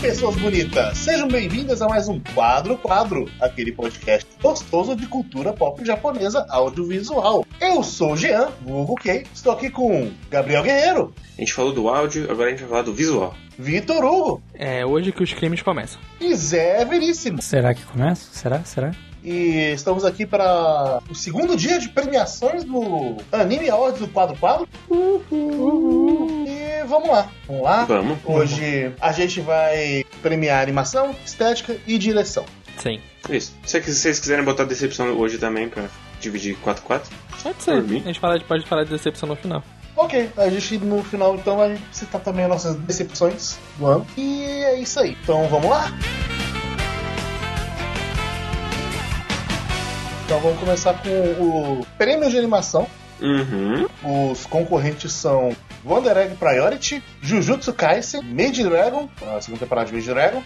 Pessoas bonitas! Sejam bem-vindas a mais um Quadro Quadro, aquele podcast gostoso de cultura pop japonesa audiovisual. Eu sou o Jean, vulgo Kei, estou aqui com Gabriel Guerreiro, A gente falou do áudio, agora a gente vai falar do visual. Vitor Hugo É hoje que os crimes começam. e Zé Veríssimo. Será que começa? Será? Será? E estamos aqui para o segundo dia de premiações do Anime Awards do Quadro Quadro. E vamos lá, vamos lá. Vamos. Hoje a gente vai premiar animação, estética e direção. Sim. Isso. Se vocês quiserem botar decepção hoje também pra dividir 4x4, Pode ser. A gente fala, pode falar de decepção no final. Ok, a gente no final então vai citar também as nossas decepções do ano. E é isso aí. Então vamos lá? Então vamos começar com o prêmio de animação. uhum. Os concorrentes são Wonder Egg Priority, Jujutsu Kaisen, Made Dragon, a segunda temporada de Made Dragon,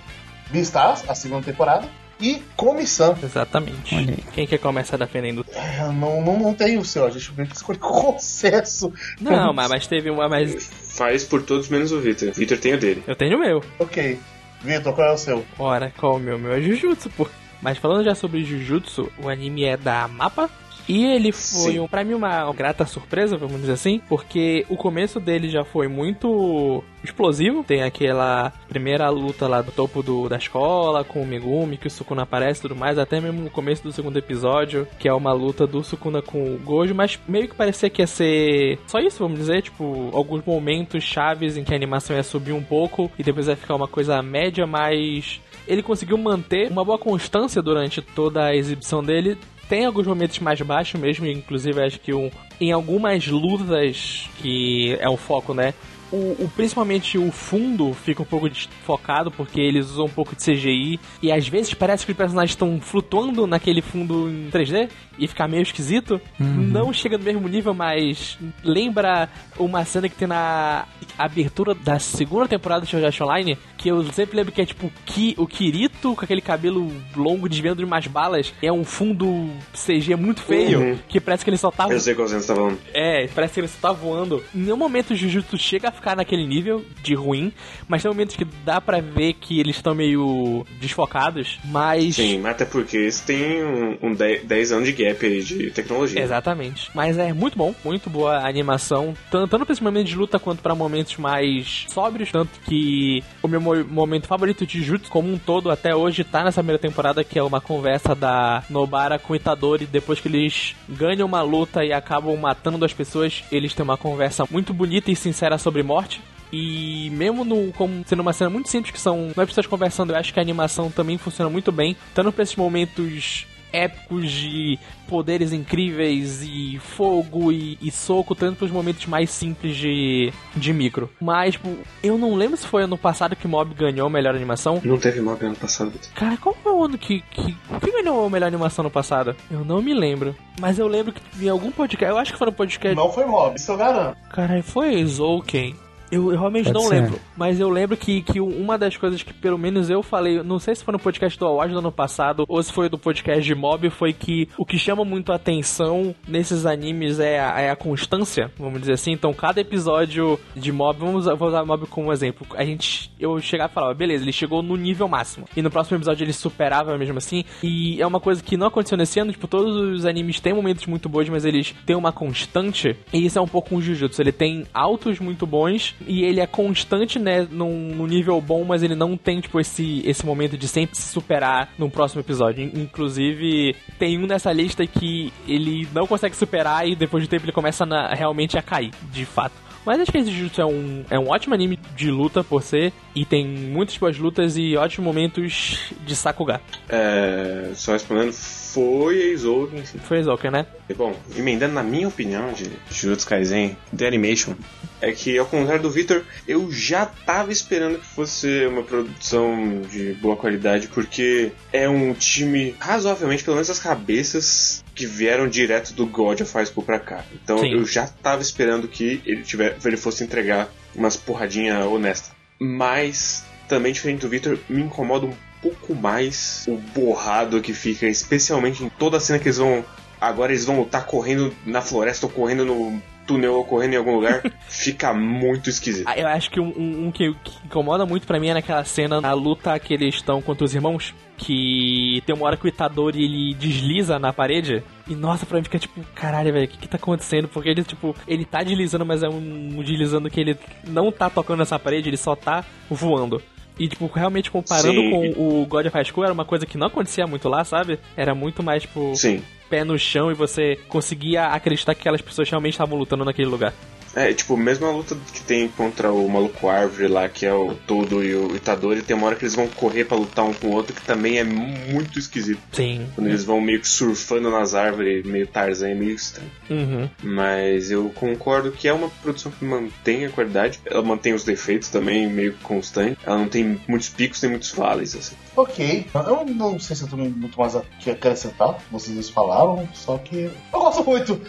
Beastars, a segunda temporada, e Comissão. Exatamente. Olha aí. Quem que começa defendendo? É, não, não, não tem o seu, a gente veio que escolher consenso. Não, mas, mas teve uma, mas Faz por todos menos o Victor. Victor tem o dele. eu tenho o meu. Ok. Vitor, qual é o seu? Ora, qual o meu? O meu é Jujutsu, pô. Mas falando já sobre Jujutsu, o anime é da Mapa. E ele foi, Sim. um, pra mim, uma grata surpresa, vamos dizer assim, porque o começo dele já foi muito explosivo. Tem aquela primeira luta lá do topo do, da escola, com o Megumi, que o Sukuna aparece e tudo mais, até mesmo no começo do segundo episódio, que é uma luta do Sukuna com o Gojo, mas meio que parecia que ia ser só isso, vamos dizer, tipo, alguns momentos chaves em que a animação ia subir um pouco e depois ia ficar uma coisa média, mas ele conseguiu manter uma boa constância durante toda a exibição dele. Tem alguns momentos mais baixos mesmo, inclusive acho que um, em algumas lutas que é o foco, né? O, o- principalmente o fundo fica um pouco desfocado porque eles usam um pouco de CGI e às vezes parece que os personagens estão flutuando naquele fundo em 3D e fica meio esquisito. Não chega no mesmo nível, mas lembra uma cena que tem na abertura da segunda temporada de Shoujo Online que eu sempre lembro que é tipo Ki, o Kirito com aquele cabelo longo desviando de umas balas. É um fundo CG muito feio Uhum. que parece que ele só tá Eu sei qual você tá falando. é, parece que ele só tá voando. Em nenhum momento o Jujutsu chega ficar naquele nível de ruim, mas tem momentos que dá pra ver que eles estão meio desfocados, mas. Sim, mas até porque eles têm um, um 10 10 anos de gap aí de tecnologia. Exatamente. Mas é muito bom, muito boa a animação, tanto, pra esses momentos de luta quanto pra momentos mais sóbrios. Tanto que o meu mo- momento favorito de Jujutsu como um todo até hoje tá nessa primeira temporada, que é uma conversa da Nobara com o Itadori depois que eles ganham uma luta e acabam matando duas pessoas. Eles têm uma conversa muito bonita e sincera sobre morte. E mesmo no, como sendo uma cena muito simples, que são duas pessoas conversando, eu acho que a animação também funciona muito bem. Tanto pra esses momentos épicos de poderes incríveis e fogo e, e soco, tanto para os momentos mais simples de, de micro. Mas, tipo, eu não lembro se foi ano passado que Mob ganhou a melhor animação. Não teve mob ano passado. Cara, qual foi o ano que, que. Quem ganhou a melhor animação no passado? Eu não me lembro. Mas eu lembro que em algum podcast. Eu acho que foi no podcast. Não foi mob, isso eu garanto. Caralho, foi Zouken. Eu, eu realmente Pode não ser. lembro. Mas eu lembro que, que uma das coisas que pelo menos eu falei, não sei se foi no podcast do Award do ano passado ou se foi do podcast de Mob, foi que o que chama muito a atenção nesses animes é a, é a constância, vamos dizer assim. Então, cada episódio de Mob, vamos usar, vou usar Mob como exemplo. A gente, eu chegava e falava, beleza, ele chegou no nível máximo. E no próximo episódio ele superava mesmo assim. E é uma coisa que não aconteceu nesse ano, tipo, todos os animes têm momentos muito bons, mas eles têm uma constante. E isso é um pouco um Jujutsu. Ele tem altos muito bons e ele é constante, né, num, num nível bom, mas ele não tem, tipo, esse, esse momento de sempre se superar no próximo episódio. In- Inclusive, tem um nessa lista que ele não consegue superar e depois de tempo ele começa na- realmente a cair, de fato. Mas acho que esse Jujutsu é um, é um ótimo anime de luta por ser, e tem muitas boas lutas e ótimos momentos de Sakuga. É, só respondendo, foi a Izouken, sim. Foi Zoka, né? E, Bom, emendando na minha opinião de Jujutsu Kaisen, The Animation, é que ao contrário do Victor, eu já tava esperando que fosse uma produção de boa qualidade, porque é um time razoavelmente, pelo menos as cabeças que vieram direto do God of High School pra cá. Então Sim. eu já tava esperando que ele, tiver, ele fosse entregar umas porradinha honesta. Mas, também diferente do Victor, me incomoda um pouco mais o borrado que fica, especialmente em toda a cena que eles vão Agora eles vão lutar correndo na floresta ou correndo no túnel ocorrendo em algum lugar, fica muito esquisito. Ah, Eu acho que um, um- um que, que incomoda muito pra mim é naquela cena, na luta que eles estão contra os irmãos, que tem uma hora que o Itadori ele desliza na parede. E nossa, pra mim fica tipo, caralho, velho, o que que tá acontecendo? Porque ele, tipo, ele tá deslizando, mas é um deslizando que ele não tá tocando nessa parede, ele só tá voando. E, tipo, realmente comparando Sim. com o God of High School, era uma coisa que não acontecia muito lá, sabe? Era muito mais, tipo, Sim. pé no chão e você conseguia acreditar que aquelas pessoas realmente estavam lutando naquele lugar. É, tipo, mesmo a luta que tem contra o maluco árvore lá, que é o Todo e o Itadori, tem uma hora que eles vão correr pra lutar um com o outro, que também é muito esquisito. Sim. Quando eles vão meio que surfando nas árvores, meio Tarzan, é meio estranho. Uhum. Mas eu concordo que é uma produção que mantém a qualidade, ela mantém os defeitos também meio constante, ela não tem muitos picos nem muitos vales, assim. Ok. Eu não sei se eu tenho muito mais a que acrescentar. Vocês dois falaram, só que. Eu gosto muito.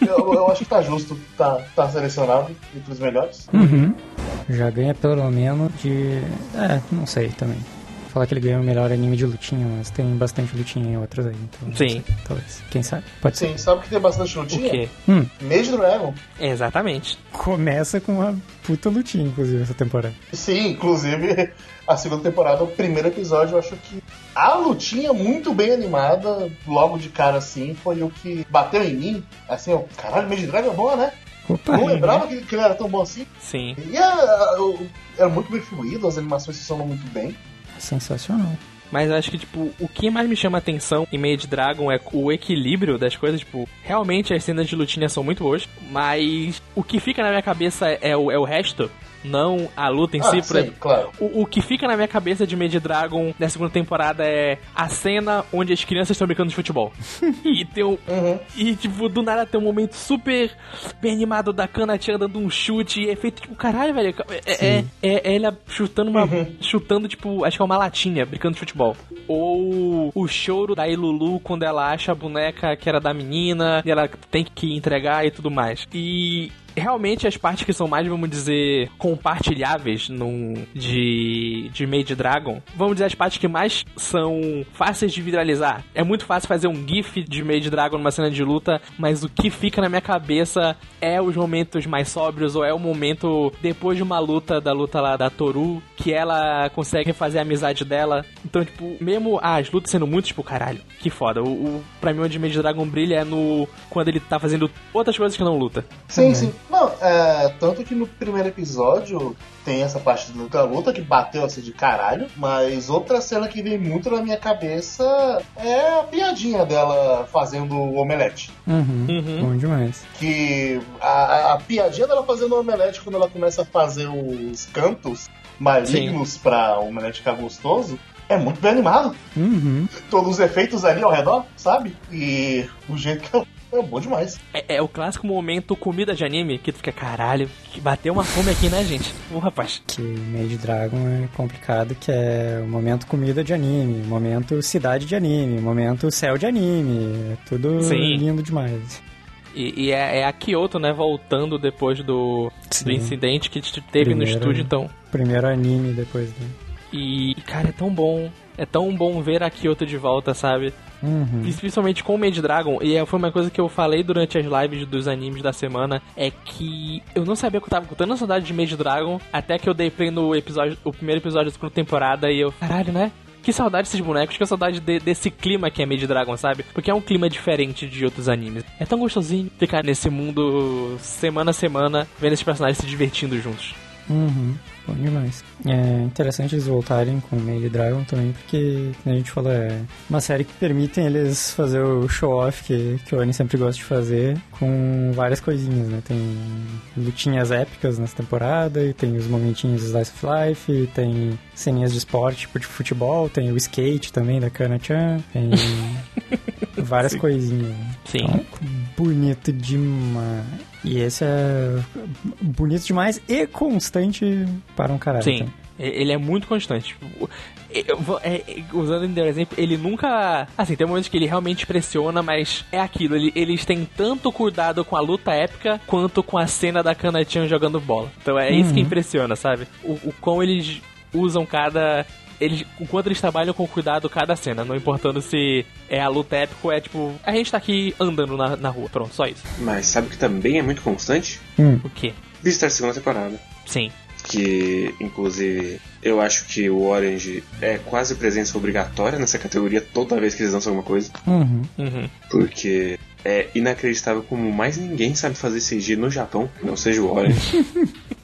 Eu, eu acho que tá justo. Tá, tá selecionado entre os melhores. Uhum. Já ganha pelo menos de. É, não sei também. Falar que ele ganhou o melhor anime de lutinha, mas tem bastante lutinha em outros aí. Então, Sim. sei, talvez. Quem sabe? Pode ser. Sim, sabe que tem bastante O lutinha? quê? Hum, Mage Dragon. Exatamente. começa com uma puta lutinha, inclusive, essa temporada. Sim, inclusive a segunda temporada, o primeiro episódio, eu acho que a lutinha muito bem animada, logo de cara assim, foi o que bateu em mim. Assim, eu, caralho, Mage Dragon é bom, né? Opa! Não lembrava que, que ele era tão bom assim. Sim. E é, eu- era muito bem fluido, as animações funcionam muito bem. Sensacional. Mas acho que, tipo, o que mais me chama atenção em Made Dragon é o equilíbrio das coisas. Tipo, realmente as cenas de lutinha são muito boas, mas o que fica na minha cabeça é o, é o resto, não a luta em Ah, si. Por sim, exemplo, claro. o, o que fica na minha cabeça de Made Dragon na segunda temporada é a cena onde as crianças estão brincando de futebol. e tem um, Uhum. E, tipo, do nada tem um momento super bem animado da Kanatia dando um chute e é feito, tipo, caralho, velho. É, é, é, é ela chutando uma. chutando, tipo, acho que é uma latinha, brincando de futebol. Ou o choro da Ilulu quando ela acha a boneca que era da menina e ela tem que entregar e tudo mais. E. Realmente as partes que são mais, vamos dizer, compartilháveis num, de, de Made Dragon, vamos dizer as partes que mais são fáceis de viralizar. É muito fácil fazer um GIF de Made Dragon numa cena de luta, mas o que fica na minha cabeça é os momentos mais sóbrios, ou é o momento depois de uma luta, da luta lá da Toru, que ela consegue refazer a amizade dela. Então, tipo, mesmo as lutas sendo muito, tipo, caralho, que foda. O, o, pra mim, onde Made Dragon brilha é no. quando ele tá fazendo outras coisas que não luta. Sim, sim. Não, é, tanto que no primeiro episódio tem essa parte da luta que bateu assim de caralho, mas outra cena que vem muito na minha cabeça é a piadinha dela fazendo o omelete. Uhum. Uhum. Bom demais. Que a, a- piadinha dela fazendo o omelete quando ela começa a fazer os cantos malignos pra o omelete ficar gostoso. É muito bem animado. Uhum. Todos os efeitos ali ao redor, sabe? E o jeito que ela é bom demais. É, é o clássico momento comida de anime que tu fica, caralho, que bateu uma fome aqui, né, gente? Ô, rapaz. Que Made Dragon é complicado, que é o momento comida de anime, o momento cidade de anime, o momento céu de anime. É tudo Sim. lindo demais. E, e é, é a Kyoto, né, voltando depois do, do incidente que teve no Primeiro- estúdio, então. Primeiro anime depois do. E, cara, é tão bom. É tão bom ver a Kyoto de volta, sabe? Uhum. Principalmente com o Made Dragon, e é- foi uma coisa que eu falei durante as lives dos animes da semana, é que eu não sabia que eu tava com tanta saudade de Made Dragon, até que eu dei play no episódio, o primeiro episódio da segunda temporada, e eu, caralho, né? Que saudade desses bonecos, que saudade de- desse clima que é Made Dragon, sabe? Porque é um clima diferente de outros animes. É tão gostosinho ficar nesse mundo semana a semana, vendo esses personagens se divertindo juntos. Uhum. Bom demais. É interessante eles voltarem com o Made Dragon também, porque, como a gente falou, é uma série que permite eles fazer o show-off que, que o Oni sempre gosta de fazer, com várias coisinhas, né? Tem lutinhas épicas nessa temporada, e tem os momentinhos de Slice of Life, tem ceninhas de esporte, tipo de futebol, tem o skate também da Kana-chan, tem várias coisinhas. Sim. Então, bonito demais. E esse é bonito demais e constante para um caralho. Sim. também. E- Ele é muito constante. Vou- é- usando de exemplo, ele nunca. Assim, tem momentos que ele realmente pressiona, mas é aquilo. ele- eles têm tanto cuidado com a luta épica quanto com a cena da Kanachan jogando bola. Então é isso que Uhum. impressiona, sabe? O, o quão eles usam cada eles, enquanto eles trabalham com cuidado cada cena, não importando se é a luta épica ou é tipo, a gente tá aqui andando na, na rua, pronto, só isso. Mas sabe que também é muito constante? Hum. O quê? Visitar a segunda temporada. Sim. Que, inclusive, eu acho que o Orange é quase presença obrigatória nessa categoria toda vez que eles lançam alguma coisa. Uhum. Uhum. Porque é inacreditável como mais ninguém sabe fazer CG no Japão, que não seja o Orange.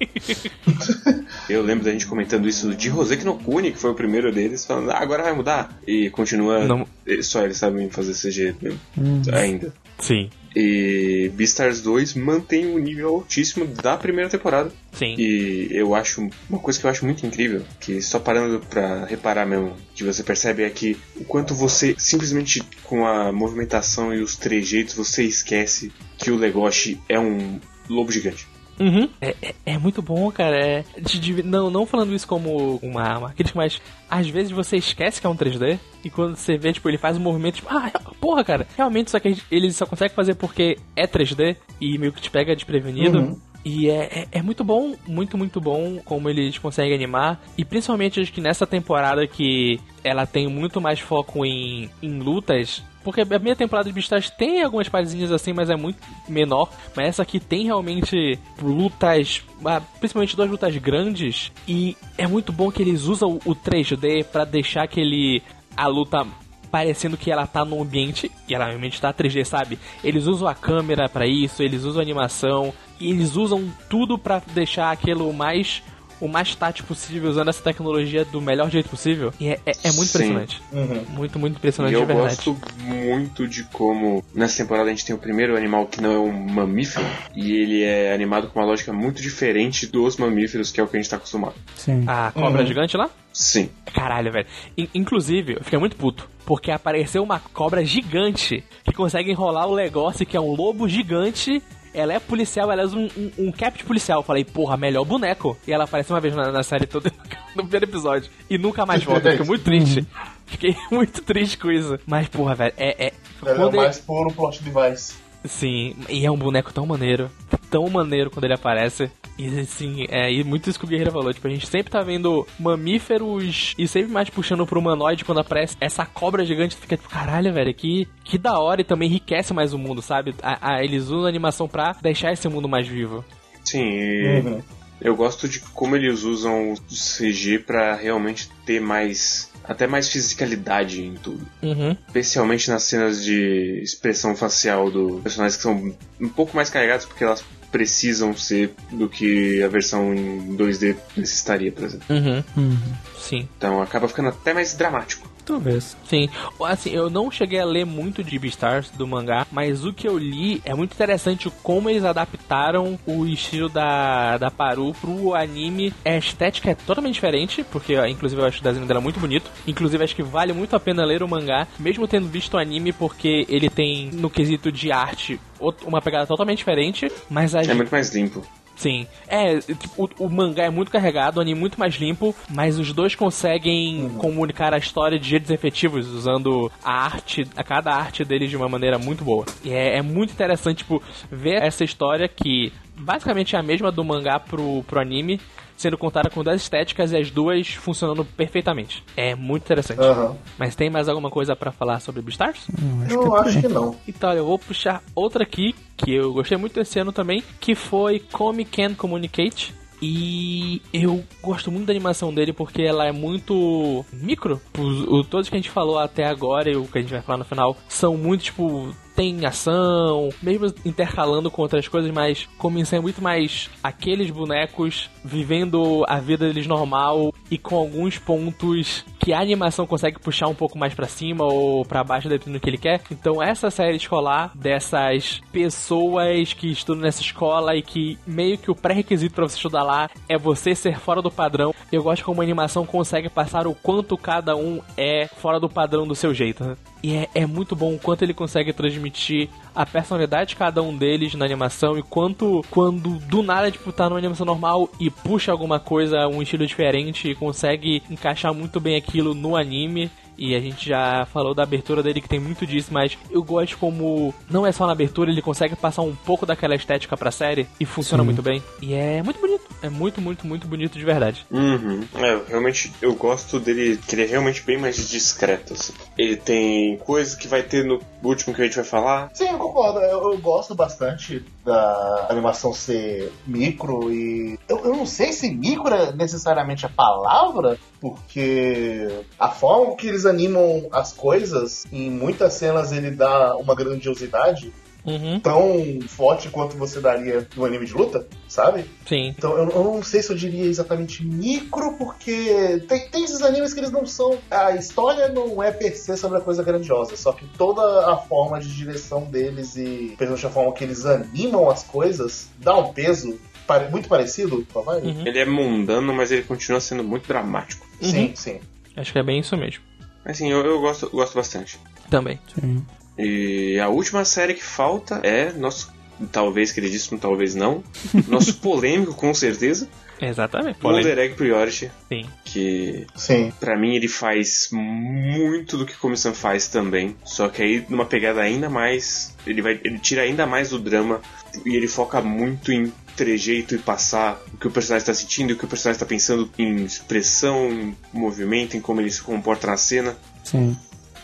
eu lembro da gente comentando isso de Roseki no Kuni, que foi o primeiro deles, falando, ah, agora vai mudar. E continua, Não- só eles sabem fazer CG mesmo, Hum. ainda. Sim. E Beastars 2 mantém o nível altíssimo da primeira temporada. Sim. E eu acho uma coisa que eu acho muito incrível, que só parando pra reparar mesmo, que você percebe é que o quanto você simplesmente com a movimentação e os trejeitos você esquece que o Legoshi é um lobo gigante. Uhum. É, é, é muito bom, cara. É, de- de- não, não falando isso como uma, uma crítica, mas às vezes você esquece que é um 3D e quando você vê, tipo, ele faz um movimento, tipo, ah, porra, cara, realmente só que ele só consegue fazer porque é 3D e meio que te pega desprevenido. Uhum. E é, é, é muito bom, muito, muito bom como eles conseguem animar. E principalmente acho que nessa temporada que ela tem muito mais foco em, em lutas. Porque a minha temporada de Beastars tem algumas partezinhas assim, mas é muito menor. Mas essa aqui tem realmente lutas, ah, principalmente duas lutas grandes. E é muito bom que eles usam o 3D pra deixar aquele. a luta parecendo que ela tá num ambiente e ela realmente tá 3D, sabe? Eles usam a câmera pra isso, eles usam a animação e eles usam tudo pra deixar aquilo mais o mais tátil possível usando essa tecnologia do melhor jeito possível. E é, é, é muito Sim. impressionante. Uhum. Muito, muito E impressionante eu de verdade. gosto muito de como nessa temporada a gente tem o primeiro animal que não é um mamífero e ele é animado com uma lógica muito diferente dos mamíferos, que é o que a gente tá acostumado. Sim. A cobra Uhum. gigante lá? Sim. Caralho, velho. In- inclusive, eu fiquei muito puto. Porque apareceu uma cobra gigante que consegue enrolar o negócio que é um lobo gigante. Ela é policial, ela usa um, um, um cap de policial. Eu falei, porra, melhor boneco. E ela aparece uma vez na, na série toda, no primeiro episódio. E nunca mais volta. Fiquei muito triste. Fiquei muito triste com isso. Mas, porra, velho, é. é Ela é o mais puro plot device. Sim, e é um boneco tão maneiro. Tão maneiro quando ele aparece. E assim, é e muito isso que o Guerreiro falou. Tipo, a gente sempre tá vendo mamíferos e sempre mais puxando pro humanoide quando aparece essa cobra gigante. Fica tipo, caralho, velho, que, que da hora e também enriquece mais o mundo, sabe? A, a- eles usam a animação pra deixar esse mundo mais vivo. Sim, e Uhum. eu gosto de como eles usam o CG pra realmente ter mais. até mais fisicalidade em tudo. Uhum. Especialmente nas cenas de expressão facial dos personagens que são um pouco mais carregadas porque elas precisam ser do que a versão em 2D necessitaria, por exemplo. Uhum. Uhum. Sim. Então acaba ficando até mais dramático. Talvez. Sim, assim, eu não cheguei a ler muito de Beastars do mangá, mas o que eu li é muito interessante como eles adaptaram o estilo da, da Paru pro anime. A estética é totalmente diferente, porque inclusive eu acho o desenho dela muito bonito. Inclusive acho que vale muito a pena ler o mangá, mesmo tendo visto o anime, porque ele tem, no quesito de arte, uma pegada totalmente diferente, mas as É muito mais limpo. Sim. É, tipo, o, o mangá é muito carregado, o anime muito mais limpo, mas os dois conseguem comunicar a história de jeitos efetivos, usando a arte, a cada arte deles de uma maneira muito boa. E é, é muito interessante, tipo, ver essa história que basicamente é a mesma do mangá pro, pro anime, sendo contada com duas estéticas e as duas funcionando perfeitamente. É muito interessante. Aham. Mas tem mais alguma coisa pra falar sobre Beastars? Hum, acho Eu que acho que não. Então, eu vou puxar outra aqui, que eu gostei muito desse ano também, que foi Come Can Communicate. E eu gosto muito da animação dele porque ela é muito micro. Os- o- todos que a gente falou até agora e o que a gente vai falar no final são muito, tipo, tem ação, mesmo intercalando com outras coisas, mas começam é muito mais aqueles bonecos vivendo a vida deles normal e com alguns pontos que a animação consegue puxar um pouco mais pra cima ou pra baixo, dependendo do que ele quer. Então essa série escolar dessas pessoas que estudam nessa escola e que meio que o pré-requisito pra você estudar lá é você ser fora do padrão. Eu gosto como a animação consegue passar o quanto cada um é fora do padrão do seu jeito. né? E é, é muito bom o quanto ele consegue transmitir a personalidade de cada um deles na animação e quanto quando do nada tipo tá numa animação normal e puxa alguma coisa, um estilo diferente e consegue encaixar muito bem aquilo no anime. E a gente já falou da abertura dele que tem muito disso, mas eu gosto como não é só na abertura, ele consegue passar um pouco daquela estética pra série e funciona Sim. muito bem. E é muito bonito. É muito, muito, muito bonito de verdade. Uhum. É, realmente eu gosto dele, que ele é realmente bem mais discreto. Assim. Ele tem coisas que vai ter no último que a gente vai falar. Sim, eu concordo. Eu, eu gosto bastante da animação ser micro e. Eu, eu não sei se micro é necessariamente a palavra, porque a forma que eles animam as coisas, em muitas cenas ele dá uma grandiosidade Uhum. tão forte quanto você daria no anime de luta, sabe? Sim. Então eu, eu não sei se eu diria exatamente micro, porque tem, tem esses animes que eles não são. A história não é per se sobre a coisa grandiosa, só que toda a forma de direção deles e principalmente a forma que eles animam as coisas dá um peso pare- muito parecido com a vibe. Uhum. Ele é mundano, mas ele continua sendo muito dramático. Sim, Uhum. sim. Acho que é bem isso mesmo. Assim, eu, eu gosto, gosto bastante. Também. Sim. E a última série que falta é nosso, talvez queridíssimo, talvez não, nosso polêmico com certeza, Exatamente. Wonder Egg Priority, Sim. que Sim. pra mim ele faz muito do que Comissão faz também, só que aí numa pegada ainda mais, ele vai, ele tira ainda mais do drama e ele foca muito em trejeito e passar o que o personagem está sentindo o que o personagem está pensando em expressão, em movimento, em como ele se comporta na cena. Sim.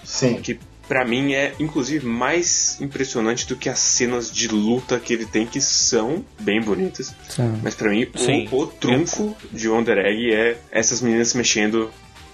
Sim. que pra mim é inclusive mais impressionante do que as cenas de luta que ele tem que são bem bonitas. Sim. Mas pra mim Sim. o, o trunfo de Wonder Egg é essas meninas se mexendo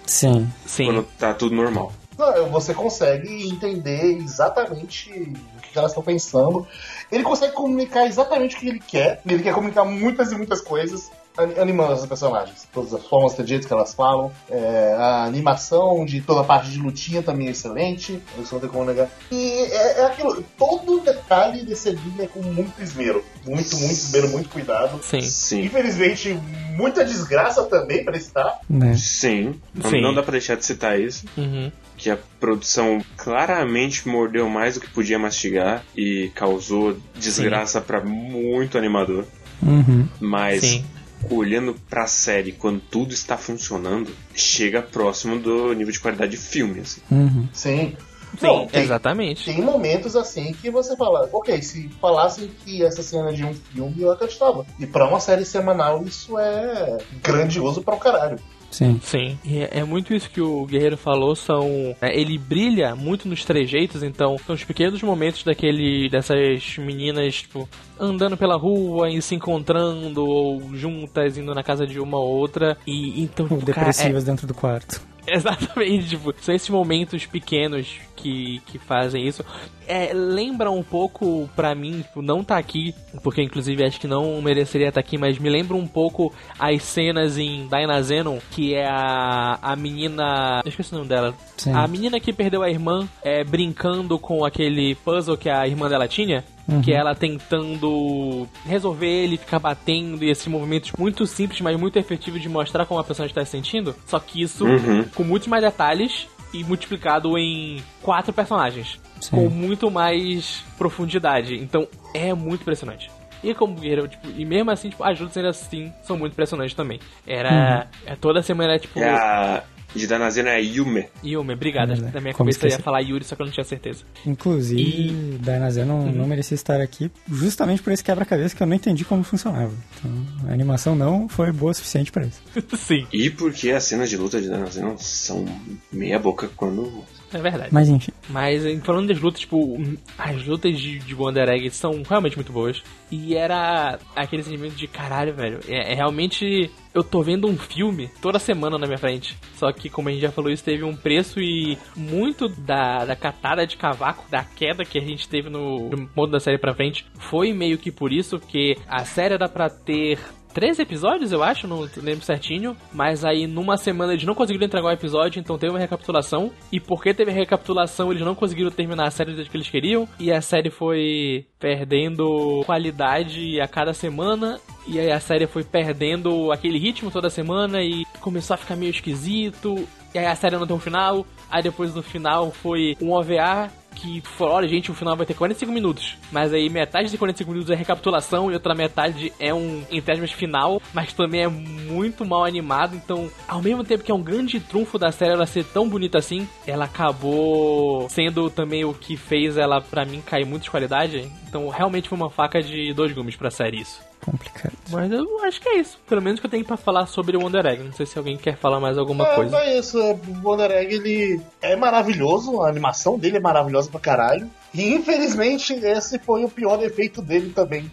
Sim. Sim. quando tá tudo normal. Não, você consegue entender exatamente o que elas estão pensando. Ele consegue comunicar exatamente o que ele quer. Ele quer comunicar muitas e muitas coisas ani- animando essas personagens. Todas as formas, de jeito que elas falam. É, a animação de toda a parte de lutinha também é excelente. Isso não tem como negar. E é, é aquilo. Todo detalhe desse anime é com muito esmero. Muito, muito esmero, muito cuidado. Sim. Sim. Infelizmente, muita desgraça também pra estar. Né? Sim. Não, Sim. não dá pra deixar de citar isso. Uhum. Que a produção claramente mordeu mais do que podia mastigar e causou desgraça pra muito animador. Uhum. Mas Sim. olhando pra série quando tudo está funcionando, chega próximo do nível de qualidade de filme. Assim. Uhum. Sim. Sim, Não, tem- exatamente. Tem momentos assim que você fala, ok, se falassem que essa cena é de um filme, eu acreditava. E pra uma série semanal, isso é grandioso pra um caralho. Sim. Sim, e é é muito isso que o Guerreiro falou, são... é, ele brilha muito nos trejeitos, então são os pequenos momentos daquele dessas meninas, tipo, andando pela rua e se encontrando, ou juntas, indo na casa de uma ou outra, e então, Ou tipo, cara, é- depressivas dentro do quarto. Exatamente, tipo, são esses momentos pequenos que, que fazem isso. É, lembra um pouco, pra mim, tipo, não tá aqui, porque inclusive acho que não mereceria estar aqui, mas me lembra um pouco as cenas em Dynazenon, que é a, a menina. Eu esqueci o nome dela. Sim. A menina que perdeu a irmã é, brincando com aquele puzzle que a irmã dela tinha. Uhum. Que é ela tentando resolver ele, ficar batendo, e esses movimentos muito simples, mas muito efetivos de mostrar como a pessoa está se sentindo. Só que isso Uhum. com muitos mais detalhes e multiplicado em quatro personagens. Sim. Com muito mais profundidade. Então é muito impressionante. E como guerreiro, tipo, e mesmo assim, tipo, as lutas ainda assim são muito impressionantes também. Era. É, toda semana era tipo. É a de Danazena é Yume. Yumi, obrigada. É, né? Na minha Como cabeça eu ia falar Yuri, só que eu não tinha certeza. Inclusive, E- Dainazé não, não merecia estar aqui justamente por esse quebra-cabeça que eu não entendi como funcionava. Então, a animação não foi boa o suficiente pra isso. Sim, E porque as cenas de luta de Danazena são meia boca quando. É verdade. Mas enfim, Mas em- falando das lutas, tipo, as lutas de, de Wonder Egg são realmente muito boas. E era aquele sentimento de caralho, velho. É, é realmente. Eu tô vendo um filme toda semana na minha frente. Só que, como a gente já falou, isso teve um preço e muito da, da catada de cavaco, da queda que a gente teve no, no ponto da série pra frente, foi meio que por isso que a série era pra ter 13 episódios, eu acho, não lembro certinho. Mas aí, numa semana, eles não conseguiram entregar o episódio, então teve uma recapitulação. E porque teve a recapitulação, eles não conseguiram terminar a série do jeito que eles queriam. E a série foi perdendo qualidade a cada semana. E aí a série foi perdendo aquele ritmo toda semana e começou a ficar meio esquisito. E aí a série não tem um final. Aí depois do final foi um OVA que falou, olha gente, o final vai ter 45 minutos. Mas aí metade de 45 minutos é recapitulação e outra metade é um, termos final, mas também é muito mal animado. Então, ao mesmo tempo que é um grande trunfo da série ela ser tão bonita assim, ela acabou sendo também o que fez ela, para mim, cair muito de qualidade. Então, realmente foi uma faca de dois gumes pra série isso. Complicado. Mas eu acho que é isso. Pelo menos que eu tenho pra falar sobre o Wonder Egg. Não sei se alguém quer falar mais alguma é, coisa. É isso, o Wonder Egg ele é maravilhoso, a animação dele é maravilhosa pra caralho. E infelizmente esse foi o pior efeito dele também.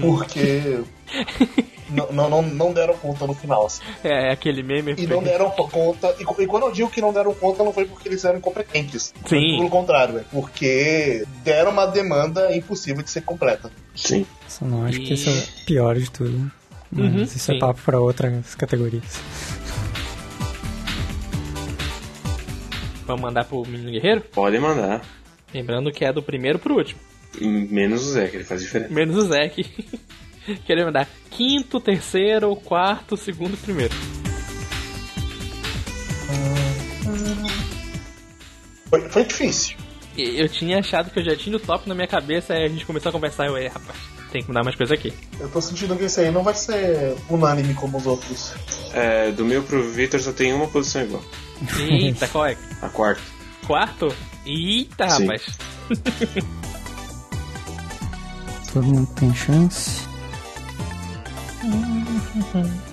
Porque não, não, não deram conta no final. Assim. É, é aquele meme. E não deram conta. E, e, quando eu digo que não deram conta, não foi porque eles eram incompetentes. Sim. Pelo contrário, é porque deram uma demanda impossível de ser completa. Sim. Só não acho e... que esse é o pior de tudo. Mas Uhum, isso sim. é papo pra outras categorias. Vamos mandar pro Menino Guerreiro? Pode mandar. Lembrando que é do primeiro pro último. Menos o Zé, que ele faz diferença. Menos o Zé que queria mandar quinto, terceiro, quarto, segundo, primeiro. Foi, foi difícil. E Eu tinha achado que eu já tinha o top na minha cabeça, aí a gente começou a conversar e eu, "É, rapaz, tem que mudar mais coisa aqui. Eu tô sentindo que esse aí não vai ser unânime como os outros. É, do meu pro Victor só tem uma posição igual. Eita, qual é? A quarta. Quarto? Eita, Sim. rapaz. Todo mundo tem chance.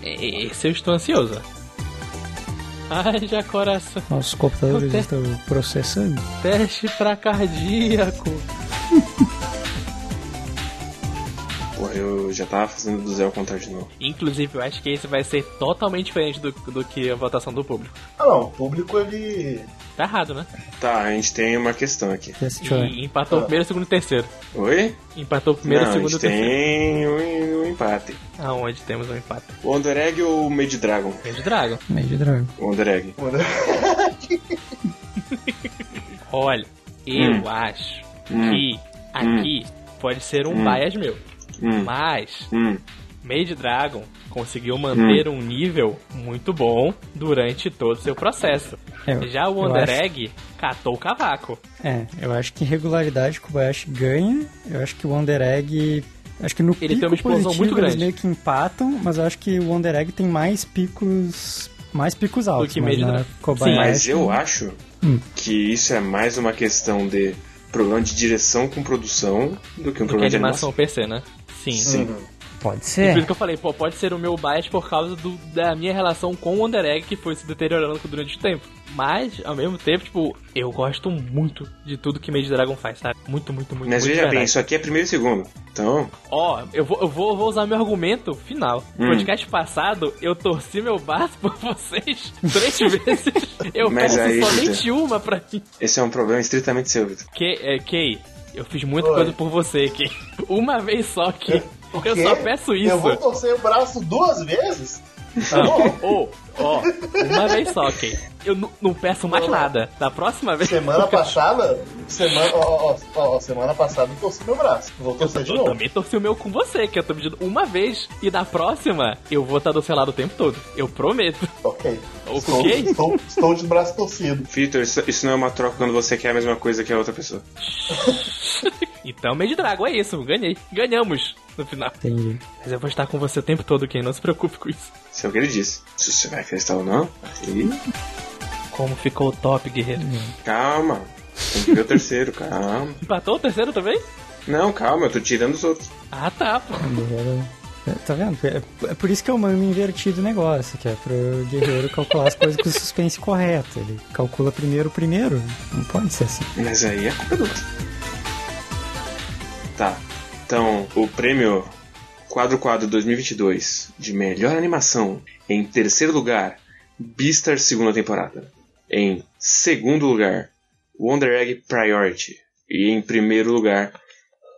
Esse eu estou ansioso. Haja coração. Nossos computadores Até- estão processando. Teste pra cardíaco. Eu já tava fazendo do Zé ao contrário de novo. Inclusive, eu acho que esse vai ser totalmente diferente do, do que a votação do público. Ah não, o público ele. Tá errado, né? Tá, a gente tem uma questão aqui. E empatou o Ah. primeiro, segundo e terceiro. Oi? Empatou o primeiro, Não, a segundo gente e terceiro. tem um, um empate. Aonde temos um empate? Wonder Egg ou Made Dragon? Meio de Dragon. Meio de dragão. Wonder Egg. Olha, eu Hum. acho Hum. que aqui pode ser um Hum. bias meu. Hum. Mas Hum. Made Dragon conseguiu manter um nível muito bom durante todo o seu processo. É, Já o eu Wonder acho- Egg catou o cavaco. É, eu acho que em regularidade o Kobayashi ganha. Eu acho que o Wonder Egg. Acho que no Ele tem pico uma explosão positivo muito eles grande. meio que empatam, mas eu acho que o Wonder Egg tem mais picos. Mais picos altos. que mas Made na Dra- Kobayashi, Mas eu acho Hum. que isso é mais uma questão de problema de direção com produção do que um Do que a problema de animação animação. PC, né? Sim. Sim. Uhum. Pode E por ser. isso que eu falei, pô, pode ser o meu bias por causa do- da minha relação com o Wonder Egg que foi se deteriorando durante o tempo. Mas, ao mesmo tempo, tipo, eu gosto muito de tudo que Made Dragon faz, sabe? Muito, muito, muito, Mas muito veja bem, verdade. isso aqui é primeiro e segundo. Então, Ó, eu, vou, eu vou, vou usar meu argumento final. No Hum. podcast passado, eu torci meu braço por vocês três vezes. Eu Mas peço aí, somente uma pra mim. esse é um problema estritamente seu, Vitor. Que, é, Kay, eu fiz muita Oi. coisa por você, Kay. Uma vez só, Kay. O Eu só peço isso. Eu vou torcer o braço duas vezes? Tá bom. Ô, ó, uma vez só, Kay. Eu não peço mais nada. Da próxima vez. Semana passada, semana, ó, ó, ó, ó, semana passada eu torci meu braço. Vou torcer de Eu novo. também torci o meu com você, que eu tô pedindo uma vez. E na próxima, eu vou estar do seu lado o tempo todo. Eu prometo. Ok. Ok? Estou, estou, estou de braço torcido. Vitor, isso, isso não é uma troca quando você quer a mesma coisa que a outra pessoa. Então, Made Dragon, é isso. Ganhei. Ganhamos no final. Entendi. Mas eu vou estar com você o tempo todo, Ken. Não se preocupe com isso. Isso é o que ele disse. Se você vai acreditar ou não, aí... Como ficou o top, guerreiro? Calma. Tem que ver o terceiro, calma. Empatou o terceiro também? Não, calma, eu tô tirando os outros. Ah, tá, pô. Guerreiro- é, Tá vendo? É, é por isso que eu mando invertido o negócio, que é pro guerreiro calcular as coisas com o suspense correto. Ele calcula primeiro o primeiro. Não pode ser assim. Mas aí é culpa do outro. Tá. Então, o prêmio Quadro Quadro 2022 de melhor animação em terceiro lugar, Beastar segunda temporada. Em segundo lugar, Wonder Egg Priority. E em primeiro lugar,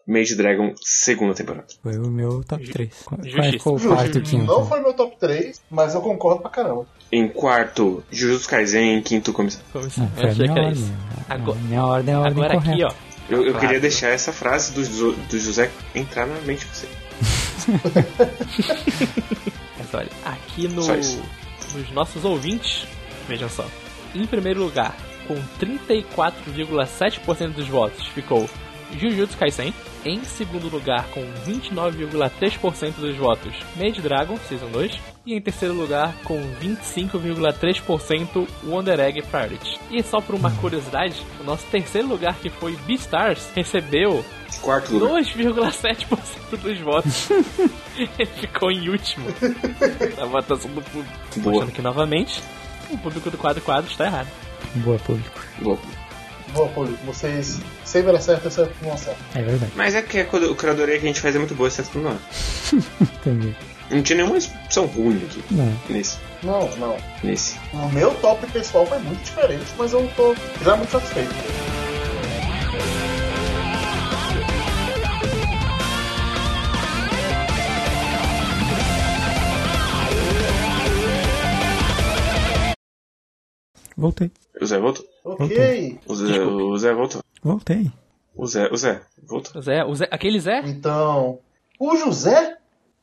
Mage Dragon segunda temporada. Foi o meu top 3. Qual Justiça. qual o quarto e o quinto? Não foi meu top 3, mas eu concordo pra caramba. Em quarto, Jujutsu Kaisen. Em quinto, comissão. Eu foi a minha ordem. Agora- a minha ordem é a ordem Agora aqui, correta. ó. Eu, eu queria deixar essa frase do, do José entrar na mente de você. Mas olha, aqui no, nos nossos ouvintes, vejam só. Em primeiro lugar, com 34,7% dos votos, ficou Jujutsu Kaisen. Em segundo lugar, com 29,3% dos votos, Made Dragon Season 2. E em terceiro lugar, com 25,3%, Wonder Egg Priority. E só por uma curiosidade, o nosso terceiro lugar, que foi Beastars, recebeu Quarto lugar. 2,7% dos votos. Ele ficou em último na votação do público. Boa. Mostrando que, novamente, o público do quadro quadro está errado. Boa público. Boa. Boa, público. Vocês sempre acertam, sempre não acertam. É verdade. Mas é que a cura- curadoria que a gente faz é muito boa, exceto não é. Entendi. Não tinha nenhuma opção ruim aqui. Não. Nesse. Não, não. Nesse. O meu top pessoal foi muito diferente, mas eu tô já muito satisfeito. Voltei. O Zé voltou? Ok. O Zé, o Zé voltou. Voltei. O Zé, o Zé, voltou. O Zé, o Zé, aquele Zé? Então, o José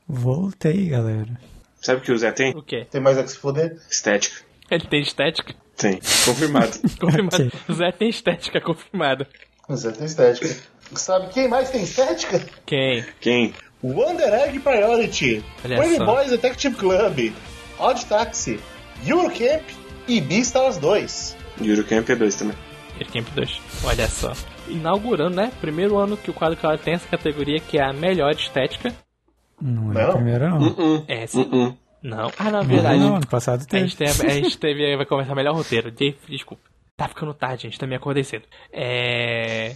Voltei, galera. Sabe o que o Zé tem? O quê? tem mais a que se foder. Estética. Ele tem estética? Tem. Confirmado. Confirmado. O Zé tem estética confirmada. O José tem estética. Sabe quem mais tem estética? Quem? Quem? Wonder Egg Priority, Pretty. Boys Detective Club, Odd Taxi, Eurocamp e Beastars 2. Yuri Camp é dois também. Camp 2. Olha só. Inaugurando, né? Primeiro ano que o quadro claro tem essa categoria que é a melhor estética. Não é Não? a primeira, não. Uh-uh. É, sim. Uh-uh. Não. Ah, na verdade. não, ano passado A teve. gente, tem, a gente teve, vai começar melhor roteiro. De- Desculpa. Tá ficando tarde, gente. Também acordei cedo. É.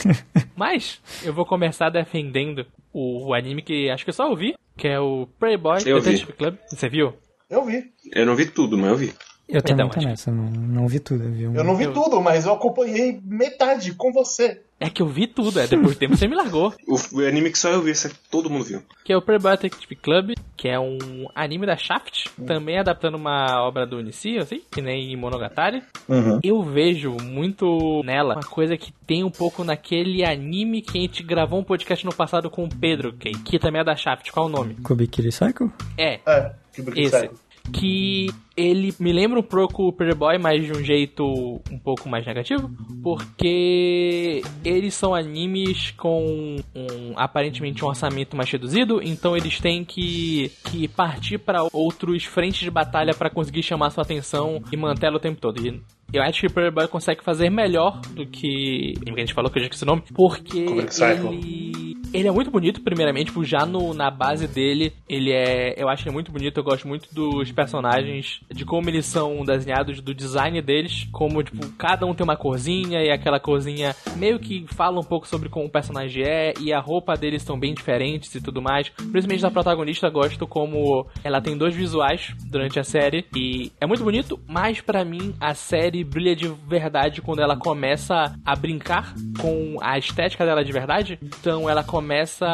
Mas, eu vou começar defendendo o, o anime que acho que eu só ouvi, que é o Playboy Eu vi. Detective Club. Você viu? Eu vi. Eu não vi tudo, mas eu vi. Eu também Então, tô acho- nessa, não, não vi tudo. Eu vi um... Eu não vi Eu- tudo, mas eu acompanhei metade com você. É que eu vi tudo, é depois do tempo você me largou. O, anime que só eu vi, esse todo mundo viu. Que é o Detective Club, que é um anime da Shaft, também adaptando uma obra do Onishi, assim, que nem em Monogatari. Uhum. Eu vejo muito nela uma coisa que tem um pouco naquele anime que a gente gravou um podcast no passado com o Pedro, que, que também é da Shaft. Qual o nome? Kubikiri Cycle? É, É, esse. sério. Que ele me lembra um pouco o Playboy, mas de um jeito um pouco mais negativo, porque eles são animes com um, aparentemente um orçamento mais reduzido, então eles têm que, que partir para outros frentes de batalha para conseguir chamar sua atenção e mantê-la o tempo todo. E eu acho que o Playboy consegue fazer melhor do que. A gente falou que eu já esqueci o nome, porque ele. Ele é muito bonito, primeiramente, tipo, já no, na base dele, ele é. Eu acho ele muito bonito, eu gosto muito dos personagens, de como eles são desenhados, do design deles, como, tipo, cada um tem uma corzinha e aquela corzinha meio que fala um pouco sobre como o personagem é, e a roupa deles são bem diferentes e tudo mais. Principalmente da protagonista, gosto como ela tem dois visuais durante a série, e é muito bonito, mas pra mim a série brilha de verdade quando ela começa a brincar com a estética dela de verdade. Então ela começa.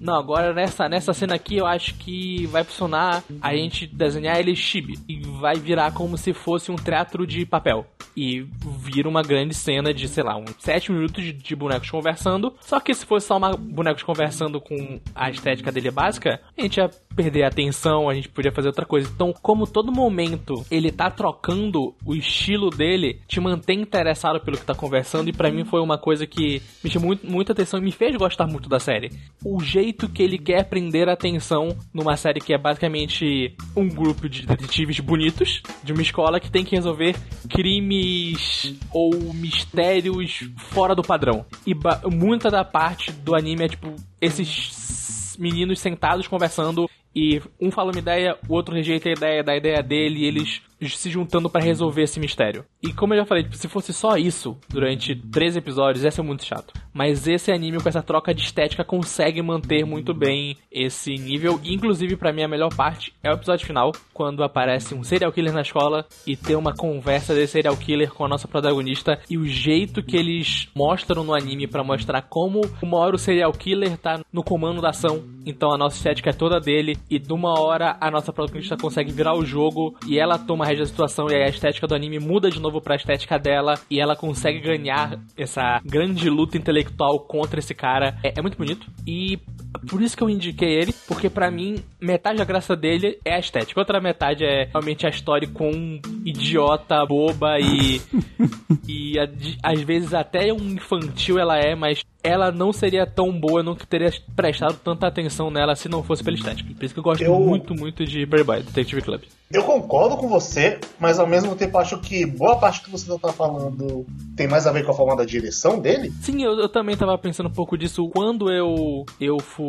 Não, agora nessa, nessa cena aqui eu acho que vai funcionar a gente desenhar ele chibi. E vai virar como se fosse um teatro de papel. E vira uma grande cena de, sei lá, uns 7 minutos de, bonecos conversando. Só que se fosse só uma bonecos conversando com a estética dele básica, a gente ia perder a atenção, a gente podia fazer outra coisa. Então, como todo momento ele tá trocando o estilo dele, te mantém interessado pelo que tá conversando, e pra mim foi uma coisa que me chamou muito, muita atenção e me fez gostar muito da série. O jeito que ele quer prender a atenção numa série que é basicamente um grupo de detetives bonitos de uma escola que tem que resolver crimes ou mistérios fora do padrão. E muita da parte do anime é tipo esses meninos sentados conversando e um fala uma ideia, o outro rejeita a ideia da ideia dele e eles se juntando pra resolver esse mistério. E como eu já falei, tipo, se fosse só isso durante três episódios, ia ser muito chato. Mas esse anime com essa troca de estética consegue manter muito bem esse nível. Inclusive, pra mim, a melhor parte é o episódio final, quando aparece um serial killer na escola e tem uma conversa desse serial killer com a nossa protagonista e o jeito que eles mostram no anime pra mostrar como uma hora o serial killer tá no comando da ação, então a nossa estética é toda dele e de uma hora a nossa protagonista consegue virar o jogo e ela toma a rédea da situação e a estética do anime muda de novo pra estética dela e ela consegue ganhar essa grande luta intelectual contra esse cara. É, é muito bonito. E Por isso que eu indiquei ele, porque pra mim, metade da graça dele é a estética. Outra metade é realmente a história com um idiota, boba e. e a- às vezes até um infantil ela é, mas ela não seria tão boa, eu nunca teria prestado tanta atenção nela se não fosse pela estética. Por isso que eu gosto Eu- muito, muito de Boy, Detective Club. Eu concordo com você, mas ao mesmo tempo acho que boa parte que você tá falando tem mais a ver com a forma da direção dele. Sim, eu, eu também tava pensando um pouco disso quando eu, eu fui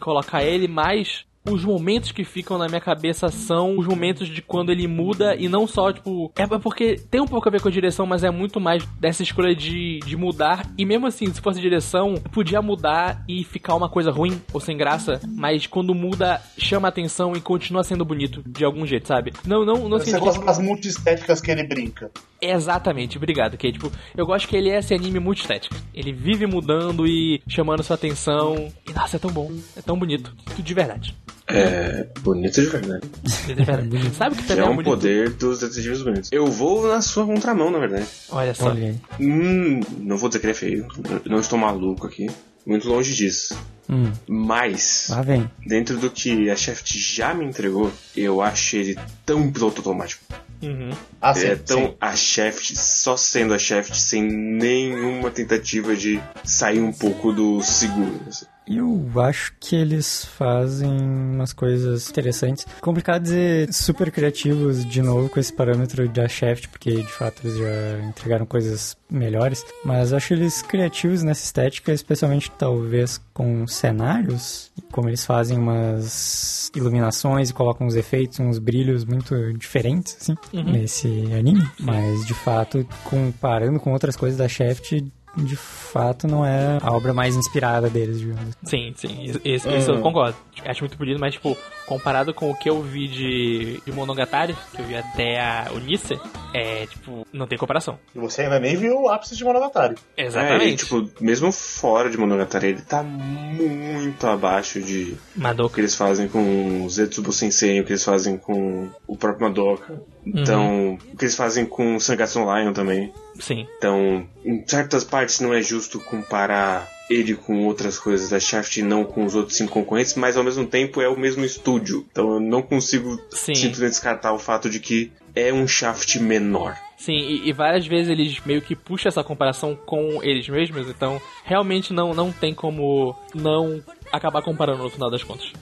colocar ele, mas os momentos que ficam na minha cabeça são os momentos de quando ele muda e não só, tipo. É porque tem um pouco a ver com a direção, mas é muito mais dessa escolha de, de mudar. E mesmo assim, se fosse direção, podia mudar e ficar uma coisa ruim ou sem graça, mas quando muda, chama atenção e continua sendo bonito de algum jeito, sabe? Não, não, não Você gosta das multiestéticas que ele brinca. Exatamente, obrigado, Kate. Tipo, eu gosto que ele é esse anime muito estético. Ele vive mudando e chamando sua atenção. E nossa, é tão bom, é tão bonito. Tudo de verdade. É bonito de verdade. De verdade. Sabe o que Já também é é um bonito? poder dos detetives bonitos. Eu vou na sua contramão, na verdade. Olha só. Olha. Hum, não vou dizer que ele é feio. Não estou maluco aqui. Muito longe disso. Hum, Mas, lá vem. dentro do que a Shaft já me entregou, eu achei ele tão piloto automático. Uhum. Ah, Ele sim, é sim. tão a Shaft, só sendo a Shaft, sem nenhuma tentativa de sair um pouco do seguro. assim. Eu acho que eles fazem umas coisas interessantes. Complicado dizer super criativos de novo com esse parâmetro da Shaft, porque de fato eles já entregaram coisas melhores. Mas acho eles criativos nessa estética, especialmente talvez com cenários, como eles fazem umas iluminações e colocam uns efeitos, uns brilhos muito diferentes, assim, nesse anime. Mas de fato, comparando com outras coisas da Shaft, de fato não é a obra mais inspirada deles, digamos. Sim, sim, isso, isso- eu concordo. Acho muito bonito, mas, tipo, comparado com o que eu vi de, de Monogatari, que eu vi até a Unice, é, tipo, não tem comparação. E você ainda nem viu o ápice de Monogatari. Exatamente. É, e, tipo, mesmo fora de Monogatari, ele tá muito abaixo de o Madoka. que eles fazem com o Zetsubo Sensei, o que eles fazem com o próprio Madoka. Então, o que eles fazem com o Sangatsu Lion também. Sim. Então, em certas partes não é justo comparar ele com outras coisas da Shaft e não com os outros cinco concorrentes, mas ao mesmo tempo é o mesmo estúdio. Então eu não consigo Sim. simplesmente descartar o fato de que é um Shaft menor. Sim, e, e várias vezes eles meio que puxam essa comparação com eles mesmos, então realmente não, não tem como não acabar comparando no final das contas.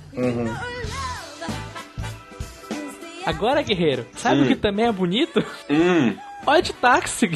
Agora, guerreiro, sabe o que também é bonito? Hum, Odd Taxi!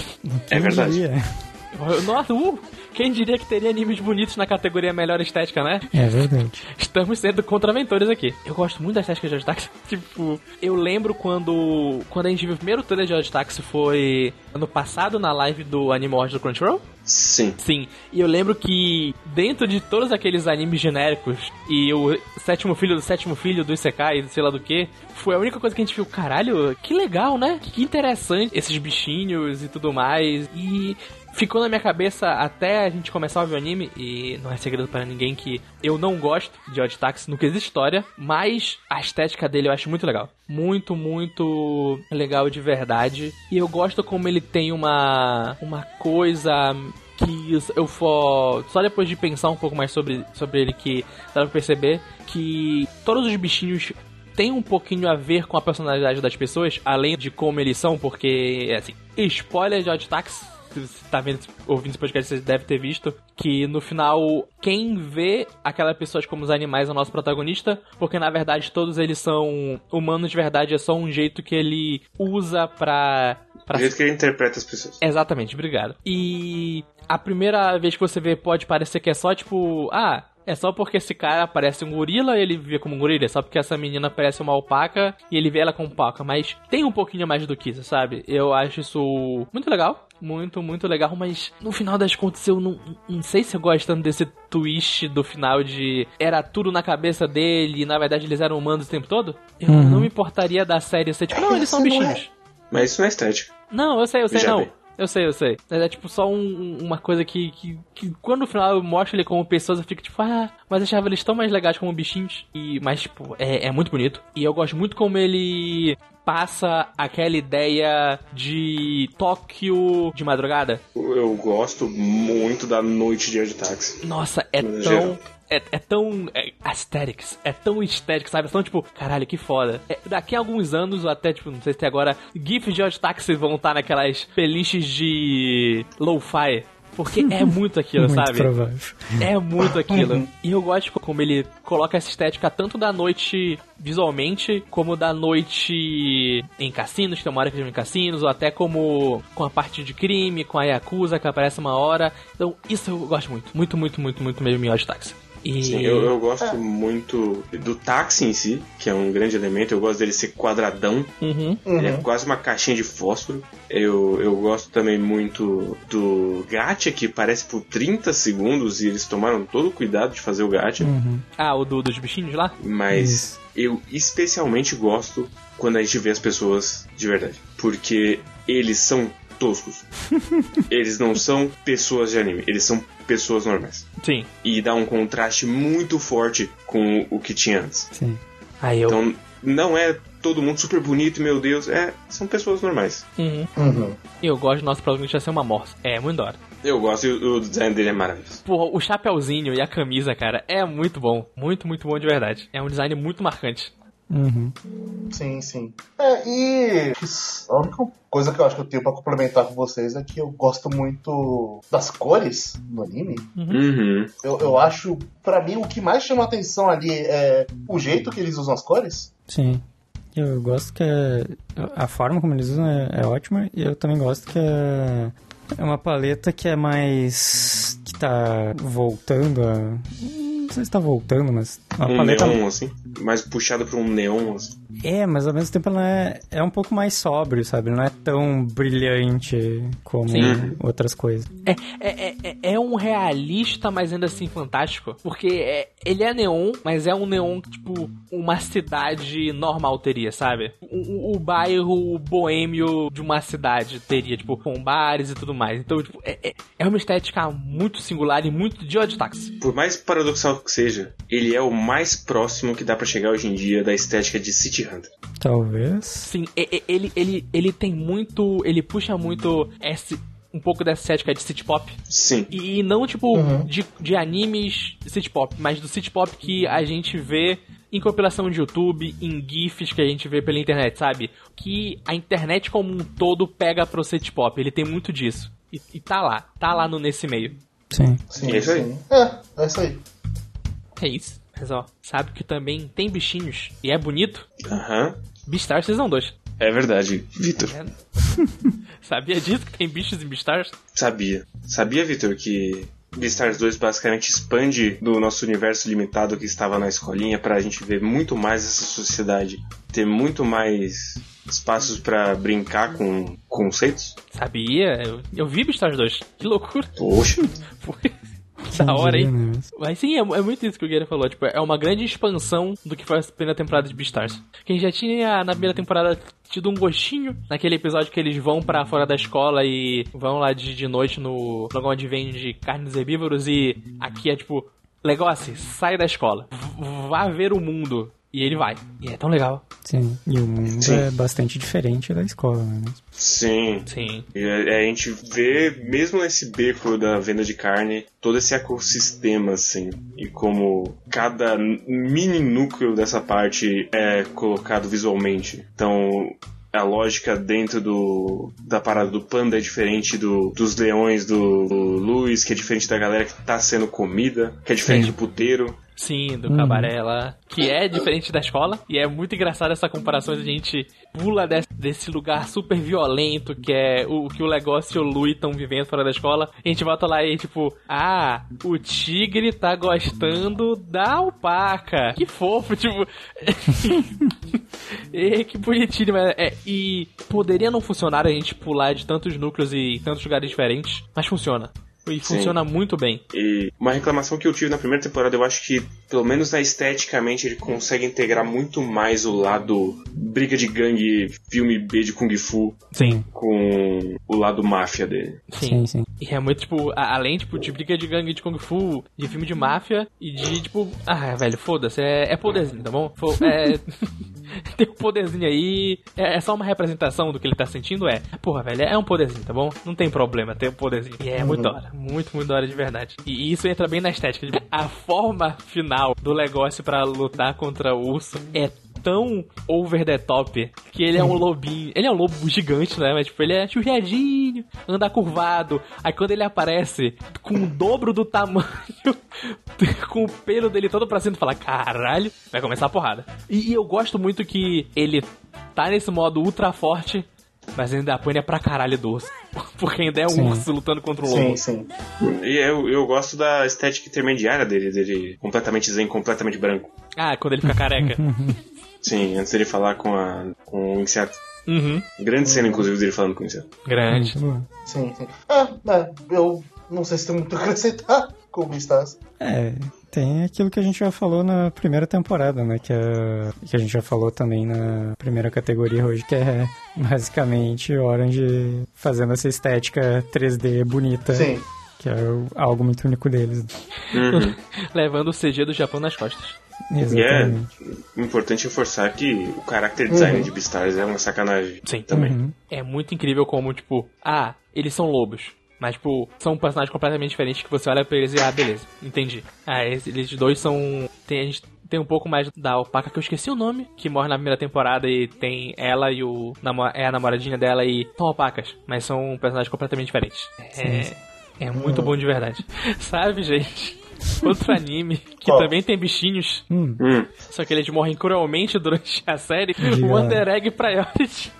é verdade. Nossa, uh, quem diria que teria animes bonitos na categoria melhor estética, né? É verdade. Estamos sendo contraventores aqui. Eu gosto muito da estética de Odd Taxi. tipo, eu lembro quando quando a gente viu o primeiro trailer de Odd Taxi foi ano passado na live do Anime Awards do Crunchyroll. Sim. Sim, e eu lembro que dentro de todos aqueles animes genéricos e o sétimo filho do sétimo filho do Isekai, sei lá do que, foi a única coisa que a gente viu, caralho, que legal, né? Que interessante esses bichinhos e tudo mais. E ficou na minha cabeça até a gente começar a ver o anime, e não é segredo para ninguém que eu não gosto de Odd Taxi no que existe história, mas a estética dele eu acho muito legal. Muito, muito legal de verdade. E eu gosto como ele tem uma, uma coisa que eu for só depois de pensar um pouco mais sobre, sobre ele que dá pra perceber que todos os bichinhos têm um pouquinho a ver com a personalidade das pessoas, além de como eles são, porque assim, spoiler de Odd Taxi, se você tá vendo, ouvindo esse podcast, você deve ter visto que no final quem vê aquelas pessoas como os animais é o nosso protagonista, porque na verdade todos eles são humanos de verdade, é só um jeito que ele usa pra O pra jeito que ele interpreta as pessoas. Exatamente, obrigado. E a primeira vez que você vê pode parecer que é só tipo, ah, é só porque esse cara parece um gorila e ele vê como um gorila, é só porque essa menina parece uma alpaca e ele vê ela como paca, mas tem um pouquinho mais do que isso, sabe? Eu acho isso muito legal. Muito, muito legal, mas no final das contas eu não, não sei se eu gosto tanto desse twist do final de era tudo na cabeça dele e na verdade eles eram humanos o tempo todo. Eu não me importaria da série ser tipo, não, eles são é- bichinhos. Mas isso não é estética. Não, eu sei, eu sei, Veja não. bem. Eu sei, eu sei. Mas é tipo só um- uma coisa que, que, que quando no final eu mostro ele como pessoas, eu fico tipo, ah, mas eu achava eles tão mais legais como bichinhos. E, mas, tipo, é, é muito bonito. E eu gosto muito como ele passa aquela ideia de Tóquio de madrugada. Eu gosto muito da noite de Air Taxi. Nossa, é tão. geral. é, é tão é, aesthetics, é tão estético, sabe? São tipo, caralho, que foda. É, daqui a alguns anos, ou até, tipo, não sei se tem agora, GIFs de Odd Taxi vão estar naquelas playlists de lo-fi porque é muito aquilo, muito sabe? provável. É muito aquilo. e eu gosto como ele coloca essa estética tanto da noite visualmente, como da noite em cassinos, tem uma hora que tem em cassinos, ou até como com a parte de crime, com a Yakuza que aparece uma hora. Então, isso eu gosto muito. Muito, muito, muito, muito mesmo em Odd Taxi. E... Sim, eu, eu gosto muito do táxi em si, que é um grande elemento. Eu gosto dele ser quadradão. Uhum. Ele é quase uma caixinha de fósforo. Eu, eu gosto também muito do gacha, que parece por 30 segundos e eles tomaram todo o cuidado de fazer o gacha. Uhum. Ah, o do, dos bichinhos lá? Mas eu especialmente gosto quando a gente vê as pessoas de verdade. Porque eles são toscos. eles não são pessoas de anime, eles são pessoas normais. Sim. E dá um contraste muito forte com o que tinha antes. Sim. Aí eu. Então não é todo mundo super bonito, meu Deus, é, são pessoas normais. Uhum. Uhum. E eu gosto do nosso protagonista ser uma morsa. É, muito da hora. Eu gosto e o o design dele é maravilhoso. Porra, o chapéuzinho e a camisa, cara, é muito bom. Muito, muito bom de verdade. É um design muito marcante. Uhum. Sim, sim. É, e a única coisa que eu acho que eu tenho pra complementar com vocês é que eu gosto muito das cores no anime. Uhum. Eu, eu acho, pra mim, o que mais chama atenção ali é o jeito que eles usam as cores. Sim. Eu gosto que é- a forma como eles usam é, é ótima e eu também gosto que é, é uma paleta que é mais. que tá voltando a. Não sei se tá voltando, mas. Uma Um paleta. neon, assim. Mais puxado pra um neon, assim. É, mas ao mesmo tempo ela é, é um pouco mais sóbrio, sabe? Não é tão brilhante como Sim. outras coisas. É, é, é, é um realista, mas ainda assim fantástico. Porque é, ele é neon, mas é um neon que, tipo, uma cidade normal teria, sabe? O, o- o bairro boêmio de uma cidade teria, tipo, com bares e tudo mais. Então, tipo, é, é, é uma estética muito singular e muito de Odd Taxi. Por mais paradoxal que seja, ele é o mais próximo que dá pra chegar hoje em dia da estética de City Hunter. Talvez. Sim, ele, ele, ele tem muito. Ele puxa muito esse. Um pouco dessa estética de city pop. Sim. E não, tipo, Uhum. de, de animes city pop, mas do city pop que a gente vê em compilação de YouTube, em GIFs que a gente vê pela internet, sabe? Que a internet como um todo pega pro city pop. Ele tem muito disso. E, e tá lá, tá lá no, nesse meio. Sim. Sim, É isso aí. É, é isso aí. É isso. Mas ó, sabe que também tem bichinhos e é bonito? Aham. Beastars Season 2. É verdade, Vitor. É. Sabia disso que tem bichos em Beastars? Sabia. Sabia, Vitor, que Beastars 2 basicamente expande do nosso universo limitado que estava na escolinha pra gente ver muito mais essa sociedade, ter muito mais espaços pra brincar com conceitos? Sabia? Eu, eu vi Beastars 2. Que loucura. Poxa. Foi da hora, hein? né? Mas sim, é, é muito isso que o Guilherme falou. Tipo, é uma grande expansão do que foi a primeira temporada de Beastars. Quem já tinha na primeira temporada tido um gostinho naquele episódio que eles vão pra fora da escola e vão lá de, de noite no lugar onde vende carnes herbívoros e aqui é tipo, legal assim, sai da escola, vá ver o mundo. E ele vai. E é tão legal. Sim. E o mundo Sim. é bastante diferente da escola, né? Sim. Sim. E a, a gente vê, mesmo nesse beco da venda de carne, todo esse ecossistema, assim, e como cada mini núcleo dessa parte é colocado visualmente. Então, a lógica dentro do da parada do panda é diferente do, dos leões do, do Luiz, que é diferente da galera que tá sendo comida, que é diferente Sim. do puteiro. Sim, do Uhum. cabaré lá. Que é diferente da escola. E é muito engraçado essa comparação. A gente pula desse, desse lugar super violento que é o que o negócio e o Lui estão vivendo fora da escola. E a gente volta lá e tipo, ah, o tigre tá gostando da alpaca. Que fofo, tipo. e, que bonitinho, mas é, e poderia não funcionar a gente pular de tantos núcleos e tantos lugares diferentes, mas funciona. E Sim. funciona muito bem. E uma reclamação que eu tive na primeira temporada, eu acho que, pelo menos na esteticamente, ele consegue integrar muito mais o lado briga de gangue, filme B de Kung Fu, Sim. com o lado máfia dele. Sim, sim. E é muito, tipo, a- além, tipo, de briga de gangue de Kung Fu, de filme de máfia e de, tipo, ah, velho, foda-se, é, é poderzinho, tá bom? É, tem um poderzinho aí, é, é só uma representação do que ele tá sentindo, é, porra, velho, é um poderzinho, tá bom? Não tem problema ter um poderzinho. E é muito da hora, Muito, muito da hora de verdade. E isso entra bem na estética. A forma final do negócio pra lutar contra o urso é tão over the top que ele é um lobinho. Ele é um lobo gigante, né? Mas tipo, ele é churriadinho, anda curvado. Aí quando ele aparece com o dobro do tamanho, com o pelo dele todo pra cima, tu fala: caralho, vai começar a porrada. E, e eu gosto muito que ele tá nesse modo ultra forte. Mas ainda apanha pra caralho do urso. Porque ainda é um Sim. urso lutando contra o lobo. Sim, sim. E eu, eu gosto da estética intermediária dele, dele completamente zen, completamente branco. Ah, quando ele fica careca. Sim, antes dele falar com, a, com o inseto. uhum. Grande cena, inclusive, dele falando com o inseto. Grande. Sim, sim. Ah, é, eu não sei se tem muito o que acrescentar como estás. É, tem aquilo que a gente já falou na primeira temporada, né? Que, é, que a gente já falou também na primeira categoria hoje, que é basicamente Orange fazendo essa estética 3D bonita, Sim. que é algo muito único deles. Uhum. Levando o CG do Japão nas costas. Exatamente. Importante reforçar que o character design Uhum. de Beastars é uma sacanagem. Sim. Também. Uhum. É muito incrível como, tipo, ah, eles são lobos. Mas, tipo, são personagens completamente diferentes que você olha pra eles e, ah, beleza, entendi. Ah, eles dois são. Tem, a gente tem um pouco mais da alpaca que eu esqueci o nome, que morre na primeira temporada e tem ela e o. é a namoradinha dela e. São alpacas, mas são personagens completamente diferentes. É, é muito bom de verdade. Sabe, gente? Outro anime que Qual? também tem bichinhos, Hum. Hum, só que eles morrem cruelmente durante a série. Diga. Wonder Egg Priority.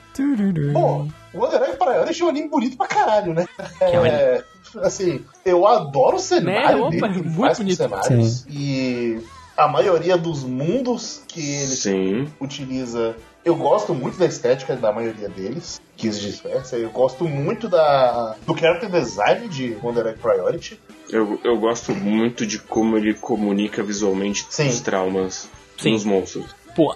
Bom, o Wonder Egg para deixa um anime bonito pra caralho, né? é É, assim, eu adoro o cenário Né? Opa, dele, muito faz bonito. cenários. E a maioria dos mundos que ele sim. utiliza. Eu gosto muito da estética da maioria deles, que se dispersa. Eu gosto muito da, do character design de Wonder Egg Priority. Eu, eu gosto muito de como ele comunica visualmente Sim. os traumas Sim. dos monstros. Pô,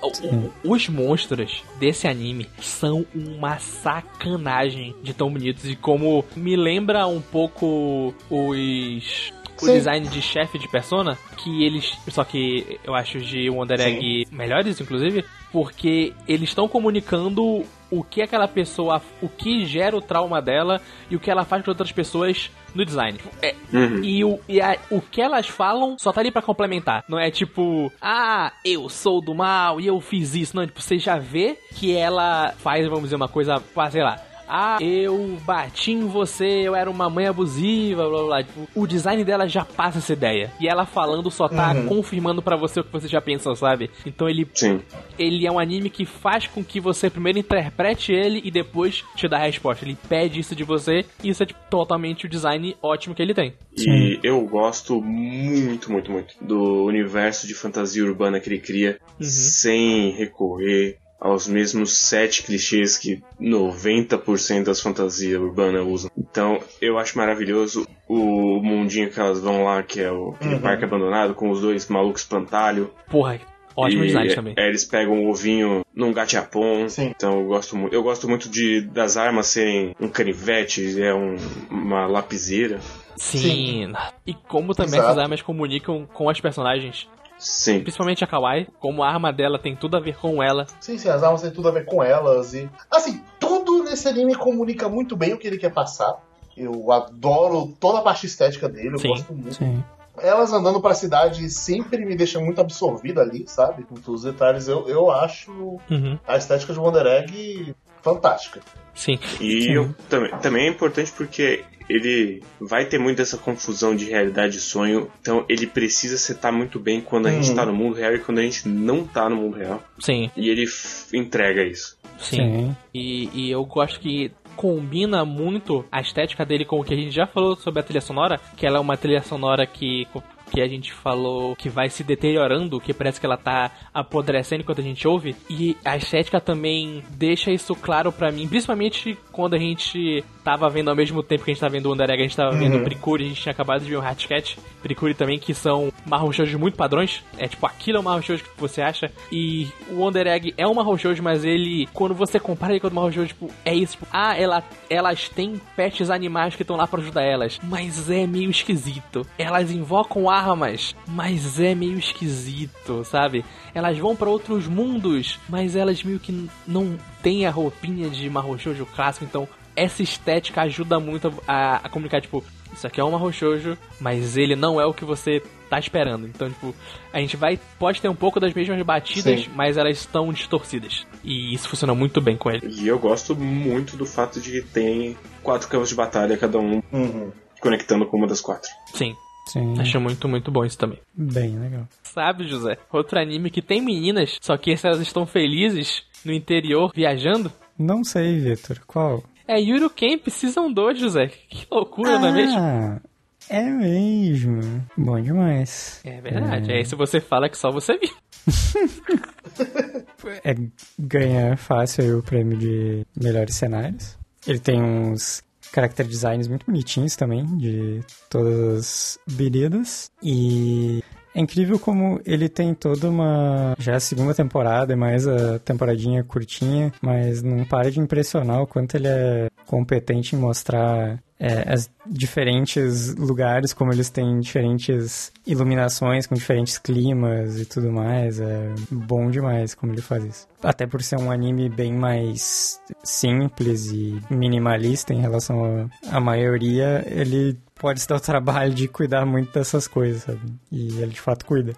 o- os monstros desse anime são uma sacanagem de tão bonitos. E como me lembra um pouco os o Sim. design de chefe de Persona, que eles, só que eu acho os de Wonder Egg melhores inclusive, porque eles estão comunicando o que aquela pessoa, o que gera o trauma dela e o que ela faz com outras pessoas no design. É, Uhum. e, o, e a- o que elas falam só tá ali pra complementar. Não é tipo, ah, eu sou do mal e eu fiz isso. Não, tipo, você já vê que ela faz, vamos dizer, uma coisa, sei lá. Ah, eu bati em você, eu era uma mãe abusiva, blá blá blá. Tipo, o design dela já passa essa ideia. E ela falando só tá Uhum. confirmando pra você o que você já pensou, sabe? Então ele Sim. ele é um anime que faz com que você primeiro interprete ele e depois te dá a resposta. Ele pede isso de você e isso é tipo, totalmente o design ótimo que ele tem. E eu gosto muito, muito, muito do universo de fantasia urbana que ele cria, sem recorrer aos mesmos sete clichês que 90% das fantasias urbanas usam. Então, eu acho maravilhoso o mundinho que elas vão lá, que é o Uhum. parque abandonado, com os dois malucos espantalho. Porra, ótimo E, design também. é, eles pegam o ovinho num gachapon. Sim. Então eu gosto muito. Eu gosto muito de das armas serem um canivete, é um, uma lapiseira. Sim. E como também Exato. essas armas comunicam com as personagens. Sim. Principalmente a Kawaii, como a arma dela tem tudo a ver com ela. Sim, sim, as armas têm tudo a ver com elas. E. Assim, tudo nesse anime comunica muito bem o que ele quer passar. Eu adoro toda a parte estética dele, eu Sim. gosto muito. Sim. Elas andando pra cidade sempre me deixa muito absorvido ali, sabe? Com todos os detalhes. Eu, eu acho Uhum. a estética de Wonder Egg fantástica. Sim. E Sim. eu, também, também é importante porque ele vai ter muito essa confusão de realidade e sonho. Então ele precisa setar muito bem quando a gente tá no mundo real e quando a gente não tá no mundo real. Sim. E ele entrega isso. Sim. Sim. E, e eu gosto que combina muito a estética dele com o que a gente já falou sobre a trilha sonora, que ela é uma trilha sonora que que a gente falou que vai se deteriorando, que parece que ela tá apodrecendo enquanto a gente ouve. E a estética também deixa isso claro pra mim, principalmente quando a gente tava vendo ao mesmo tempo que a gente tava vendo o Wonder Egg, a gente tava vendo o Pricuri, a gente tinha acabado de ver o Hatcat, Pricuri também, que são marrom shoujo muito padrões. É tipo, aquilo é o marrom shoujo que você acha. E o Wonder Egg é um marrom shoujo, mas ele, quando você compara ele com o marrom shoujo, tipo, é isso, tipo, ah, ela, elas têm pets animais que estão lá pra ajudar elas, mas é meio esquisito. Elas invocam armas, mas é meio esquisito, sabe? Elas vão pra outros mundos, mas elas meio que não têm a roupinha de marrom shoujo clássico, então essa estética ajuda muito a, a comunicar, tipo, isso aqui é uma Roshoujo, mas ele não é o que você tá esperando. Então, tipo, a gente vai. Pode ter um pouco das mesmas batidas, Sim. mas elas estão distorcidas. E isso funciona muito bem com ele. E eu gosto muito do fato de que tem quatro campos de batalha, cada um Uhum. conectando com uma das quatro. Sim, Sim, acho muito, muito bom isso também. bem legal. Sabe, José? Outro anime que tem meninas, só que elas estão felizes no interior viajando. Não sei, Vitor, qual? É Yuru Camp Season 2, José. Que loucura, não é mesmo? Ah, é mesmo. Bom demais. É verdade. Aí se você fala que só você viu. É ganha fácil aí o prêmio de melhores cenários. Ele tem uns character designs muito bonitinhos também, de todas as bebidas. E é incrível como ele tem toda uma. Já é a segunda temporada, é mais a temporadinha curtinha, mas não para de impressionar o quanto ele é competente em mostrar é, as diferentes lugares, como eles têm diferentes iluminações com diferentes climas e tudo mais. É bom demais como ele faz isso. Até por ser um anime bem mais simples e minimalista em relação à à maioria, ele pode se dar o trabalho de cuidar muito dessas coisas, sabe? E ele de fato cuida.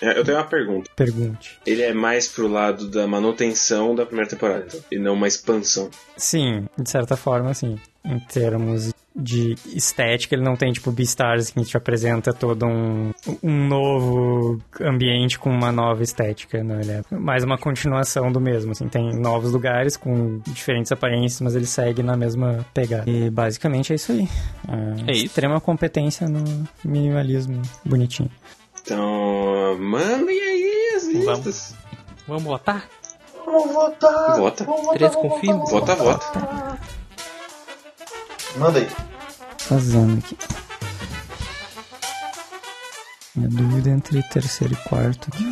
É, Eu tenho uma pergunta. Pergunte. Ele é mais pro lado da manutenção da primeira temporada, então, e não uma expansão. Sim, de certa forma, sim. Em termos de estética, ele não tem, tipo, Beastars que te apresenta todo um, um novo ambiente com uma nova estética, não. Ele é mais uma continuação do mesmo, assim. Tem novos lugares com diferentes aparências, mas ele segue na mesma pegada. E basicamente é isso aí. É isso. Extrema competência no minimalismo bonitinho. Então, mandem aí as Vamos. listas. Vamos votar? Vamos votar. Vota. Vamos votar, Três vamos confirma. Vota, vamos vota. Manda aí. Fazendo aqui. Minha dúvida entre terceiro e quarto que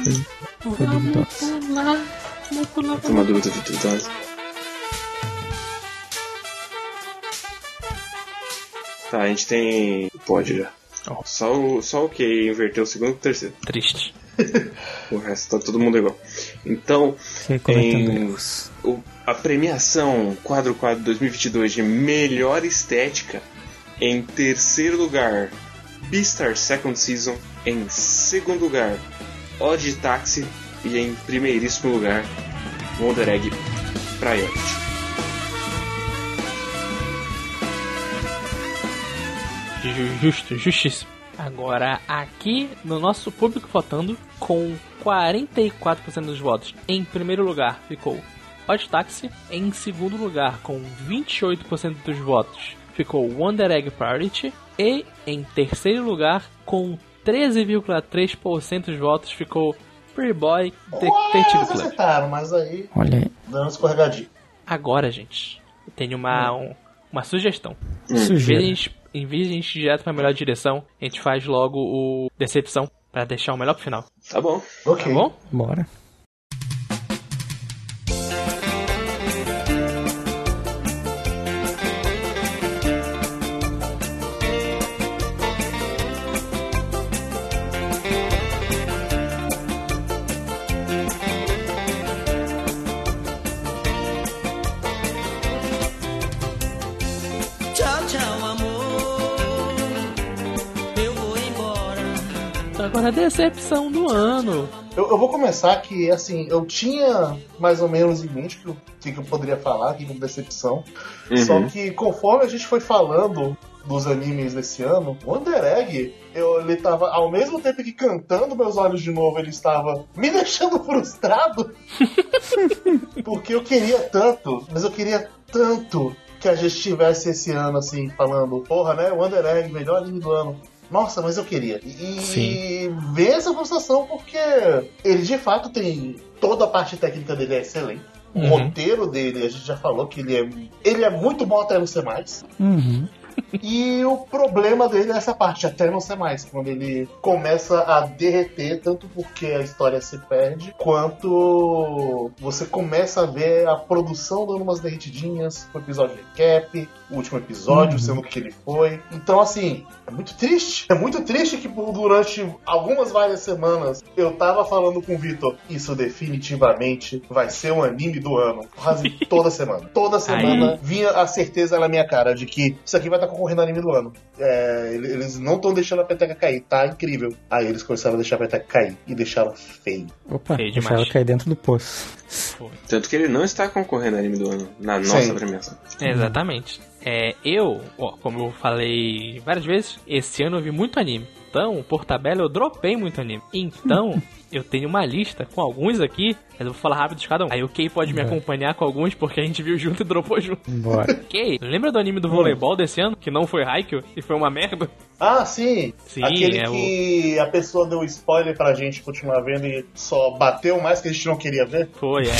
foi, foi duvidosa. Uma dúvida duvidosa. Tá, a gente tem. Pode já. Ó. Só o, só o que inverteu o segundo e o terceiro. Triste. O resto tá todo mundo igual. Então, Em- o- a premiação Quadro Quadro 2022 de melhor estética em terceiro lugar Beastar Second Season em segundo lugar Odd Taxi e em primeiríssimo lugar Wonder Egg Priority Ju- Justo, justíssimo. Agora, aqui no nosso público votando, com 44% dos votos, em primeiro lugar ficou Odd Taxi. Em segundo lugar, com 28% dos votos, ficou Wonder Egg Priority. E em terceiro lugar, com 13,3% dos votos, ficou Pretty Boy Detective Quase Club. acertaram, mas aí Olha aí. dando uma escorregadinha. Agora, gente, eu tenho uma, um- uma sugestão. Em em vez de a gente ir direto pra melhor direção, a gente faz logo o Decepção pra deixar o melhor pro final. Tá bom. Ok. Tá bom? Bora. Decepção do ano. Eu, eu vou começar que, assim, eu tinha mais ou menos em mente que, o que, que eu poderia falar aqui com decepção. Só que conforme a gente foi falando dos animes desse ano, o Wonder Egg, eu, ele tava, ao mesmo tempo que cantando meus olhos de novo, ele estava me deixando frustrado. porque eu queria tanto, mas eu queria tanto que a gente tivesse esse ano, assim, falando, porra, né, Wonder Egg, melhor anime do ano. Nossa, mas eu queria. E Sim. ver essa frustração porque ele de fato tem. Toda a parte técnica dele é excelente. O Uhum. roteiro dele, a gente já falou que ele é. Ele é muito bom até não ser mais. Uhum. E o problema dele é essa parte, até não ser mais, quando ele começa a derreter, tanto porque a história se perde, quanto você começa a ver a produção dando umas derretidinhas, o episódio de recap, o último episódio, sendo que ele foi. Então, assim, é muito triste. É muito triste que por- durante algumas várias semanas eu tava falando com o Vitor, isso definitivamente vai ser um anime do ano. Quase toda semana. Toda semana vinha a certeza na minha cara de que isso aqui vai estar concorrendo ao anime do ano. É, ele- eles não estão deixando a peteca cair, tá incrível. Aí eles começaram a deixar a peteca cair e deixaram feio. Opa, Feio deixa demais. ela cair dentro do poço. Tanto que ele não está concorrendo ao anime do ano, na nossa Sim. premiação. Exatamente. É, eu, ó, como eu falei várias vezes, esse ano eu vi muito anime. Então, por tabela, eu dropei muito anime. Então, eu tenho uma lista com alguns aqui, mas eu vou falar rápido de cada um. Aí o Kay pode me acompanhar com alguns, porque a gente viu junto e dropou junto. Bora. Kay, lembra do anime do voleibol desse ano? Que não foi Haikyuu e foi uma merda? Ah, sim! Sim, Aquele é que a pessoa deu spoiler pra gente continuar vendo e só bateu mais que a gente não queria ver. Foi, é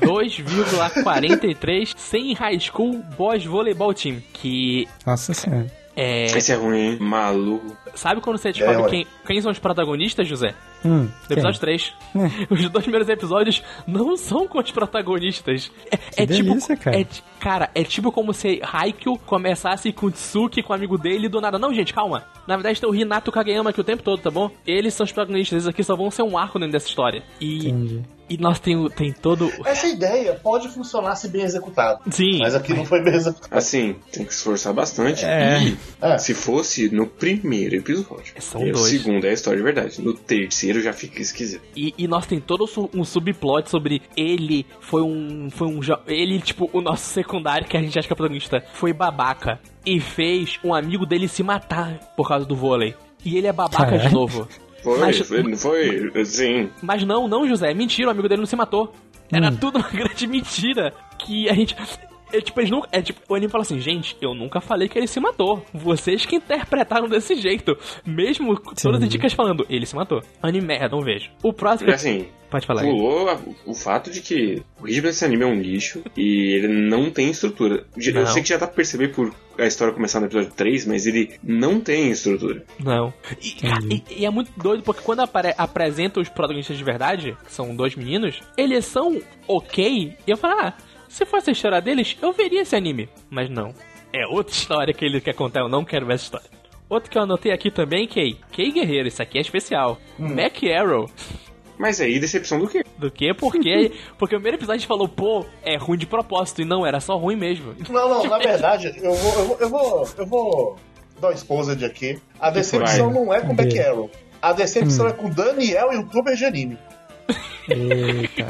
o 2,43 sem High School Boys Volleyball Team. Que Nossa senhora. É. Esse é ruim, hein? Maluco. Sabe quando você descobre É, ué. quem, quem são os protagonistas, José? Hum, Do episódio 3. Os dois primeiros episódios não são com os protagonistas. É, é delícia, tipo. cara. É, cara, é tipo como se Haikyuu começasse com o Tsuki, com o amigo dele, e do nada. Não, gente, calma. Na verdade tem o Hinato Kageyama aqui o tempo todo, tá bom? Eles são os protagonistas, eles aqui só vão ser um arco dentro dessa história. E, Entendi. E nós tem, tem todo. Essa ideia pode funcionar se bem executado. Sim. Mas aqui não foi bem executado. Assim, tem que se esforçar bastante. É. E É. se fosse no primeiro episódio. São e o dois. segundo é a história de verdade. No terceiro já fica esquisito. E, e nós tem todo um subplot sobre ele foi um. Foi um. Ele, tipo, o nosso secundário, que a gente acha que é protagonista, foi babaca. E fez um amigo dele se matar por causa do vôlei. E ele é babaca de novo. Foi, Mas- foi, foi, assim. Mas não, não, José, é mentira, o amigo dele não se matou. Era Hum. tudo uma grande mentira. Que a gente. É tipo, eles nunca. É tipo, o anime fala assim, gente, eu nunca falei que ele se matou. Vocês que interpretaram desse jeito. Mesmo com todas as dicas falando, ele se matou. Anime merda, não vejo. O próximo. Assim, Pode falar. Pulou a- o fato de que o ritmo desse anime é um lixo e ele não tem estrutura. Eu Não. sei que já dá pra perceber por a história começar no episódio 3, mas ele não tem estrutura. Não. E, cara, e- e é muito doido porque quando apare- apresenta os protagonistas de verdade, que são dois meninos, eles são ok. E eu falo, ah, se fosse a história deles, eu veria esse anime. Mas não. É outra história que ele quer contar, eu não quero ver essa história. Outro que eu anotei aqui também, Kay. Kay Guerreiro, isso aqui é especial. Mac Arrow. Mas aí, decepção do quê? Do que? Porque, porque o primeiro episódio a gente falou, pô, é ruim de propósito. E não, era só ruim mesmo. Não, não, na verdade, eu vou, eu vou, eu vou, eu vou dar um exposed aqui. A decepção Vai. não é com Vê. Beck Arrow. A decepção é com Daniel, youtuber de anime. Eita.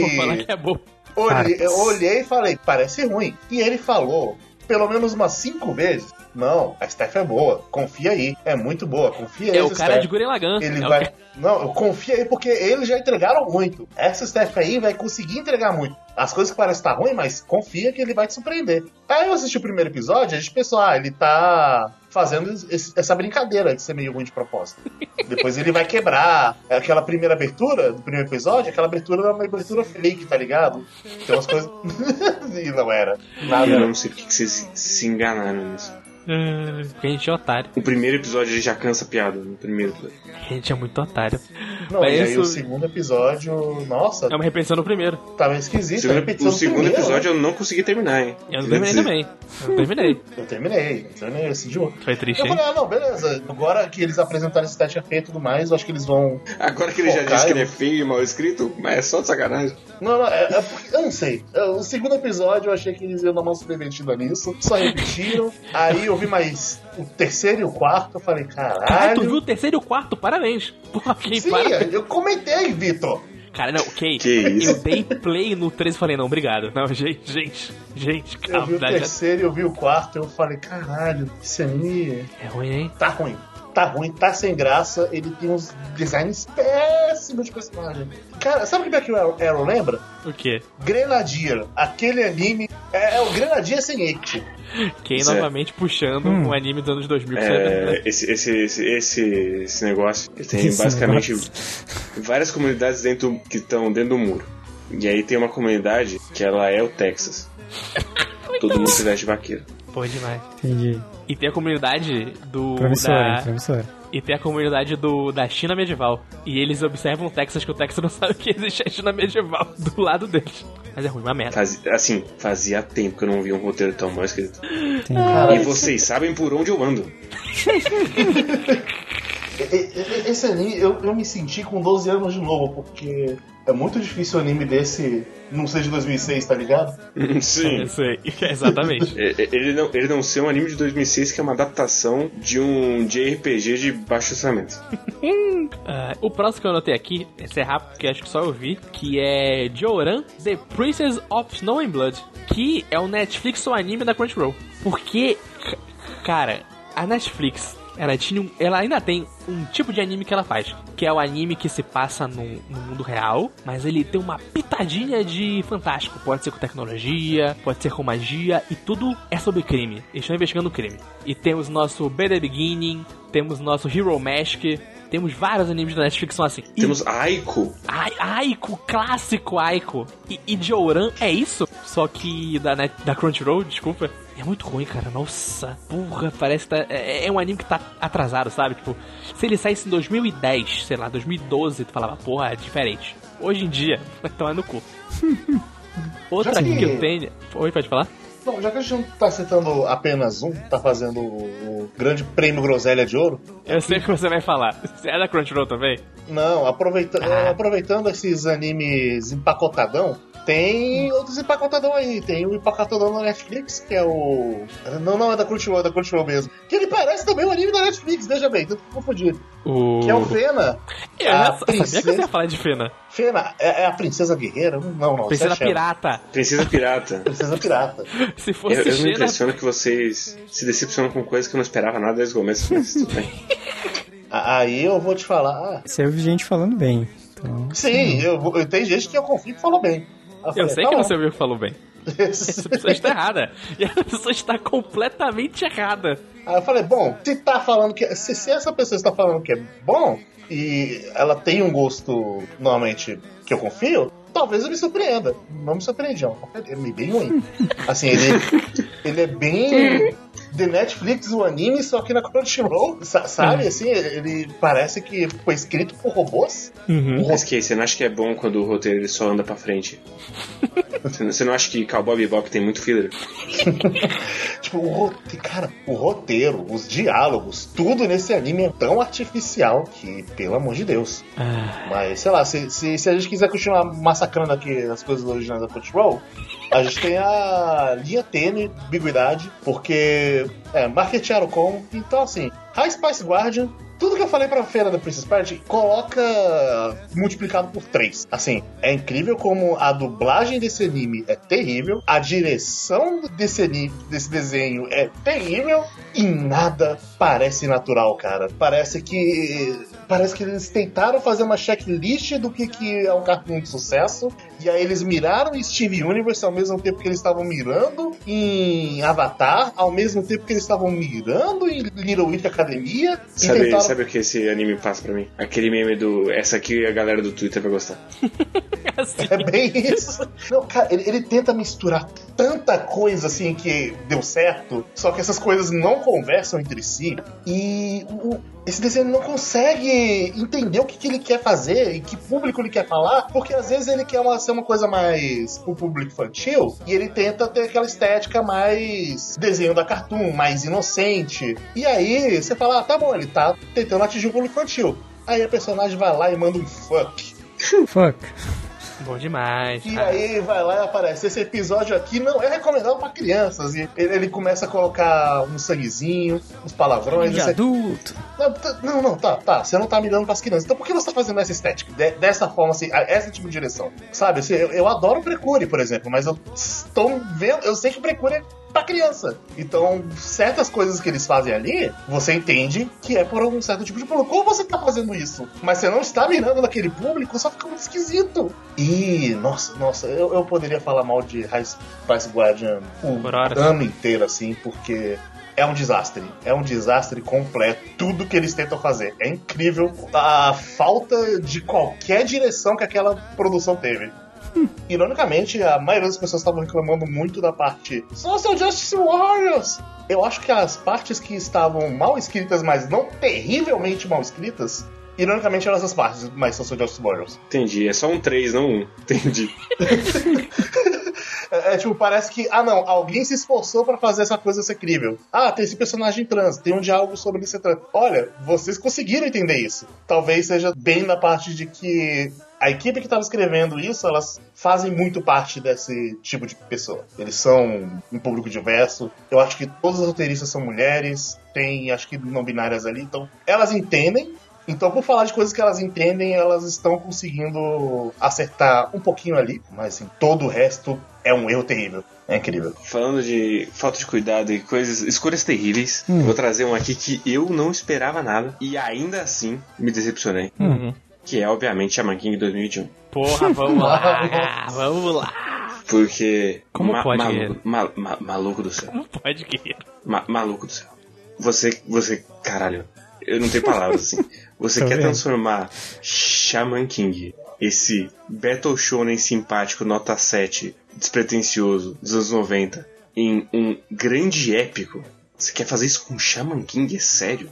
Vou falar Que que é bom. Olhei, eu olhei e falei, parece ruim. E ele falou, pelo menos umas cinco vezes, não, a Steph é boa, confia aí, é muito boa, confia aí. É o essa cara Steph. de Guren Lagann. Ele É o vai. Não, eu confio aí porque eles já entregaram muito. Essa Steph aí vai conseguir entregar muito. As coisas que parecem estar ruim, mas confia que ele vai te surpreender. Aí eu assisti o primeiro episódio, a gente pensou, ah, ele tá fazendo esse- essa brincadeira de ser meio ruim de propósito. Depois ele vai quebrar. Aquela primeira abertura do primeiro episódio, aquela abertura era uma abertura fake, tá ligado? Tem umas coisas. e não era. Nada. Eu não sei porque que vocês se enganaram nisso. Ah, A gente é otário. O primeiro episódio ele já cansa a piada. No primeiro episódio. A gente é muito otário. Não, Mas e aí isso- o segundo episódio, nossa, É uma repetição do primeiro. tava O esquisito. segundo, repetição o do segundo primeiro, né? episódio eu não consegui terminar, hein? Eu não terminei também. Eu não terminei. Eu terminei, eu terminei esse idiota. Foi triste, Eu hein? falei, ah, não, beleza. Agora que eles apresentaram esse teste feio e tudo mais, eu acho que eles vão. Agora que ele já disse que ele é feio e mal escrito, mas é só de sacanagem. Não, não, é, é porque. Eu não sei. O segundo episódio eu achei que eles iam dar uma subvertida nisso. Só repetiram. aí eu vi mais o terceiro e o quarto. Eu falei, Caralho, caralho. tu viu o terceiro e o quarto? Parabéns. Porra, ok, Sim, parabéns. eu comentei, Vitor. Cara, não, ok. Que isso? Eu dei play no 13 e falei, não, obrigado. Não, gente, gente, gente, Eu calma. vi o terceiro e eu vi o quarto. Eu falei, caralho, esse anime É ruim, hein? tá ruim. Tá ruim, tá sem graça. Ele tem uns designs péssimos de personagem. Cara, sabe o que é que o Arrow- lembra? O quê? Grenadier, aquele anime. É, é o Grenadier sem Eite. Quem Isso é. novamente puxando Hum. um anime dos anos 2000 que você É, esse, esse, esse, esse, esse negócio ele tem Esse basicamente negócio. várias comunidades dentro que estão dentro do muro. E aí tem uma comunidade que ela é o Texas. Todo mundo se veste de vaqueiro. Pô, demais. Entendi. E tem a comunidade do. Promissor, da- hein? E tem a comunidade do, da China medieval. E eles observam o Texas, que o Texas não sabe que existe a China medieval do lado deles. Mas é ruim, uma merda. Faz- assim, fazia tempo que eu não vi um roteiro tão mal escrito. Cara, E vocês sabem por onde eu ando. Esse anime, eu, eu me senti com 12 anos de novo, porque é muito difícil o anime desse não ser de 2006, tá ligado? Sim. Sei, exatamente. É, é, Ele não, ele não ser um anime de 2006 que é uma adaptação de um JRPG de baixo orçamento. Ah, o próximo que eu anotei aqui, esse é rápido, porque acho que só eu vi, que é Joran, The Princess of Snow and Blood, que é o Netflix ou anime da Crunchyroll. Porque, ca- cara, a Netflix, ela, tinha um- ela ainda tem um tipo de anime que ela faz, que é o anime que se passa no, no mundo real, mas ele tem uma pitadinha de fantástico. Pode ser com tecnologia, pode ser com magia, e tudo é sobre crime. Eles estão investigando crime. E temos nosso Better Beginning, temos nosso Hero Mask, temos vários animes da Netflix que são assim. E Temos Aiko. Ai, Aiko, clássico Aiko. E, e Joran é isso? Só que da, Net, da Crunchyroll, desculpa. É muito ruim, cara. Nossa, porra, parece que tá, é, é um anime que tá atrasado, sabe? Tipo, se ele saísse em 2010, sei lá, 2012, tu falava, porra, é diferente. Hoje em dia, vai tomar no cu. Outra que eu tenho. Oi, pode falar? Bom, já que a gente não tá citando apenas um, tá fazendo o, o grande prêmio Groselha de Ouro, Eu sei o que você vai falar. Você é da Crunchyroll também? não, aproveita, Ah. aproveitando esses animes empacotadão, tem outros empacotadão aí. Tem o empacotadão da Netflix, que é o. Não, não, é da Crunchyroll, é da Crunchyroll mesmo. Que ele parece também um anime da Netflix, veja bem, tô confundido. O... Que é o Fena. Eu já a sabia que você ia princesa, falar de Fena. Fena é, é a princesa guerreira? Não, não. Princesa é. Pirata. Princesa Pirata. Princesa pirata. Se Eu, fosse eu me Xena, impressiono que vocês se decepcionam com coisas que eu não esperava nada desde o começo. Mas tudo bem. Aí eu vou te falar. ah, Você ouve gente falando bem. Então, sim, eu, vou- eu, tem gente que eu confio que falou bem. Eu falei, sei tá que bom. você ouviu o que falou bem. Essa pessoa está errada. E a pessoa está completamente errada. Aí eu falei, bom, se tá falando que. Se, se essa pessoa está falando que é bom e ela tem um gosto normalmente que eu confio, talvez eu me surpreenda. Não me surpreendi, não. Ele é bem ruim. Assim, ele, ele é bem. The Netflix, o anime, só que na Crunchyroll, sa- sabe? Assim, ele parece que foi escrito por robôs. Mas que você não acha que é bom quando o roteiro ele só anda pra frente? Você não- acha que Cowboy Bebop tem muito filler? Tipo, o roteiro, cara, o roteiro, os diálogos, tudo nesse anime é tão artificial que, pelo amor de Deus. Mas, sei lá, se, se, se a gente quiser continuar massacrando aqui as coisas originais da Crunchyroll, a gente tem a linha tênue de ambiguidade, porque é, marketearam como. Então, assim, High Spice Guardian, tudo que eu falei pra feira da Princess Party, coloca multiplicado por 3. Assim, é incrível como a dublagem desse anime é terrível, a direção desse anime, desse desenho é terrível e nada parece natural, cara. Parece que parece que eles tentaram fazer uma checklist do que, que é um cartoon de sucesso e aí eles miraram em Steve Universe ao mesmo tempo que eles estavam mirando em Avatar, ao mesmo tempo que eles estavam mirando em Little Witch Academia e tentaram sabe o que esse anime passa pra mim? Aquele meme do. Essa aqui a galera do Twitter vai gostar. Assim. É bem isso. Não, cara, ele, ele tenta misturar tanta coisa assim que deu certo, só que essas coisas não conversam entre si. E o- esse desenho não consegue entender o que, que ele quer fazer e que público ele quer falar, porque às vezes ele quer uma, ser uma coisa mais pro público infantil e ele tenta ter aquela estética mais desenho da cartoon, mais inocente. E aí você fala, ah, tá bom, ele tá tentando atingir o público infantil. Aí a personagem vai lá e manda um fuck. fuck. Bom demais. E Ah, aí vai lá e aparece. Esse episódio aqui não é recomendado pra crianças. E ele, ele começa a colocar um sanguezinho, uns palavrões. De adulto. Não, tá- não, não, tá, tá. Você não tá mirando pras crianças. Então por que você tá fazendo essa estética? De- dessa forma, assim, essa tipo de direção? Sabe, assim, eu, eu adoro Precure, por exemplo, mas eu estou vendo. Eu sei que Precure é pra criança. Então, certas coisas que eles fazem ali, você entende que é por um certo tipo de público. Como você tá fazendo isso? Mas você não está mirando naquele público, só fica muito esquisito. E, nossa, nossa, eu, eu poderia falar mal de Spice Guardian o ano inteiro, assim, porque é um desastre. É um desastre completo. Tudo que eles tentam fazer. É incrível a falta de qualquer direção que aquela produção teve. Ironicamente, a maioria das pessoas estavam reclamando muito da parte Social Justice Warriors. Eu acho que as partes que estavam mal escritas, mas não terrivelmente mal escritas, ironicamente eram essas partes mais Social Justice Warriors. Entendi. É só um 3, não um. Entendi. É, é, tipo, parece que, ah não, alguém se esforçou pra fazer essa coisa ser crível. Ah, tem esse personagem trans, tem um diálogo sobre ele ser trans. Olha, vocês conseguiram entender isso. Talvez seja bem na parte de que a equipe que estava escrevendo isso, elas fazem muito parte desse tipo de pessoa. Eles são um público diverso. Eu acho que todas as roteiristas são mulheres, tem acho que não binárias ali, então elas entendem. Então, por falar de coisas que elas entendem, elas estão conseguindo acertar um pouquinho ali, mas assim, todo o resto é um erro terrível. É incrível. Falando de falta de cuidado e coisas, escolhas terríveis, eu vou trazer um aqui que eu não esperava nada e ainda assim me decepcionei. Uhum. Que é, obviamente, Shaman King 2021. Porra, vamos lá, vamos lá. Porque. Como pode, maluco, ma- ma- maluco do céu. Não pode, guerreiro. Ma- maluco do céu. Você. Você. Caralho. Eu não tenho palavras assim. Você quer vendo. transformar Shaman King, esse Battle Shonen simpático, nota 7, despretensioso, dos anos 90, em um grande épico? Você quer fazer isso com Shaman King? É sério?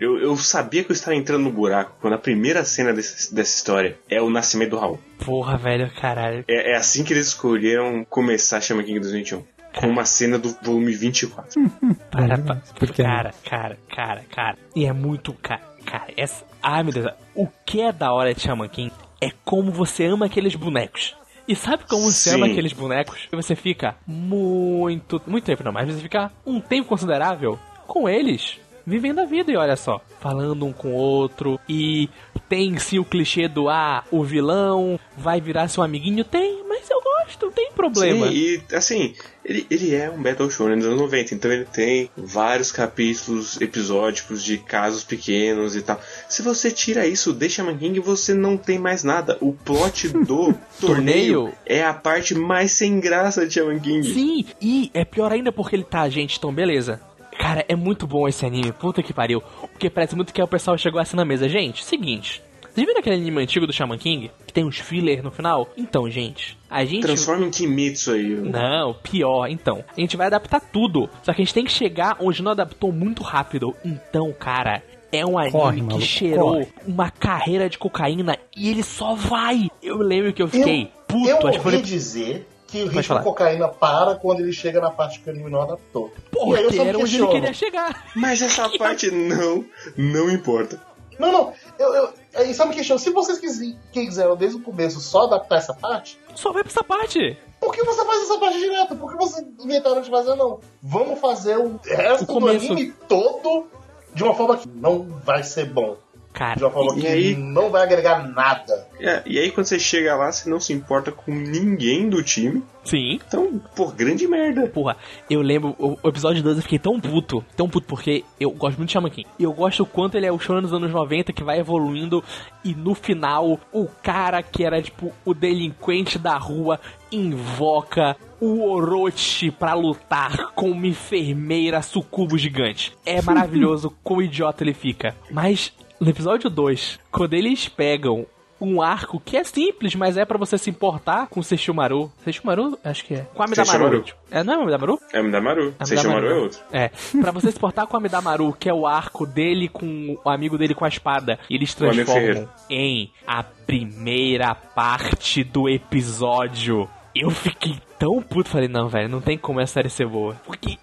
Eu, eu sabia que eu estava entrando no buraco quando a primeira cena desse- dessa história é o nascimento do Raul. Porra, velho, caralho. É, é assim que eles escolheram começar Shaman King 2021. Com uma cena do volume 24. Para, Bom pa- demais. Por que não? cara, cara, cara, cara. E é muito. Cara, cara, essa. Ai meu Deus. O que é da hora de Shaman King é como você ama aqueles bonecos. E sabe como você Sim. ama aqueles bonecos? E você fica muito. Muito tempo não, mas você fica um tempo considerável com eles. Vivendo a vida e olha só, falando um com o outro e tem sim o clichê do ah, o vilão vai virar seu amiguinho, tem, mas eu gosto, não tem problema. Sim, e assim, ele, ele é um Battle Shonen dos anos 90, então ele tem vários capítulos episódicos de casos pequenos e tal. Se você tira isso, deixa Shaman King, você não tem mais nada. O plot do torneio Torneio? é a parte mais sem graça de Shaman King. Sim, e é pior ainda porque ele tá, gente, então beleza. Cara, é muito bom esse anime, puta que pariu. Porque parece muito que o pessoal chegou assim na mesa. Gente, seguinte. Vocês viram aquele anime antigo do Shaman King? Que tem uns filler no final? Então, gente, a gente. Transforma em Kimetsu aí. Não, pior, então. A gente vai adaptar tudo. Só que a gente tem que chegar onde não adaptou muito rápido. Então, cara. É um anime Corre, que maluco, cheirou corre. uma carreira de cocaína e ele só vai. Eu lembro que eu fiquei puto. eu acho que foi ouvi dizer que o ritmo falar. de cocaína para quando ele chega na parte que o anime não adaptou. Pô, e aí eu que só me era onde ele queria chegar. Mas essa parte não, não importa. Não, não. Eu, eu, aí só me questiono. Se vocês quis- quiseram desde o começo só adaptar essa parte, Só vai pra essa parte. por que você faz essa parte direto? Por que vocês inventaram de fazer não? Vamos fazer o resto O do anime todo de uma forma que não vai ser bom. De Cara, uma forma E que aí? não vai agregar nada. É, e aí quando você chega lá, você não se importa com ninguém do time. sim. Então, pô, grande merda. Porra, eu lembro, o, o episódio 12 eu fiquei tão puto, tão puto, porque eu gosto muito de Shaman King. E eu gosto o quanto ele é o shonen dos anos 90 que vai evoluindo e no final o cara que era tipo o delinquente da rua invoca o Orochi pra lutar com uma enfermeira sucubo gigante. É maravilhoso como idiota ele fica. Mas no episódio 2, quando eles pegam um arco que é simples, mas é pra você se importar com o Sesshomaru. Sesshomaru? Acho que é. Com a Amidamaru. Tipo. É, não é o Amidamaru? É Midamaru. Você chamaram é outro. É. Pra você se portar com a Amidamaru, que é o arco dele com o amigo dele com a espada, e eles transformam em a primeira parte do episódio. Eu fiquei tão puto, falei, não, velho, não tem como essa série ser boa. Porque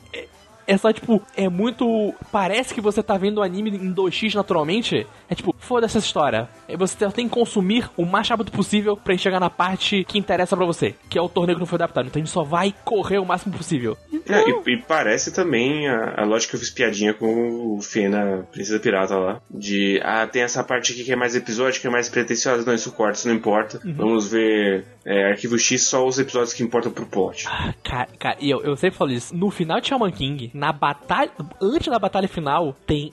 é, é só, tipo, é muito. Parece que você tá vendo o anime em 2x naturalmente. É tipo, foda-se essa história. E Você tem que consumir o mais rápido possível pra chegar na parte que interessa pra você, que é o torneio que não foi adaptado. Então a gente só vai correr o máximo possível. É, e, e parece também a, a lógica que eu fiz piadinha com o Fena, Princesa Pirata lá. De, ah, tem essa parte aqui que é mais episódio, que é mais pretensiosa. Não, isso corta, isso não importa. Vamos ver é, Arquivo X, só os episódios que importam pro plot. Ah, Cara, cara, e eu, eu sempre falo isso. No final de Shaman King, na batalha. Antes da batalha final, tem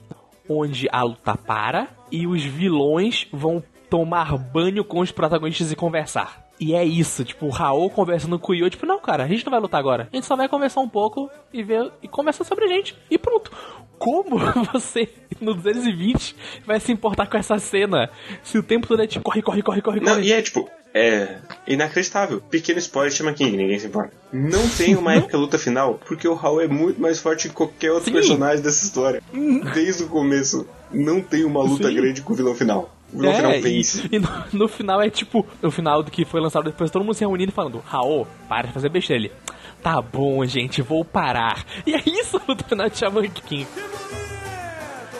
onde a luta para e os vilões vão tomar banho com os protagonistas e conversar. E é isso, tipo, o Raul conversando com o Yo, tipo, não, cara, a gente não vai lutar agora. A gente só vai conversar um pouco e ver e conversar sobre a gente. E pronto. Como você, no 220, vai se importar com essa cena? Se o tempo todo é tipo, corre, corre, corre, corre, Não, corre. e é tipo, é inacreditável. Pequeno spoiler chama King, ninguém se importa. Não tem uma épica luta final, porque o Raul é muito mais forte que qualquer outro Sim. personagem dessa história. Desde o começo, não tem uma luta Sim. grande com o vilão final. O vilão final É, e, vence. e no, no final é tipo, no final do que foi lançado depois, todo mundo se reunindo e falando, Raul, para de fazer besteira ele. Tá bom, gente, vou parar. E é isso no final de Shaman King.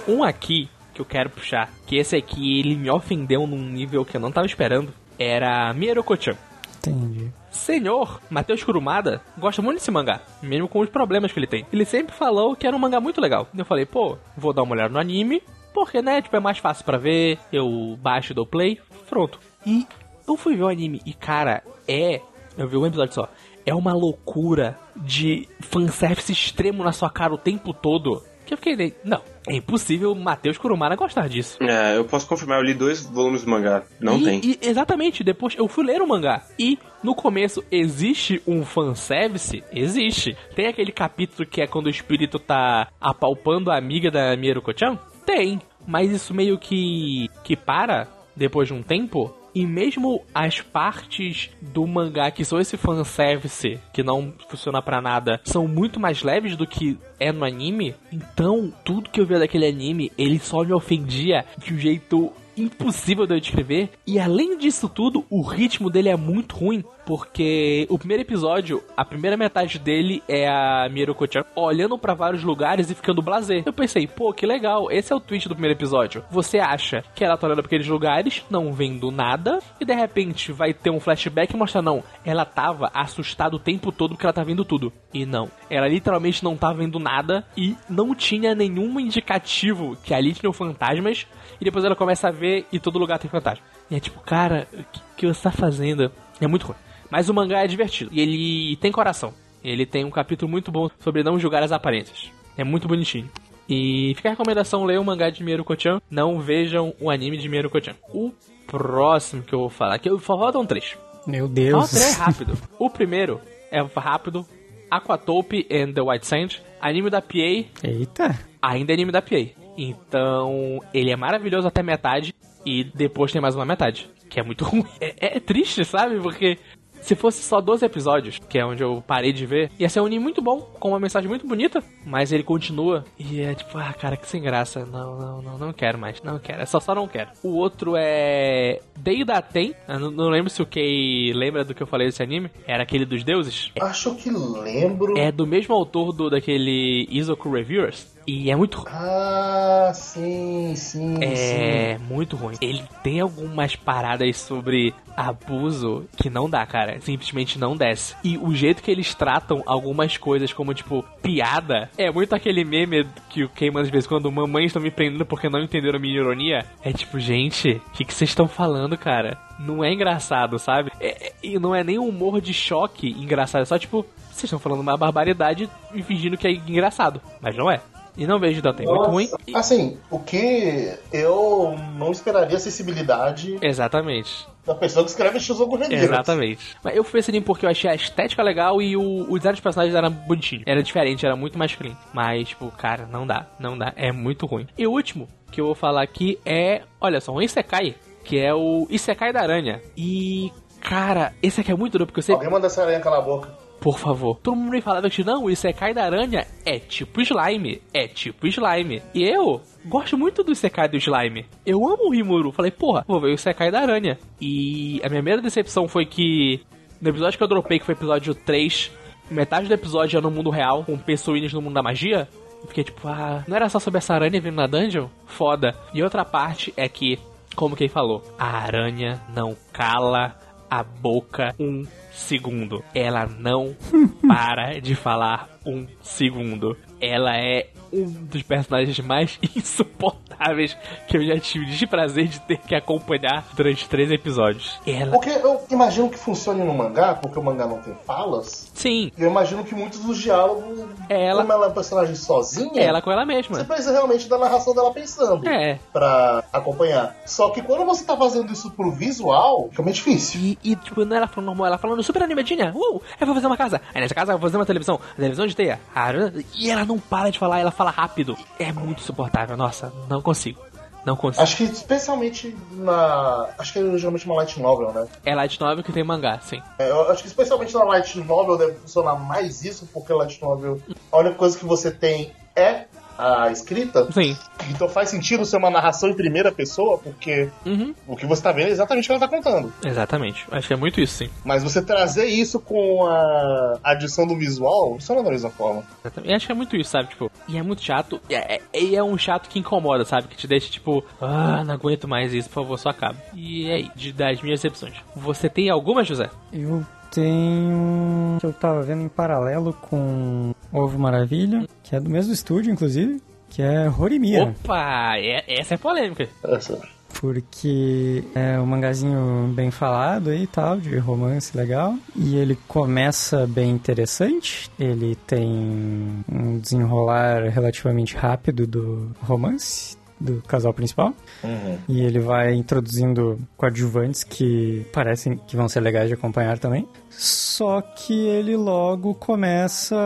Um aqui que eu quero puxar, que esse aqui ele me ofendeu num nível que eu não tava esperando, era Mieroko-chan. Entendi. Senhor Matheus Kurumada gosta muito desse mangá, mesmo com os problemas que ele tem. Ele sempre falou que era um mangá muito legal. Eu falei, pô, vou dar uma olhada no anime, porque, né, tipo, é mais fácil pra ver, eu baixo, dou play, pronto. E eu fui ver o anime e, cara, é... Eu vi um episódio só. É uma loucura de fanservice extremo na sua cara o tempo todo. Que eu fiquei, não, é impossível Matheus Kurumada gostar disso. É, eu posso confirmar, eu li dois volumes do mangá. Não E- tem. e- exatamente, depois eu fui ler o mangá. E no começo existe um fanservice? Existe. Tem aquele capítulo que é quando o espírito tá apalpando a amiga da Mieruko-chan? Tem. Mas isso meio que. que para depois de um tempo. E mesmo as partes do mangá que são esse fanservice, que não funciona pra nada, são muito mais leves do que é no anime. Então, tudo que eu via daquele anime, ele só me ofendia de um jeito impossível de eu descrever. E além disso tudo, o ritmo dele é muito ruim. Porque o primeiro episódio, a primeira metade dele é a Mieroko-chan olhando pra vários lugares e ficando blasé. Eu pensei, pô, que legal, esse é o tweet do primeiro episódio. Você acha que ela tá olhando pra aqueles lugares, não vendo nada, e de repente vai ter um flashback e mostra, não, ela tava assustada o tempo todo porque ela tá vendo tudo. E não, ela literalmente não tá vendo nada e não tinha nenhum indicativo que ali tinham fantasmas, e depois ela começa a ver e todo lugar tem fantasma. E é tipo, cara, o que, que você tá fazendo? É muito ruim. Mas o mangá é divertido. E ele tem coração. Ele tem um capítulo muito bom sobre não julgar as aparências. É muito bonitinho. E fica a recomendação, leiam o mangá de Mieruko-chan. Não vejam o anime de Mieruko-chan. O próximo que eu vou falar, que eu faltam três. Meu Deus. três rápido. o primeiro é rápido. Aquatope and the White Sand. Anime da PA Eita. ainda é anime da PA. Então, ele é maravilhoso até metade e depois tem mais uma metade, que é muito ruim. É, é triste, sabe? Porque se fosse só 12 episódios, que é onde eu parei de ver, ia ser um anime muito bom, com uma mensagem muito bonita, mas ele continua e é tipo, ah, cara, que sem graça. Não, não, não, não quero mais. Não quero. É só, só não quero. O outro é Deidaten. Eu não, não lembro se o Kei lembra do que eu falei desse anime. Era aquele dos deuses. Acho que lembro. É do mesmo autor do daquele Isoku Reviewers. E é muito ruim. Ah, sim, sim, sim. É muito ruim. Ele tem algumas paradas sobre abuso que não dá, cara. Simplesmente não desce. E o jeito que eles tratam algumas coisas como, tipo, piada, é muito aquele meme que o Kei manda de vez em quando, mamães estão me prendendo porque não entenderam a minha ironia. É tipo, gente, o que, que vocês estão falando, cara? Não é engraçado, sabe? É- é- e não é nem um humor de choque engraçado, é só tipo, vocês estão falando uma barbaridade e fingindo que é engraçado. Mas não é. E não vejo Dante, é muito ruim. Assim, o que eu não esperaria a acessibilidade Exatamente. Da pessoa que escreve Shizuku Reviewers. Exatamente. Mas eu fui esse anime porque eu achei a estética legal e o, o design dos personagens era bonitinho. Era diferente, era muito mais clean. Mas, tipo, cara, não dá, não dá. É muito ruim. E o último que eu vou falar aqui é, olha só, um Isekai, que é o Isekai da Aranha. E, cara, esse aqui é muito duro porque eu sei. Alguém manda essa aranha calar a boca. Por favor. Todo mundo me falava que não, o Isekai da aranha é tipo slime. É tipo slime. E eu gosto muito do Isekai do slime. Eu amo o Rimuru. Falei, porra, vou ver o Isekai da aranha. E a minha primeira decepção foi que no episódio que eu dropei, que foi episódio 3, metade do episódio é no mundo real, com pessoinhas no mundo da magia. Fiquei tipo, ah, não era só sobre essa aranha vindo na dungeon? Foda. E outra parte é que, como quem falou, a aranha não cala a boca um segundo. Ela não para de falar um segundo. Ela é um dos personagens mais insuportáveis que eu já tive de prazer de ter que acompanhar durante três episódios. Ela. Porque eu imagino que funcione no mangá, porque o mangá não tem falas. Sim, eu imagino que muitos dos diálogos, É ela. como ela é um personagem sozinha, ela com ela você mesma. precisa realmente da narração dela pensando É. pra acompanhar. Só que quando você tá fazendo isso pro visual, fica meio difícil. E, e, tipo, não era falando normal, ela falando super animadinha. Uh, eu vou fazer uma casa. Aí nessa casa eu vou fazer uma televisão. A televisão de teia. Ah, E ela não para de falar, ela fala rápido. É muito insuportável. Nossa, não consigo. Não consigo. Acho que especialmente na. Acho que é geralmente uma light novel, né? É Light Novel que tem mangá, sim. É, eu acho que especialmente na light novel deve funcionar mais isso, porque light novel, a única coisa que você tem é a escrita. Sim. Então faz sentido ser uma narração em primeira pessoa, porque Uhum. o que você tá vendo é exatamente o que ela tá contando. Exatamente. Acho que é muito isso, sim. Mas você trazer isso com a adição do visual, funciona da mesma forma. Exatamente. Acho que é muito isso, sabe? Tipo, e é muito chato. E é, é- e é um chato que incomoda, sabe? Que te deixa, tipo, ah, não aguento mais isso, por favor, só acabe. E é aí, de, das minhas opções. Você tem alguma, José? Eu tenho. que eu tava vendo em paralelo com Ovo Maravilha, que é do mesmo estúdio, inclusive, que é Horimiya. Opa! é- essa é polêmica. Essa. Porque é um mangazinho bem falado aí e tal, de romance legal. E ele começa bem interessante. Ele tem um desenrolar relativamente rápido do romance do casal principal. Uhum. E ele vai introduzindo coadjuvantes que parecem que vão ser legais de acompanhar também. Só que ele logo começa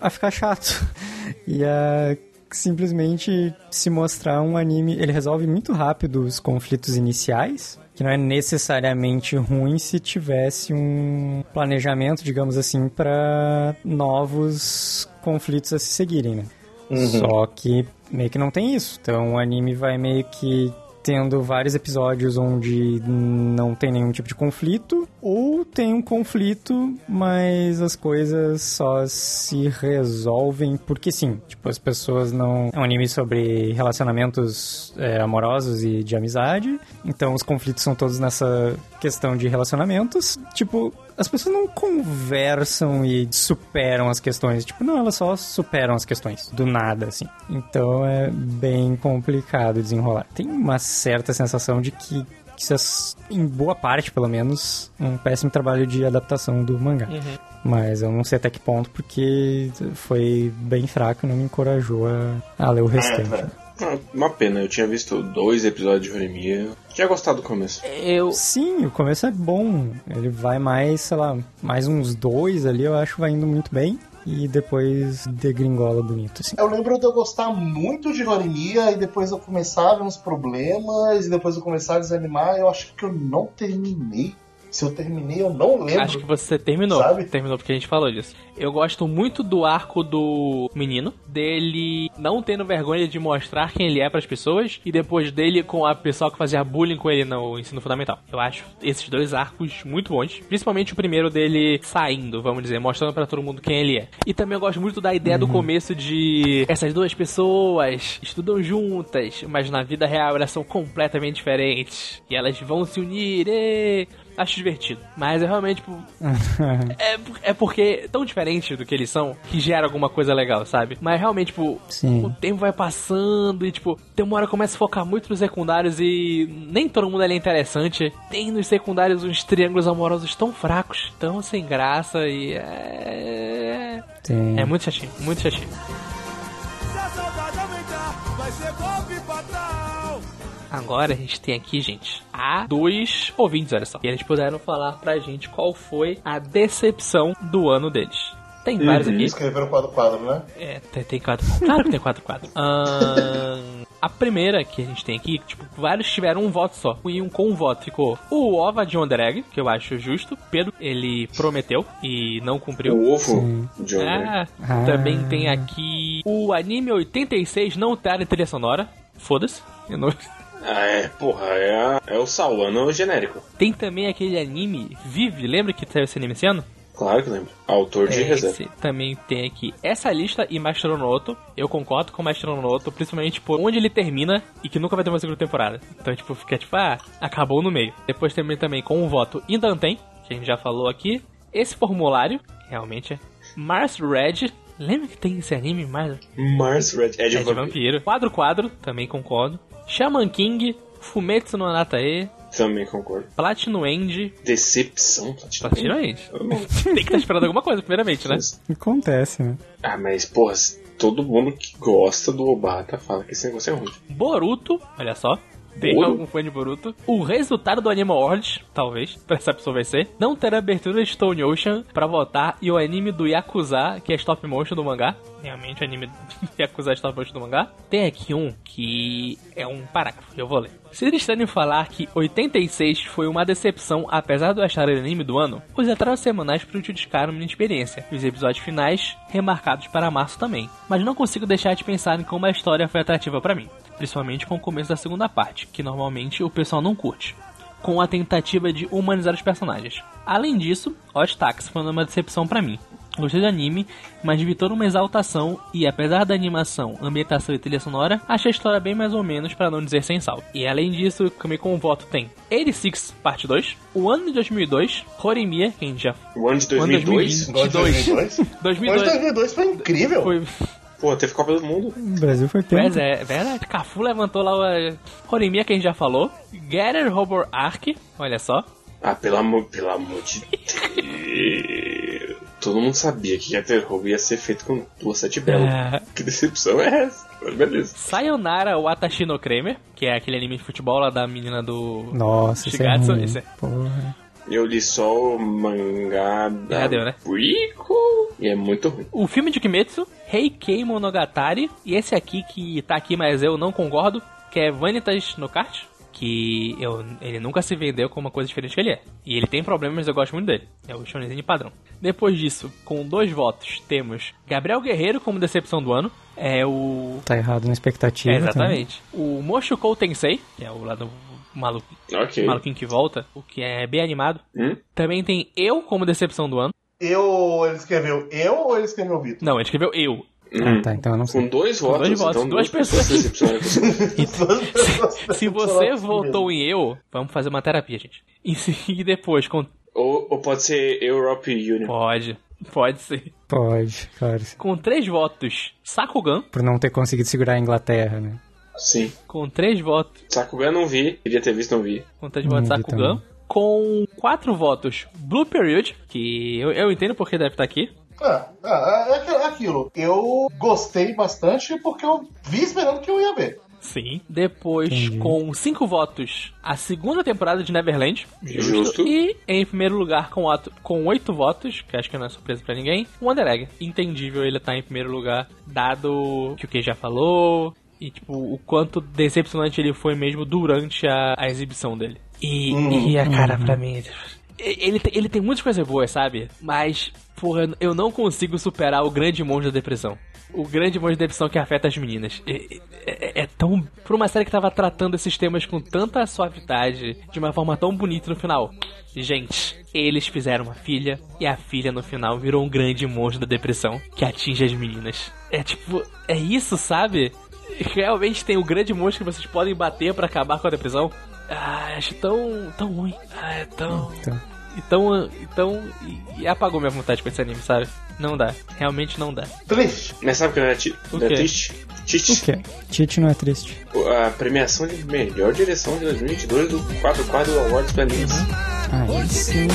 a ficar chato. E a simplesmente se mostrar um anime. Ele resolve muito rápido os conflitos iniciais. Que não é necessariamente ruim se tivesse um planejamento, digamos assim, para novos conflitos a se seguirem, né? Só que meio que não tem isso. Então o anime vai meio que tendo vários episódios onde não tem nenhum tipo de conflito, ou tem um conflito, mas as coisas só se resolvem porque sim. Tipo, as pessoas não. É um anime sobre relacionamentos é, amorosos e de amizade, então os conflitos são todos nessa questão de relacionamentos. Tipo, as pessoas não conversam e superam as questões. Tipo, não, elas só superam as questões. Do nada, assim. Então é bem complicado desenrolar. Tem uma certa sensação de que isso é, em boa parte, pelo menos, um péssimo trabalho de adaptação do mangá. Mas eu não sei até que ponto, porque foi bem fraco e não me encorajou a, a ler o restante. É, Ah, Uma pena, eu tinha visto dois episódios de Horimiya. Tinha gostado do começo. Eu. Sim, o começo é bom. Ele vai mais, sei lá, mais uns dois ali, eu acho, vai indo muito bem. E depois degringola bonito, assim. Eu lembro de eu gostar muito de Horimiya e depois eu começar a ver uns problemas e depois eu começar a desanimar. Eu acho que eu não terminei. Se eu terminei, eu não lembro. Acho que você terminou. Sabe? Terminou porque a gente falou disso. Eu gosto muito do arco do menino, dele não tendo vergonha de mostrar quem ele é pras pessoas e depois dele com a pessoa que fazia bullying com ele no ensino fundamental. Eu acho esses dois arcos muito bons, principalmente o primeiro dele saindo, vamos dizer, mostrando pra todo mundo quem ele é. E também eu gosto muito da ideia do começo de essas duas pessoas estudam juntas, mas na vida real elas são completamente diferentes e elas vão se unir. E... Acho divertido. Mas é realmente, tipo, é, é porque tão diferente do que eles são que gera alguma coisa legal, sabe? Mas realmente, tipo, Sim. o tempo vai passando e, tipo, tem uma hora que começa a focar muito nos secundários e nem todo mundo ali é interessante. Tem nos secundários uns triângulos amorosos tão fracos, tão sem graça e é. Tem. É muito chatinho, muito chatinho. Se a saudade aumentar, vai ser golpe fatal. Agora a gente tem aqui, gente, a dois ouvintes, olha só. E eles puderam falar pra gente qual foi a decepção do ano deles. Tem vários aqui. Escreveram quadro quadro, né? É, tem, tem quatro. Claro que tem quatro quadros. Ahn, a primeira que a gente tem aqui, tipo, vários tiveram um voto só. E um com um voto ficou o Ova de Ondereg, que eu acho justo. Pedro, ele prometeu e não cumpriu. O ovo de. Ah, Ah. também tem aqui o anime 86 não tá em trilha sonora. Foda-se. Eu não- Ah, é, porra, é, a- é o Sawano genérico. Tem também aquele anime Vive, lembra que teve esse anime esse ano? Claro que lembro. Autor de É, reserva. também tem aqui essa lista e Maestro no Oto. Eu concordo com Maestro no Oto, principalmente por onde ele termina e que nunca vai ter uma segunda temporada. Então, tipo, fica tipo, ah, acabou no meio. Depois também também com um voto Indantem, que a gente já falou aqui. Esse formulário, realmente é Mars Red. Lembra que tem esse anime, Mars Mars Red é de é de vampiro. vampiro. Quadro Quadro, também concordo. Shaman King, Fumetsu no Anatae, Também concordo. Platinum End. Decepção, Platinum. Platinum End. Não- Tem que estar esperando alguma coisa, primeiramente, né? Acontece, né? Ah, mas, porra, todo mundo que gosta do Obata fala que esse negócio é ruim. Boruto, olha só. Tem Ouro? algum fã de Boruto. O resultado do Animal World, talvez, pra essa pessoa vai ser, não ter abertura de Stone Ocean pra votar e o anime do Yakuza, que é stop motion do mangá. Realmente o anime do Yakuza é stop motion do mangá. Tem aqui um que é um parágrafo, eu vou ler. Seria estranho falar que 86 foi uma decepção, apesar de eu achar ele anime do ano, os atrasos semanais prejudicaram minha experiência, e os episódios finais remarcados para março também. Mas não consigo deixar de pensar em como a história foi atrativa pra mim, principalmente com o começo da segunda parte, que normalmente o pessoal não curte com a tentativa de humanizar os personagens. Além disso, Odd Taxi foi uma decepção pra mim. Gostei do anime, mas vi toda uma exaltação e apesar da animação, ambientação e trilha sonora, achei a história bem mais ou menos para não dizer sem sal. E além disso, também com o voto tem 86 parte 2, o ano de 2002, Horimiya, que a gente já O ano de O ano de 2002? 2020. Igual de 2002. 2002 Mas 2002 foi incrível. foi Pô, teve Copa do Mundo. O Brasil foi Mas tempo. é, verdade, Cafu levantou lá o Horimiya que a gente já falou, Getter Robor Arc, olha só, Ah, pelo amor, pelo amor de Deus. Todo mundo sabia que Getter Roubo ia ser feito com duas sete belas. É. Que decepção é essa? Mas beleza. Sayonara Watashi no Kramer, que é aquele anime de futebol lá da menina do Nossa, isso é Shigatsu, ruim. isso é- Porra. Eu li só o mangá da Já deu, né? Rico e é muito ruim. O filme de Kimetsu, Heikei Monogatari, e esse aqui que tá aqui, mas eu não concordo, que é Vanitas no Kart, que eu, ele nunca se vendeu como uma coisa diferente que ele é. E ele tem problemas, mas eu gosto muito dele. É o shonenzinho padrão. Depois disso, com dois votos, temos Gabriel Guerreiro como decepção do ano. É o... Tá errado na expectativa. É, exatamente. O Moshukou Tensei, que é o lado maluco, Ok. maluquinho que volta, o que é bem animado. Hum? Também tem Eu como decepção do ano. Eu, ele escreveu eu ou ele escreveu o Vitor? Não, ele escreveu Eu. Hum. Ah, tá, então eu não sei. Com dois votos, dois votos, então duas pessoas. com você. Se você votou em eu, vamos fazer uma terapia, gente. E, se- e depois, com... ou, ou pode ser Europe Union. pode, pode ser. Pode, claro. Com três votos, Sakugan. Por não ter conseguido segurar a Inglaterra, né? Sim. Com três votos, Sakugan não vi. Queria ter visto, não vi. com três Não votos, Sakugan. também. Com quatro votos, Blue Period, que eu, eu entendo porque deve estar aqui. Ah, ah, é aqu- é aquilo. Eu gostei bastante porque eu vi esperando que eu ia ver. Sim. Depois, Entendi. com cinco votos, a segunda temporada de Neverland. Justo. E em primeiro lugar, com, oito- com oito votos, que acho que não é surpresa pra ninguém, Wonder Egg. Entendível ele estar em primeiro lugar, dado que o que já falou. E, tipo, o quanto decepcionante ele foi mesmo durante a, a exibição dele. E, e a cara, pra mim. Ele, tem- ele tem muitas coisas boas, sabe? Mas, porra, eu não consigo superar o grande monstro da depressão. O grande monstro da depressão que afeta as meninas. É, é- é tão. Por uma série que tava tratando esses temas com tanta suavidade, de uma forma tão bonita no final. Gente, eles fizeram uma filha, e a filha no final virou um grande monstro da depressão que atinge as meninas. É tipo, é isso, sabe? Realmente tem o grande monstro que vocês podem bater pra acabar com a depressão. Ah, acho tão. tão ruim. Ah, é tão. Então, Então, então, e, e apagou minha vontade com esse anime, sabe? Não dá, realmente não dá. Triste. Mas sabe o que não é, ti- O não é triste? o Tite. quê? Tite não é triste. A premiação de melhor direção de 2022 do 4 Quadro Awards pra animes. Aí sim.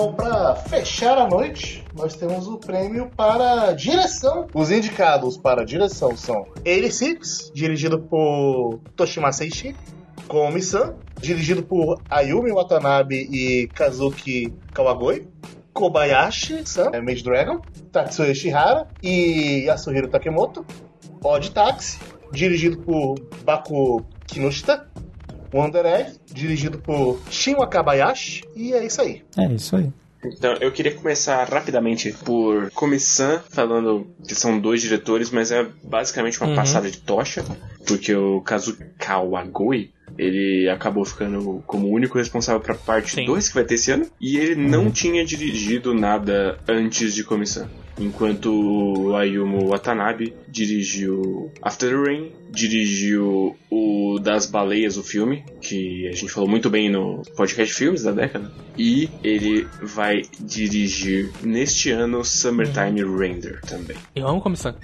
Então, para fechar a noite, nós temos o prêmio para direção. Os indicados para direção são 86, dirigido por Toshimasa Ishii, Komi-san, dirigido por Ayumi Watanabe e Kazuki Kawagoi, Kobayashi-san, é Mage Dragon, Tatsuya Shihara e Yasuhiro Takemoto, Odd Taxi, dirigido por Baku Kinoshita, Wonder Egg, dirigido por Shin Wakabayashi, e é isso aí. É isso aí. Então, eu queria começar rapidamente por Comissão, falando que são dois diretores, mas é basicamente uma Uhum. passada de tocha, porque o Kazuki Kawagoi, ele acabou ficando como o único responsável pra parte Sim. 2 que vai ter esse ano, e ele não tinha dirigido nada antes de Comissão. Enquanto Ayumu Watanabe dirigiu After Rain, dirigiu o Das Baleias, o filme, que a gente falou muito bem no podcast filmes da década, e ele vai dirigir neste ano Summertime Render também. Eu amo comissão.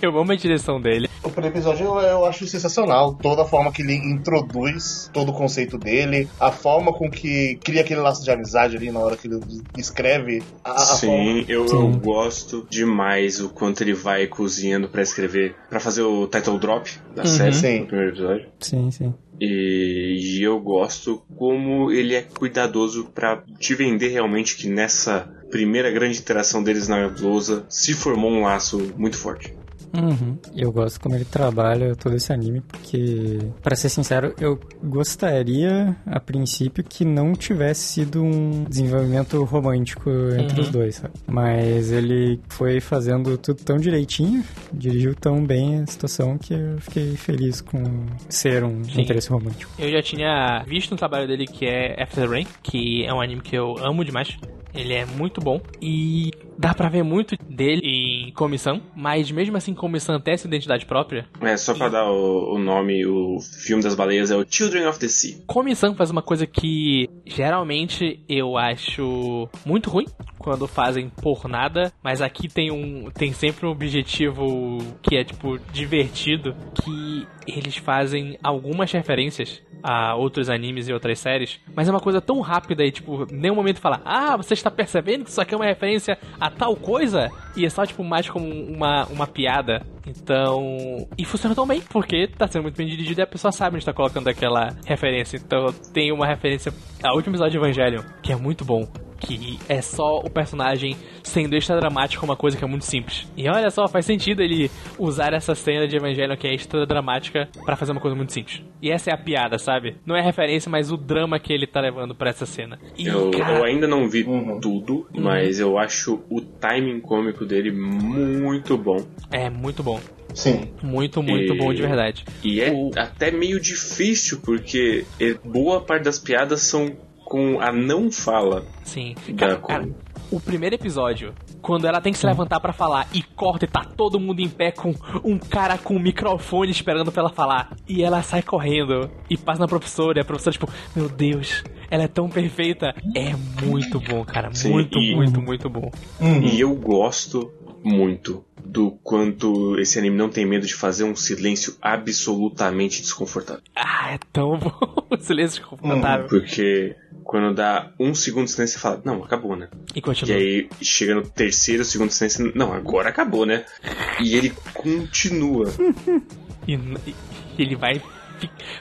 Eu amo a direção dele. O primeiro episódio eu, eu acho sensacional. Toda a forma que ele introduz todo o conceito dele, a forma com que cria aquele laço de amizade ali na hora que ele escreve. A, a Sim, forma- eu, eu Sim. gosto demais o quanto ele vai cozinhando pra escrever, pra fazer o title drop da série Sim. no primeiro episódio. Sim, sim. E, e eu gosto como ele é cuidadoso pra te vender realmente que nessa primeira grande interação deles na lousa se formou um laço muito forte. Uhum. Eu gosto como ele trabalha todo esse anime, porque, pra ser sincero, eu gostaria, a princípio, que não tivesse sido um desenvolvimento romântico entre Uhum. os dois, sabe? Mas ele foi fazendo tudo tão direitinho, dirigiu tão bem a situação que eu fiquei feliz com ser um Sim. interesse romântico. Eu já tinha visto um trabalho dele que é After Rain, que é um anime que eu amo demais. Ele é muito bom e dá pra ver muito dele em comissão, mas mesmo assim comissão tem essa identidade própria. É, só pra dar o, o nome, o filme das baleias é o Children of the Sea. Comissão faz uma coisa que geralmente eu acho muito ruim quando fazem por nada, mas aqui tem um tem sempre um objetivo que é tipo divertido, que eles fazem algumas referências a outros animes e outras séries, mas é uma coisa tão rápida e tipo, nenhum momento fala: "Ah, você está percebendo que isso aqui é uma referência a tal coisa?" E é só tipo mais como uma uma piada. Então, e funciona tão bem, porque tá sendo muito bem dirigido e a pessoa sabe onde tá colocando aquela referência. Então, tem uma referência ao último episódio de Evangelion, que é muito bom. Que é só o personagem sendo extra dramático, uma coisa que é muito simples. E olha só, faz sentido ele usar essa cena de Evangelion que é extra dramática pra fazer uma coisa muito simples. E essa é a piada, sabe? Não é a referência, mas o drama que ele tá levando pra essa cena. E, Eu, cara, eu ainda não vi Uhum. tudo, mas eu acho o timing cômico dele muito bom. é muito bom. Sim. Muito, muito E- bom de verdade. E é O- até meio difícil, porque é- boa parte das piadas são com a não fala Sim. da Cara, cara, o primeiro episódio, quando ela tem que se levantar pra falar e corta e tá todo mundo em pé com um cara com um microfone esperando pra ela falar. E ela sai correndo e passa na professora e a professora, tipo, meu Deus, ela é tão perfeita. É muito bom, cara. Sim, muito, e- muito, muito bom. Uhum. E eu gosto muito do quanto esse anime não tem medo de fazer um silêncio absolutamente desconfortável. Ah, é tão bom. O silêncio desconfortável. Porque quando dá um segundo de silêncio, você fala, não, acabou, né? E E continua. aí chega no terceiro segundo de silêncio, não, agora acabou, né? E ele continua. E, e ele vai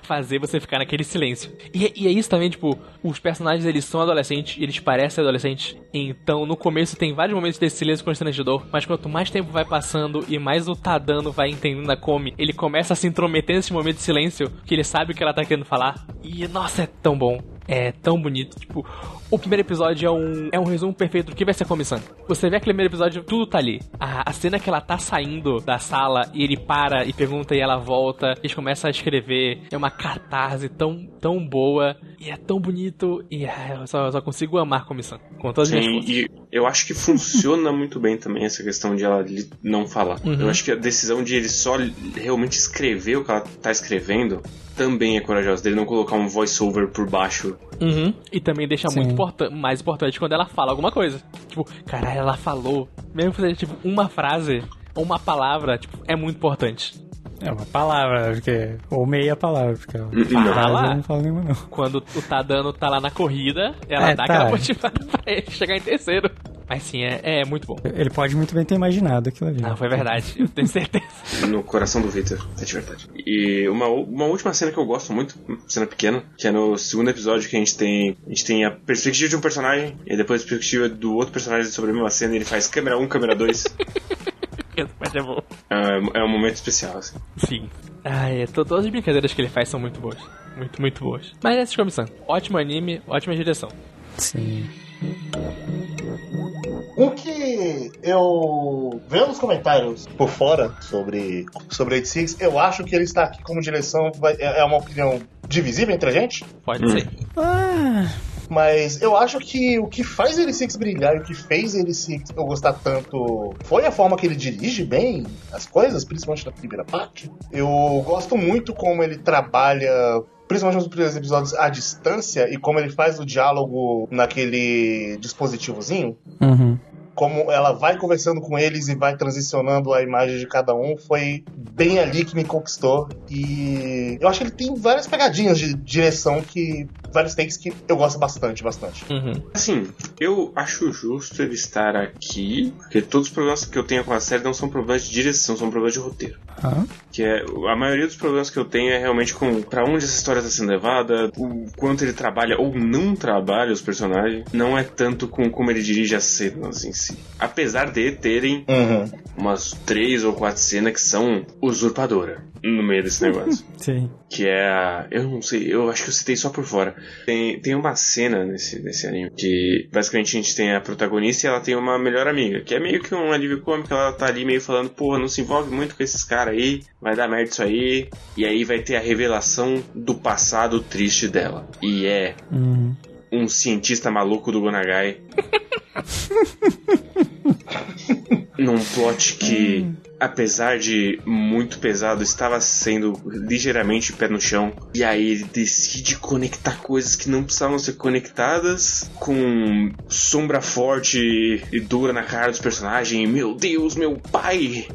fazer você ficar naquele silêncio. E, é- e é isso também, tipo, os personagens eles são adolescentes, eles parecem adolescentes. Então no começo tem vários momentos desse silêncio constrangedor, mas quanto mais tempo vai passando e mais o Tadano vai entendendo a Komi, ele começa a se intrometer nesse momento de silêncio, que ele sabe o que ela tá querendo falar. E nossa, é tão bom. É tão bonito. Tipo, o primeiro episódio é um, é um resumo perfeito do que vai ser a comissão. Você vê aquele primeiro episódio, tudo tá ali. A, a cena que ela tá saindo da sala e ele para e pergunta e ela volta. Eles começam a escrever. É uma catarse tão, tão boa. E é tão bonito. E ah, eu só, eu só consigo amar a comissão. Com todas as minhas forças. e eu acho que funciona muito bem também essa questão de ela não falar. Uhum. Eu acho que a decisão de ele só realmente escrever o que ela tá escrevendo também é corajosa, dele não colocar um voice-over por baixo. Uhum. E também deixa Sim. muito importa mais importante quando ela fala alguma coisa. Tipo, caralho, ela falou. Mesmo que seja tipo uma frase ou uma palavra, tipo, é muito importante. É uma palavra, porque. Ou meia palavra, porque ela Não. frase eu não falo nenhuma, não. Quando o Tadano tá lá na corrida, ela É, dá tá. aquela motivada pra ele chegar em terceiro. Mas sim, é, é muito bom. Ele pode muito bem ter imaginado aquilo ali. Não, foi verdade, eu tenho certeza. No coração do Victor, é de verdade. E uma, uma última cena que eu gosto muito, cena pequena, que é no segundo episódio que a gente tem. A gente tem a perspectiva de um personagem, e depois a perspectiva do outro personagem sobre a mesma cena, e ele faz câmera 1, câmera 2. Mas é bom. é, é um momento especial, assim. Sim. Ah, é, to- todas as brincadeiras que ele faz são muito boas. Muito, muito boas. Mas essa comissão. Ótimo anime, ótima direção. Sim. Um que eu vendo os comentários por fora sobre sobre 86, eu acho que ele está aqui como direção é é uma opinião divisível entre a gente. Pode Hum. ser. Ah, Mas eu acho que o que faz ele Six brilhar e o que fez ele Six eu gostar tanto foi a forma que ele dirige bem as coisas, principalmente na primeira parte. Eu gosto muito como ele trabalha principalmente nos primeiros episódios, à distância e como ele faz o diálogo naquele dispositivozinho. Uhum. Como ela vai conversando com eles e vai transicionando a imagem de cada um, foi bem ali que me conquistou. E eu acho que ele tem várias pegadinhas de direção que. Vários takes que eu gosto bastante, bastante. Uhum. Assim, eu acho justo ele estar aqui, porque todos os problemas que eu tenho com a série não são problemas de direção, são problemas de roteiro. Ah, Que é, a maioria dos problemas que eu tenho é realmente com pra onde essa história está sendo levada, o quanto ele trabalha ou não trabalha os personagens, não é tanto com como ele dirige as cenas em si. Apesar de terem Uhum. umas três ou quatro cenas que são usurpadora no meio desse negócio. sim. Que é a. Eu não sei, eu acho que eu citei só por fora. Tem, tem uma cena nesse, nesse anime que basicamente a gente tem a protagonista e ela tem uma melhor amiga, que é meio que um alívio cômico, ela tá ali meio falando, porra, não se envolve muito com esses caras aí, vai dar merda isso aí. E aí vai ter a revelação do passado triste dela. E é Uhum. um cientista maluco do Gonagai. Num plot que, apesar de muito pesado, estava sendo ligeiramente pé no chão. E aí ele decide conectar coisas que não precisavam ser conectadas com sombra forte e dura na cara dos personagens. Meu Deus, meu pai!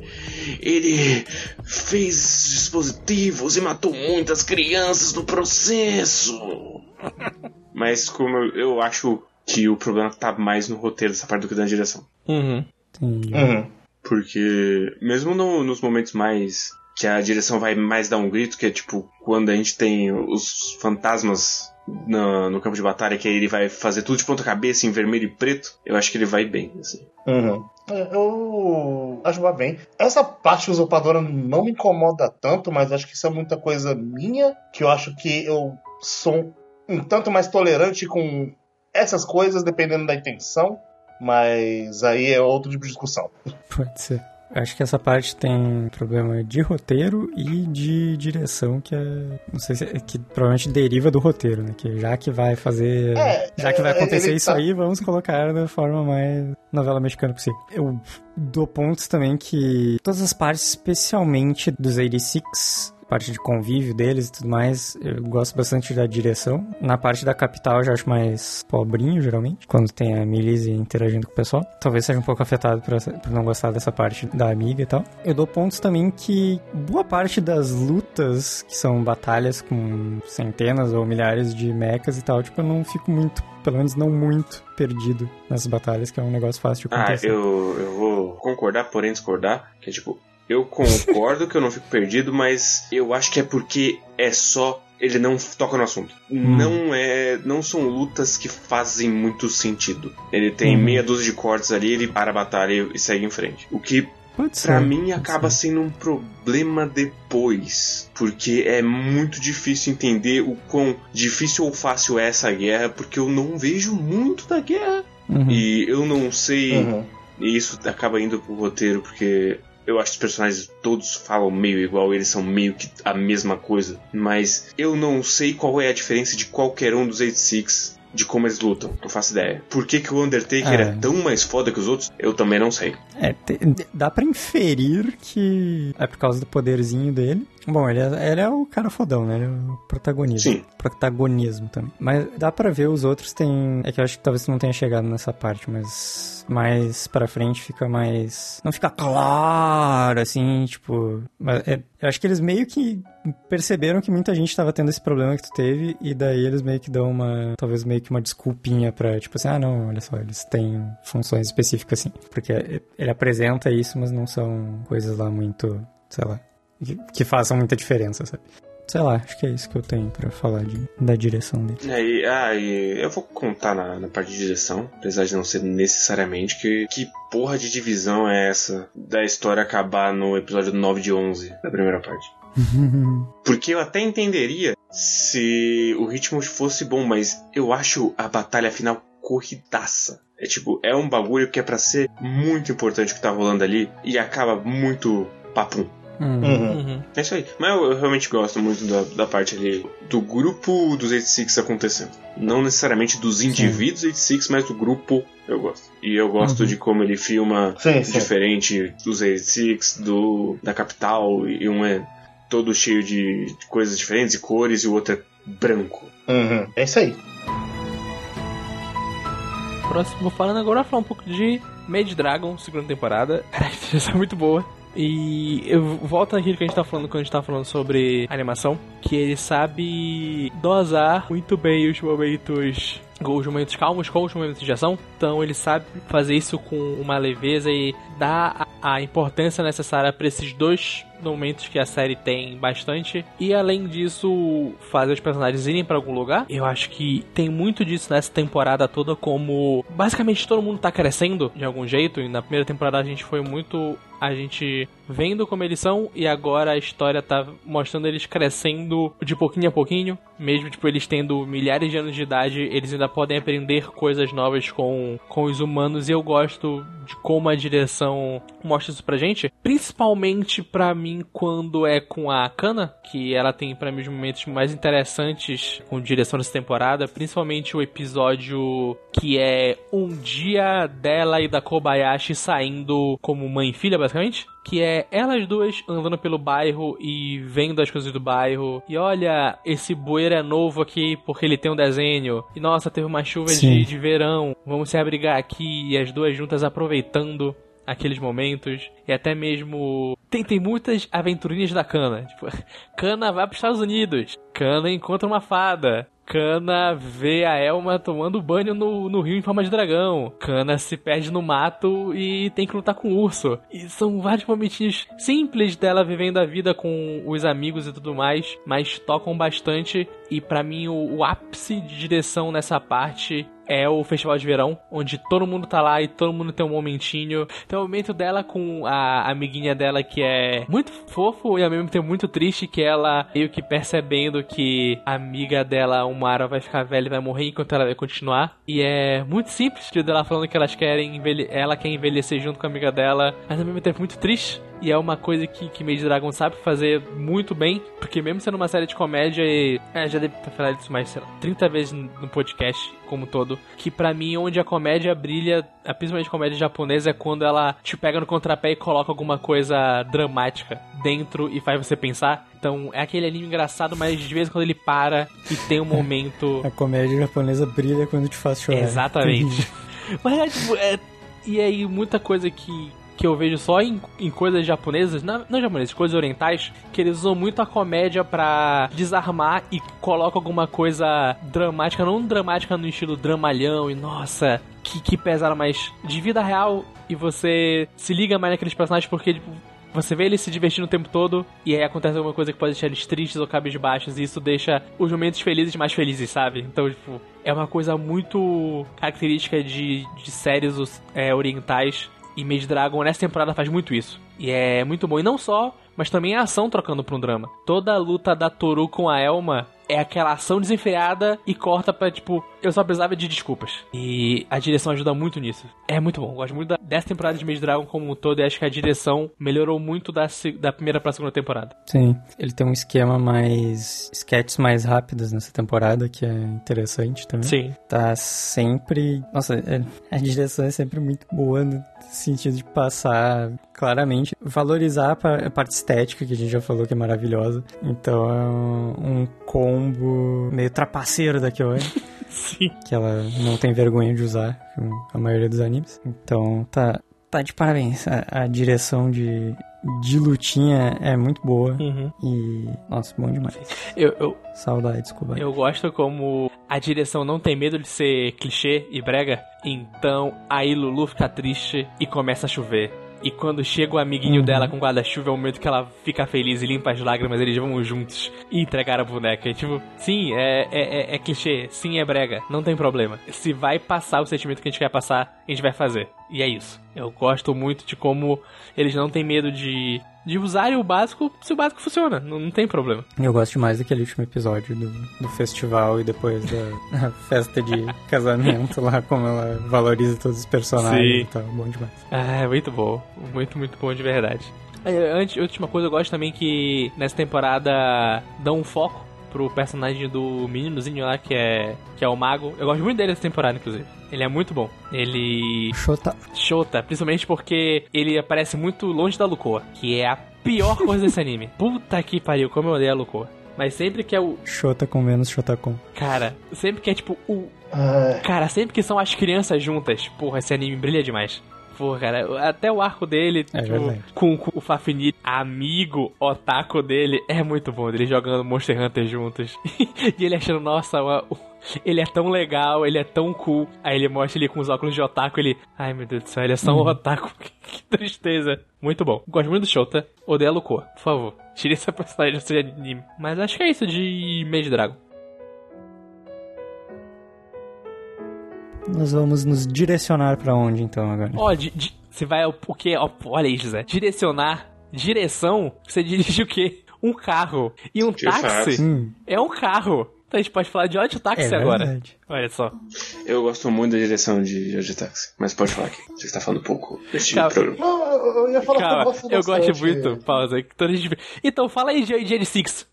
Ele fez dispositivos e matou muitas crianças no processo. Mas como eu, eu acho que o problema tá mais no roteiro dessa parte do que na direção. Uhum. Entendi. Uhum. Porque mesmo no- nos momentos mais que a direção vai mais dar um grito, que é tipo quando a gente tem os fantasmas na- no campo de batalha, que aí ele vai fazer tudo de ponta cabeça em vermelho e preto, eu acho que ele vai bem, assim. Uhum. É, Eu acho que vai bem. Essa parte usurpadora não me incomoda tanto, mas acho que isso é muita coisa minha, que eu acho que eu sou um tanto mais tolerante com essas coisas, dependendo da intenção, mas aí é outro tipo de discussão. Pode ser. Acho que essa parte tem problema de roteiro e de direção, que é. Não sei se é que provavelmente deriva do roteiro, né? Que já que vai fazer. É, já que vai é, acontecer ele isso tá- aí, vamos colocar da forma mais novela mexicana possível. Eu dou pontos também que todas as partes, especialmente dos 86, parte de convívio deles e tudo mais, eu gosto bastante da direção. Na parte da capital eu já acho mais pobrinho, geralmente, quando tem a Milise interagindo com o pessoal. Talvez seja um pouco afetado por, essa- por não gostar dessa parte da amiga e tal. Eu dou pontos também que boa parte das lutas, que são batalhas com centenas ou milhares de mechas e tal, tipo, eu não fico muito, pelo menos não muito perdido nessas batalhas, que é um negócio fácil de Ah, acontecer. eu, eu vou concordar, porém discordar, que é tipo, eu concordo que eu não fico perdido, mas eu acho que é porque é só ele não toca no assunto. Não é, não são lutas que fazem muito sentido. Ele tem Uhum. meia dúzia de cortes ali, ele para a batalha e, segue em frente. O que Pode ser. Pra mim acaba ser. sendo um problema depois, porque é muito difícil entender o quão difícil ou fácil é essa guerra, porque eu não vejo muito da guerra Uhum. e eu não sei. Uhum. E isso acaba indo pro roteiro, porque eu acho que os personagens todos falam meio igual, eles são meio que a mesma coisa, mas eu não sei qual é a diferença de qualquer um dos 86 de como eles lutam. Não faço ideia. Por que, que o Undertaker É. é tão mais foda que os outros? Eu também não sei. É, te- dá pra inferir que é por causa do poderzinho dele. Bom, ele é, ele é o cara fodão, né? Ele é o protagonista. Sim. Protagonismo também. Mas dá pra ver os outros tem. É que eu acho que talvez não tenha chegado nessa parte, mas mais pra frente fica mais. Não fica claro, assim, tipo. Mas é- eu acho que eles meio que perceberam que muita gente tava tendo esse problema que tu teve, e daí eles meio que dão uma. Talvez meio que uma desculpinha pra, tipo assim, ah, não, olha só, eles têm funções específicas assim. Porque ele apresenta isso, mas não são coisas lá muito, sei lá, que, que façam muita diferença, sabe? Sei lá, acho que é isso que eu tenho pra falar de, da direção dele. E aí, ah, e eu vou contar na, na parte de direção, apesar de não ser necessariamente, que, que porra de divisão é essa da história acabar no episódio 9 de 11 da primeira parte. Porque eu até entenderia se o ritmo fosse bom, mas eu acho a batalha final corridaça. É tipo, é um bagulho que é pra ser muito importante o que tá rolando ali e acaba muito papum. Hum. Uhum. Uhum. É isso aí. Mas eu, eu realmente gosto muito da, da parte ali do grupo dos 86 acontecendo. Não necessariamente dos indivíduos 86, mas do grupo eu gosto. E eu gosto de como ele filma Sim, sim. diferente dos 86, do, da capital, e um é todo cheio de coisas diferentes e cores, e o outro é branco. Uhum. É isso aí. Próximo, falando agora, vou falar um pouco de Made Dragon, segunda temporada. Caraca, essa é muito boa. E eu volto naquilo que a gente tá falando quando a gente tá falando sobre animação, que ele sabe dosar muito bem os momentos os momentos calmos com os momentos de ação. Então ele sabe fazer isso com uma leveza e dar a, a importância necessária para esses dois momentos que a série tem bastante. E além disso, fazer os personagens irem para algum lugar. Eu acho que tem muito disso nessa temporada toda, como basicamente todo mundo tá crescendo de algum jeito. E na primeira temporada a gente foi muito a gente vendo como eles são e agora a história tá mostrando eles crescendo de pouquinho a pouquinho, mesmo tipo eles tendo milhares de anos de idade, eles ainda podem aprender coisas novas com, com os humanos. E eu gosto de como a direção mostra isso pra gente, principalmente pra mim quando é com a Kana, que ela tem pra mim os momentos mais interessantes com direção dessa temporada, principalmente o episódio que é um dia dela e da Kobayashi saindo como mãe e filha, basicamente. Que é elas duas andando pelo bairro e vendo as coisas do bairro. E olha, esse bueiro é novo aqui porque ele tem um desenho. E nossa, teve uma chuva de, de verão. Vamos se abrigar aqui. E as duas juntas aproveitando aqueles momentos. E até mesmo. Tem, tem muitas aventurinhas da Kana. Tipo, Kana vai para os Estados Unidos. Kana encontra uma fada. Kana vê a Elma tomando banho no, no rio em forma de dragão. Kana se perde no mato e tem que lutar com o urso. E são vários momentinhos simples dela vivendo a vida com os amigos e tudo mais, mas tocam bastante. E pra mim, o, o ápice de direção nessa parte é o Festival de Verão, onde todo mundo tá lá e todo mundo tem um momentinho. Tem o momento dela com a amiguinha dela que é muito fofo e ao mesmo tempo muito triste, que ela meio que percebendo que a amiga dela, uma hora, vai ficar velha e vai morrer enquanto ela vai continuar. E é muito simples, de dela falando que elas querem ela quer envelhecer junto com a amiga dela, mas ao mesmo tempo muito triste. E é uma coisa que, que Made Dragon sabe fazer muito bem, porque mesmo sendo uma série de comédia, e é, já deve ter falado isso mais, sei lá, 30 vezes no podcast como um todo, que pra mim onde a comédia brilha, a principalmente comédia japonesa, é quando ela te pega no contrapé e coloca alguma coisa dramática dentro e faz você pensar. Então é aquele anime engraçado, mas de vez em quando ele para e tem um momento. A comédia japonesa brilha quando te faz chorar. Exatamente. Mas é tipo. É, e aí, muita coisa que, que eu vejo só em, em coisas japonesas, não, não japonesas, coisas orientais, que eles usam muito a comédia pra desarmar e colocam alguma coisa dramática, não dramática no estilo dramalhão e nossa, que, que pesada, mas de vida real e você se liga mais naqueles personagens porque, tipo, você vê eles se divertindo o tempo todo e aí acontece alguma coisa que pode deixar eles tristes ou cabisbaixos e isso deixa os momentos felizes mais felizes, sabe? Então, tipo, é uma coisa muito característica de, de séries é, orientais e Mage Dragon nessa temporada faz muito isso. E é muito bom. E não só, mas também a ação trocando pra um drama. Toda a luta da Toru com a Elma é aquela ação desenfreada e corta pra, tipo, eu só precisava de desculpas. E a direção ajuda muito nisso. É muito bom. Eu gosto muito da- dessa temporada de Mage Dragon como um todo e acho que a direção melhorou muito da, da primeira pra segunda temporada. Sim, ele tem um esquema mais. sketches mais rápidos nessa temporada, que é interessante também. Sim. Tá sempre. Nossa, é- a direção é sempre muito boa no sentido de passar claramente, valorizar a pa- a parte estética, que a gente já falou que é maravilhosa. Então é um, combo meio trapaceiro da Kyoane, Sim. que ela não tem vergonha de usar, a maioria dos animes. Então tá, tá de parabéns. A, a direção de, de lutinha é muito boa. Uhum. E. Nossa, bom demais. Eu, eu, Saudades, Kubai. Eu gosto como a direção não tem medo de ser clichê e brega. Então aí Lulu fica triste e começa a chover. E quando chega o amiguinho Uhum. dela com guarda-chuva, é o momento que ela fica feliz e limpa as lágrimas, eles vão juntos e entregar a boneca. E, tipo, sim, é, é, é, é clichê, sim, é brega, não tem problema. Se vai passar o sentimento que a gente quer passar, a gente vai fazer. E é isso. Eu gosto muito de como eles não têm medo de, de usarem o básico se o básico funciona. Não, não tem problema. Eu gosto demais daquele último episódio do, do festival e depois da festa de casamento lá, como ela valoriza todos os personagens Sim. e tal. Bom demais. Ah, é muito bom. Muito, muito bom de verdade. É, Antes, última coisa, eu gosto também que nessa temporada dão um foco pro personagem do meninozinho lá, que é, que é o mago. Eu gosto muito dele nessa temporada, inclusive. Ele é muito bom. Ele Shota. Shota, principalmente porque ele aparece muito longe da Lucoa, que é a pior coisa desse anime. Puta que pariu, como eu odeio a Lucoa. Mas sempre que é o. Shota com menos Shotacon. Cara, sempre que é tipo o. Cara, sempre que são as crianças juntas, porra, esse anime brilha demais. Porra, cara, até o arco dele, É tipo, com, com o Fafnir, amigo otaku dele, é muito bom. Ele jogando Monster Hunter juntos. e ele achando, nossa, uma- ele é tão legal, ele é tão cool. Aí ele mostra ele com os óculos de otaku, ele. Ai meu Deus do céu, ele é só um otaku. que tristeza. Muito bom. Gosto muito do Shota. Odeio a Lucoa, por favor. Tire essa personagem desse anime. Mas acho que é isso de Mage Dragon. Nós vamos nos direcionar pra onde então agora? Ó, di- di- você vai ao- o quê? Ó, olha aí, José. Direcionar, direção, você dirige o quê? Um carro. E um De táxi fato. Hum, é um carro. Então a gente pode falar de ódio táxi é agora. verdade. Olha só. Eu gosto muito da direção de Yoji Taxi, mas pode falar aqui. Você está falando pouco Calma. programa. não, eu, eu ia falar que eu Calma, gosto eu gosto muito. Pausa. que toda gente- Então fala aí de J Six.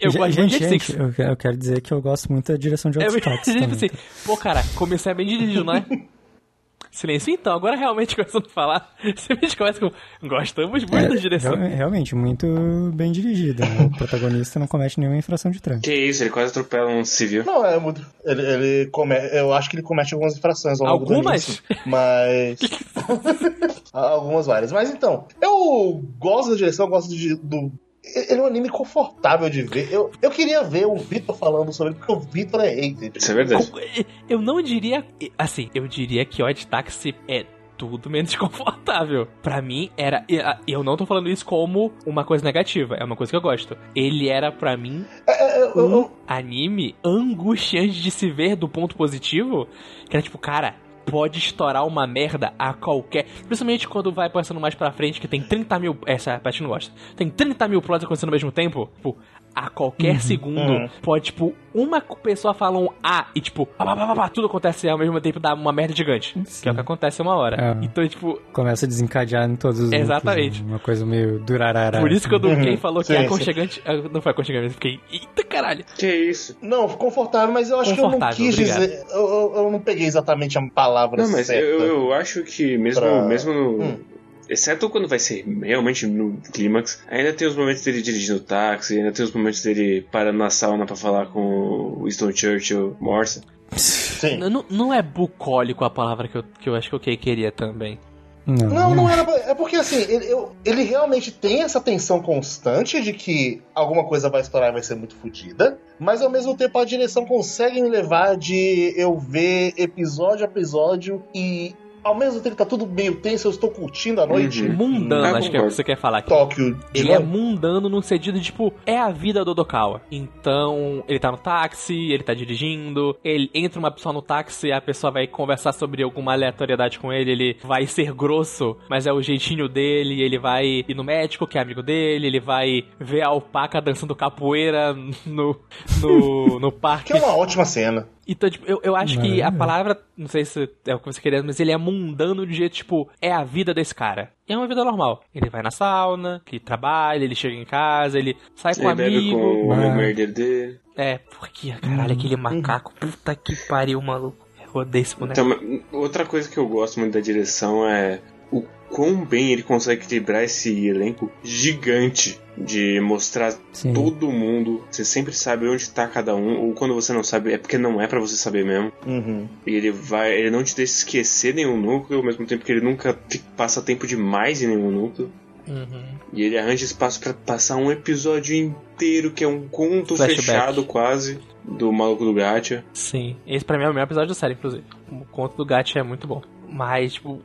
Eu gosto de gente, Six. eu, que- eu quero dizer que eu gosto muito da direção de É, outros táxis tipo também. assim, pô, cara, começar bem dirigido, não é? Silêncio, então, agora realmente começando a falar, você me começa com. Gostamos muito da direção. Real- realmente, muito bem dirigida. né? O protagonista não comete nenhuma infração de trânsito. Que isso, ele quase atropela um civil. Não, é muito. Ele, ele come... Eu acho que ele comete algumas infrações ao longo do Algumas? início, Mas. algumas várias. Mas então, eu gosto da direção, eu gosto de- do. Ele é um anime confortável de ver. Eu, eu queria ver o Vitor falando sobre ele, porque o Vitor é hater. Isso é verdade. Eu não diria. Assim, eu diria que Odd Taxi é tudo menos confortável. Pra mim, era. Eu não tô falando isso como uma coisa negativa, é uma coisa que eu gosto. Ele era, pra mim, É, é, eu- eu- um anime angustiante de se ver do ponto positivo. Que era tipo, cara, pode estourar uma merda a qualquer. Principalmente quando vai passando mais pra frente, que tem 30 mil. Essa parte não gosta. Tem 30 mil plots acontecendo ao mesmo tempo. Tipo, a qualquer segundo, Uhum. pode, tipo, uma pessoa fala um A e, tipo, pá, pá, pá, tudo acontece ao mesmo tempo dá uma merda gigante. Que é o que acontece uma hora. É. Então, tipo, Começa a desencadear em todos os Exatamente. Uma coisa meio durarara. por isso que quando Uhum. quem falou que Sim, é sim. aconchegante. ah, Não foi aconchegante, eu fiquei. Eita caralho. Que isso? Não, confortável, mas eu acho que eu não quis obrigado. dizer. Eu, eu- eu não peguei exatamente a palavra Não, mas certa. eu, eu acho que mesmo, Pra- mesmo no. Hum. Exceto quando vai ser realmente no clímax, ainda tem os momentos dele dirigindo o táxi, ainda tem os momentos dele parando na sauna pra falar com o Winston Churchill, Morsa. Sim. Não, não é bucólico a palavra que eu, que eu acho que o Kay queria também. Não, Não, não era. É porque assim, ele, eu- ele realmente tem essa tensão constante de que alguma coisa vai estourar e vai ser muito fodida, mas ao mesmo tempo a direção consegue me levar de eu ver episódio a episódio e ao mesmo tempo tá tudo meio tenso, eu estou curtindo a noite. Uhum. Mundano, Ah, acho que é o que você quer falar aqui. Tóquio Ele é mundano no sentido de, tipo, é a vida do Odokawa. Então, ele tá no táxi, ele tá dirigindo, ele entra uma pessoa no táxi, a pessoa vai conversar sobre alguma aleatoriedade com ele, ele vai ser grosso, mas é o jeitinho dele, ele vai ir no médico, que é amigo dele, ele vai ver a alpaca dançando capoeira no, no, no parque. Que é uma ótima cena. Então, tipo, eu, eu acho que a palavra, não sei se é o que você queria, mas ele é mundano de jeito, tipo, é a vida desse cara. E é uma vida normal. Ele vai na sauna, ele trabalha, ele chega em casa, ele sai com um Ele amigo. com o Ah. amigo merdeiro dele. É, porque, caralho, aquele macaco, puta que pariu, maluco. Eu odeio esse boneco. Então, outra coisa que eu gosto muito da direção é o quão bem ele consegue equilibrar esse elenco gigante de mostrar Sim. todo mundo. Você sempre sabe onde tá cada um, ou quando você não sabe, é porque não é pra você saber mesmo. Uhum. E ele vai, ele não te deixa esquecer nenhum núcleo, ao mesmo tempo que ele nunca passa tempo demais em nenhum núcleo. Uhum. E ele arranja espaço pra passar um episódio inteiro, que é um conto Flashback. fechado quase, do maluco do Gacha. Sim, esse pra mim é o melhor episódio da série, inclusive. O conto do Gacha é muito bom. Mas, tipo,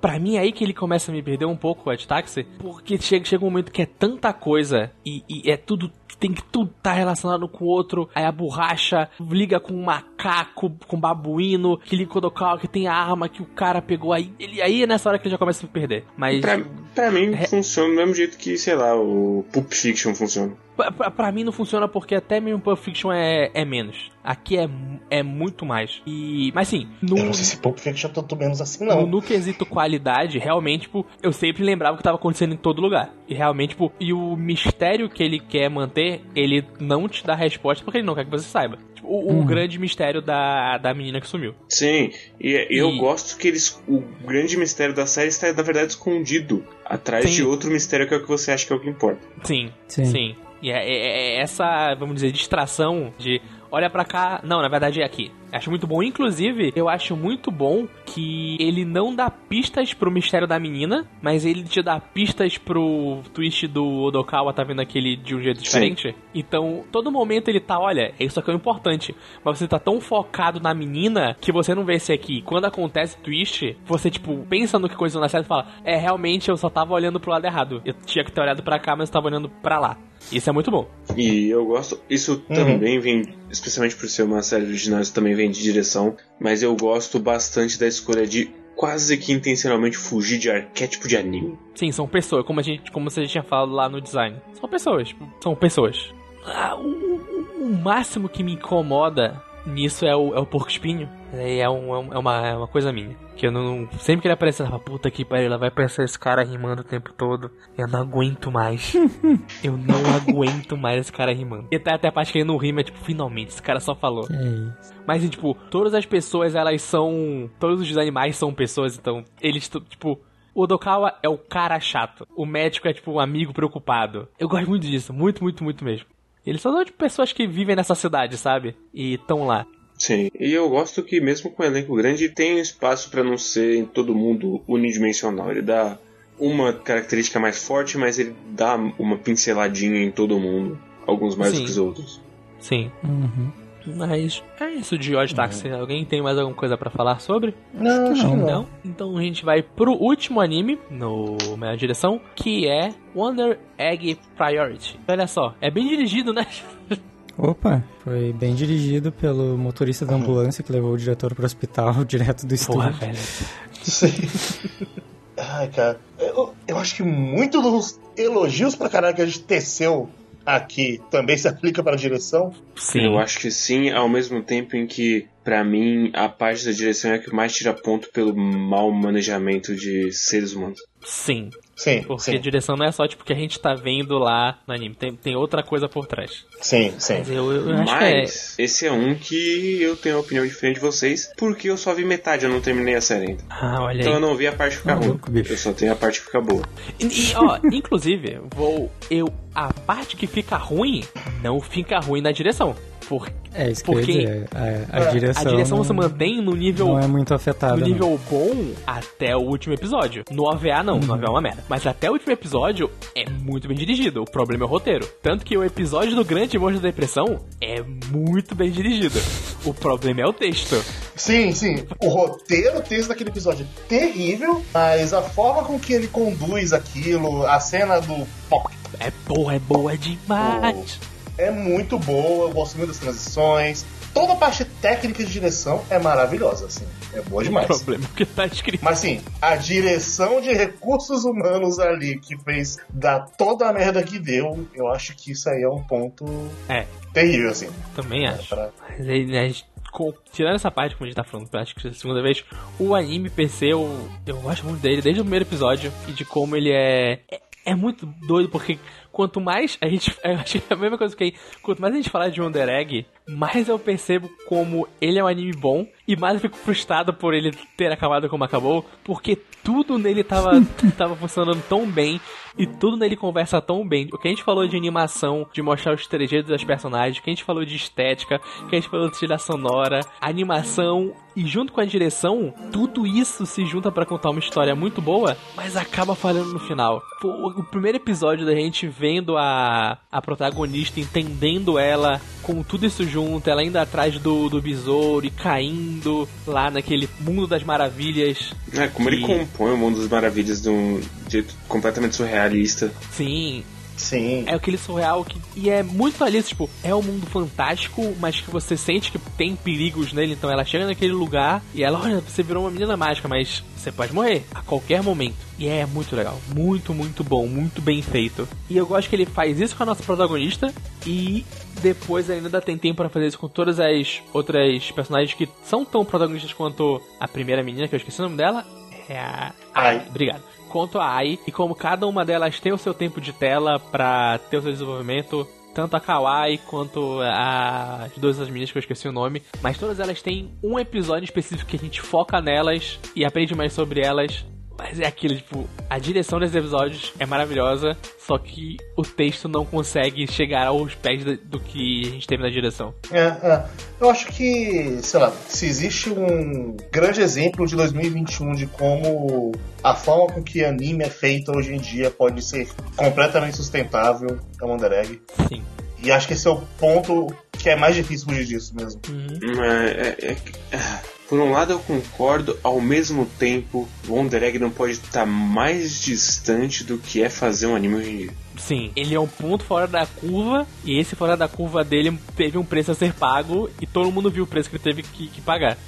pra mim é aí que ele começa a me perder um pouco, o Ed Taxi, porque chega, chega um momento que é tanta coisa e, e é tudo. Tem que tudo estar relacionado com o outro. Aí a borracha liga com um macaco com babuíno, aquele Kodokawa que tem a arma que o cara pegou aí. Ele, aí é nessa hora que ele já começa a se perder. Mas. Pra, pra mim, É. funciona do mesmo jeito que, sei lá, o Pulp Fiction funciona. Pra, pra- pra mim não funciona porque até mesmo Pulp Fiction é, é menos. Aqui é, é muito mais. E. Mas sim, no, Eu não sei se Pulp Fiction é tanto menos assim, no, não. no quesito qualidade, realmente, tipo, eu sempre lembrava o que tava acontecendo em todo lugar. E realmente, tipo, e o mistério que ele quer manter, ele não te dá resposta porque ele não quer que você saiba. Tipo, o, o grande mistério da, da menina que sumiu. Sim, e eu E- gosto que eles. O grande mistério da série está, na verdade, escondido atrás Sim. de outro mistério que é o que você acha que é o que importa. Sim, Sim. sim. E é, é- é essa, vamos dizer, distração de olha pra cá. Não, na verdade é aqui. Acho muito bom. Inclusive, eu acho muito bom que ele não dá pistas pro mistério da menina, mas ele te dá pistas pro twist do Odokawa tá vendo aquele de um jeito diferente. Então, todo momento ele tá, olha, isso aqui é o importante. Mas você tá tão focado na menina que você não vê esse aqui. Quando acontece twist, você, tipo, pensa no que coisa na série e fala: É, realmente eu só tava olhando pro lado errado. Eu tinha que ter olhado pra cá, mas eu tava olhando pra lá. Isso é muito bom. E eu gosto. Isso Uhum. também vem, especialmente por ser uma série original, isso também vem de direção. Mas eu gosto bastante da escolha de quase que intencionalmente fugir de arquétipo de anime. Sim, são pessoas, como a gente, como você tinha falado lá no design. São pessoas, são pessoas. Ah, o, o- o máximo que me incomoda nisso é o, é o porco espinho. É, um- é um- é uma, é uma coisa minha. Que eu não. Sempre que ele aparece, eu falo, puta que pariu, ela vai aparecer esse cara rimando o tempo todo. Eu não aguento mais. eu não aguento mais esse cara rimando. E até, até a parte que ele não rima, é tipo, finalmente, esse cara só falou. Que isso. Mas, tipo, todas as pessoas, elas são. Todos os animais são pessoas, então, eles, tipo. O Odokawa é o cara chato. O médico é, tipo, um amigo preocupado. Eu gosto muito disso. Muito, muito, muito mesmo. Eles são, tipo, pessoas que vivem nessa cidade, sabe? E estão lá. Sim, e eu gosto que mesmo com um elenco grande tem espaço pra não ser em todo mundo unidimensional. Ele dá uma característica mais forte, mas ele dá uma pinceladinha em todo mundo, alguns mais Sim. do que os outros. Sim. Uhum. Mas é isso de Odd Taxi. Alguém tem mais alguma coisa pra falar sobre? Não, acho que não. Não? Então a gente vai pro último anime, no minha direção, que é Wonder Egg Priority. Olha só, é bem dirigido, né? Opa, foi bem dirigido pelo motorista da ambulância que levou o diretor pro hospital direto do Porra, estúdio. velho. Sim. Ai, cara. Eu, eu acho que muito dos elogios pra caralho que a gente teceu aqui também se aplica pra direção. Sim. Eu acho que sim, ao mesmo tempo em que, pra mim, a parte da direção é a que mais tira ponto pelo mau manejamento de seres humanos. Sim. Sim, Porque sim, a direção não é só tipo que a gente tá vendo lá no anime, tem, tem outra coisa por trás. sim, sim. Mas eu, eu acho que é. Mas esse é um que eu tenho uma opinião diferente de vocês, porque eu só vi metade, eu não terminei a série ainda. Ah, olha Então eu aí. não vi a parte que fica Ah, ruim. Eu só tenho a parte que fica boa. E, e, ó, inclusive, vou. Eu. A parte que fica ruim, não fica ruim na direção. Por, É, isso que eu Porque ia dizer. A, a direção, a direção não, se mantém no nível. não é muito afetada. no não. nível bom até o último episódio. No OVA não, no OVA é uma merda. Mas até o último episódio é muito bem dirigido. O problema é o roteiro. Tanto que o episódio do Grande Monstro da Depressão é muito bem dirigido. O problema é o texto. Sim, sim. O roteiro, o texto daquele episódio é terrível, mas a forma com que ele conduz aquilo, a cena do É boa, é boa demais. É muito boa, eu gosto muito das transições. Toda a parte técnica de direção é maravilhosa, assim. É boa O demais. problema é que tá escrito. Mas sim, a direção de recursos humanos ali que fez dar toda a merda que deu, eu acho que isso aí é um ponto É, terrível, assim. também acho. Pra- Mas aí, né, tirando essa parte, como a gente tá falando, acho que é a segunda vez, o anime PC, eu, eu gosto muito dele desde o primeiro episódio e de como ele é. É, é muito doido, porque quanto mais a gente. Eu acho que é a mesma coisa que aí, quanto mais a gente falar de Wonder Egg, mais eu percebo como ele é um anime bom e mais eu fico frustrado por ele ter acabado como acabou, porque tudo nele tava, tava funcionando tão bem e tudo nele conversa tão bem. O que a gente falou de animação, de mostrar os trejeitos das personagens, o que a gente falou de estética, o que a gente falou de trilha sonora, animação e junto com a direção, tudo isso se junta pra contar uma história muito boa, mas acaba falhando no final. O primeiro episódio da gente vendo a, a protagonista, entendendo ela com tudo isso junto, ela indo atrás do, do besouro e caindo lá naquele mundo das maravilhas. É, como ele Que- compõe o mundo das maravilhas de um jeito completamente surrealista. Sim. Sim. É aquele surreal que. E é muito ali, tipo, é um mundo fantástico, mas que você sente que tem perigos nele. Então ela chega naquele lugar e ela, olha, você virou uma menina mágica, mas você pode morrer a qualquer momento. E é muito legal. Muito, muito bom. Muito bem feito. E eu gosto que ele faz isso com a nossa protagonista. E depois ainda tem tempo para fazer isso com todas as outras personagens que são tão protagonistas quanto a primeira menina, que eu esqueci o nome dela. É a. Ai. Obrigado quanto a Ai e como cada uma delas tem o seu tempo de tela pra ter o seu desenvolvimento. Tanto a Kawaii quanto as duas das meninas que eu esqueci o nome. Mas todas elas têm um episódio específico que a gente foca nelas e aprende mais sobre elas. Mas é aquilo, tipo, a direção desses episódios é maravilhosa, só que o texto não consegue chegar aos pés do que a gente teve na direção. É, é. Eu acho que, sei lá, se existe um grande exemplo de 2021 de como a forma com que anime é feito hoje em dia pode ser completamente sustentável, é o Wonder Egg. Sim. E acho que esse é o ponto que é mais difícil fugir disso mesmo. Mas é- é que- ah, por um lado eu concordo, ao mesmo tempo, Wonder Egg não pode estar mais distante do que é fazer um anime hoje em dia. Sim, ele é um ponto fora da curva e esse fora da curva dele teve um preço a ser pago e todo mundo viu o preço que ele teve que, que pagar.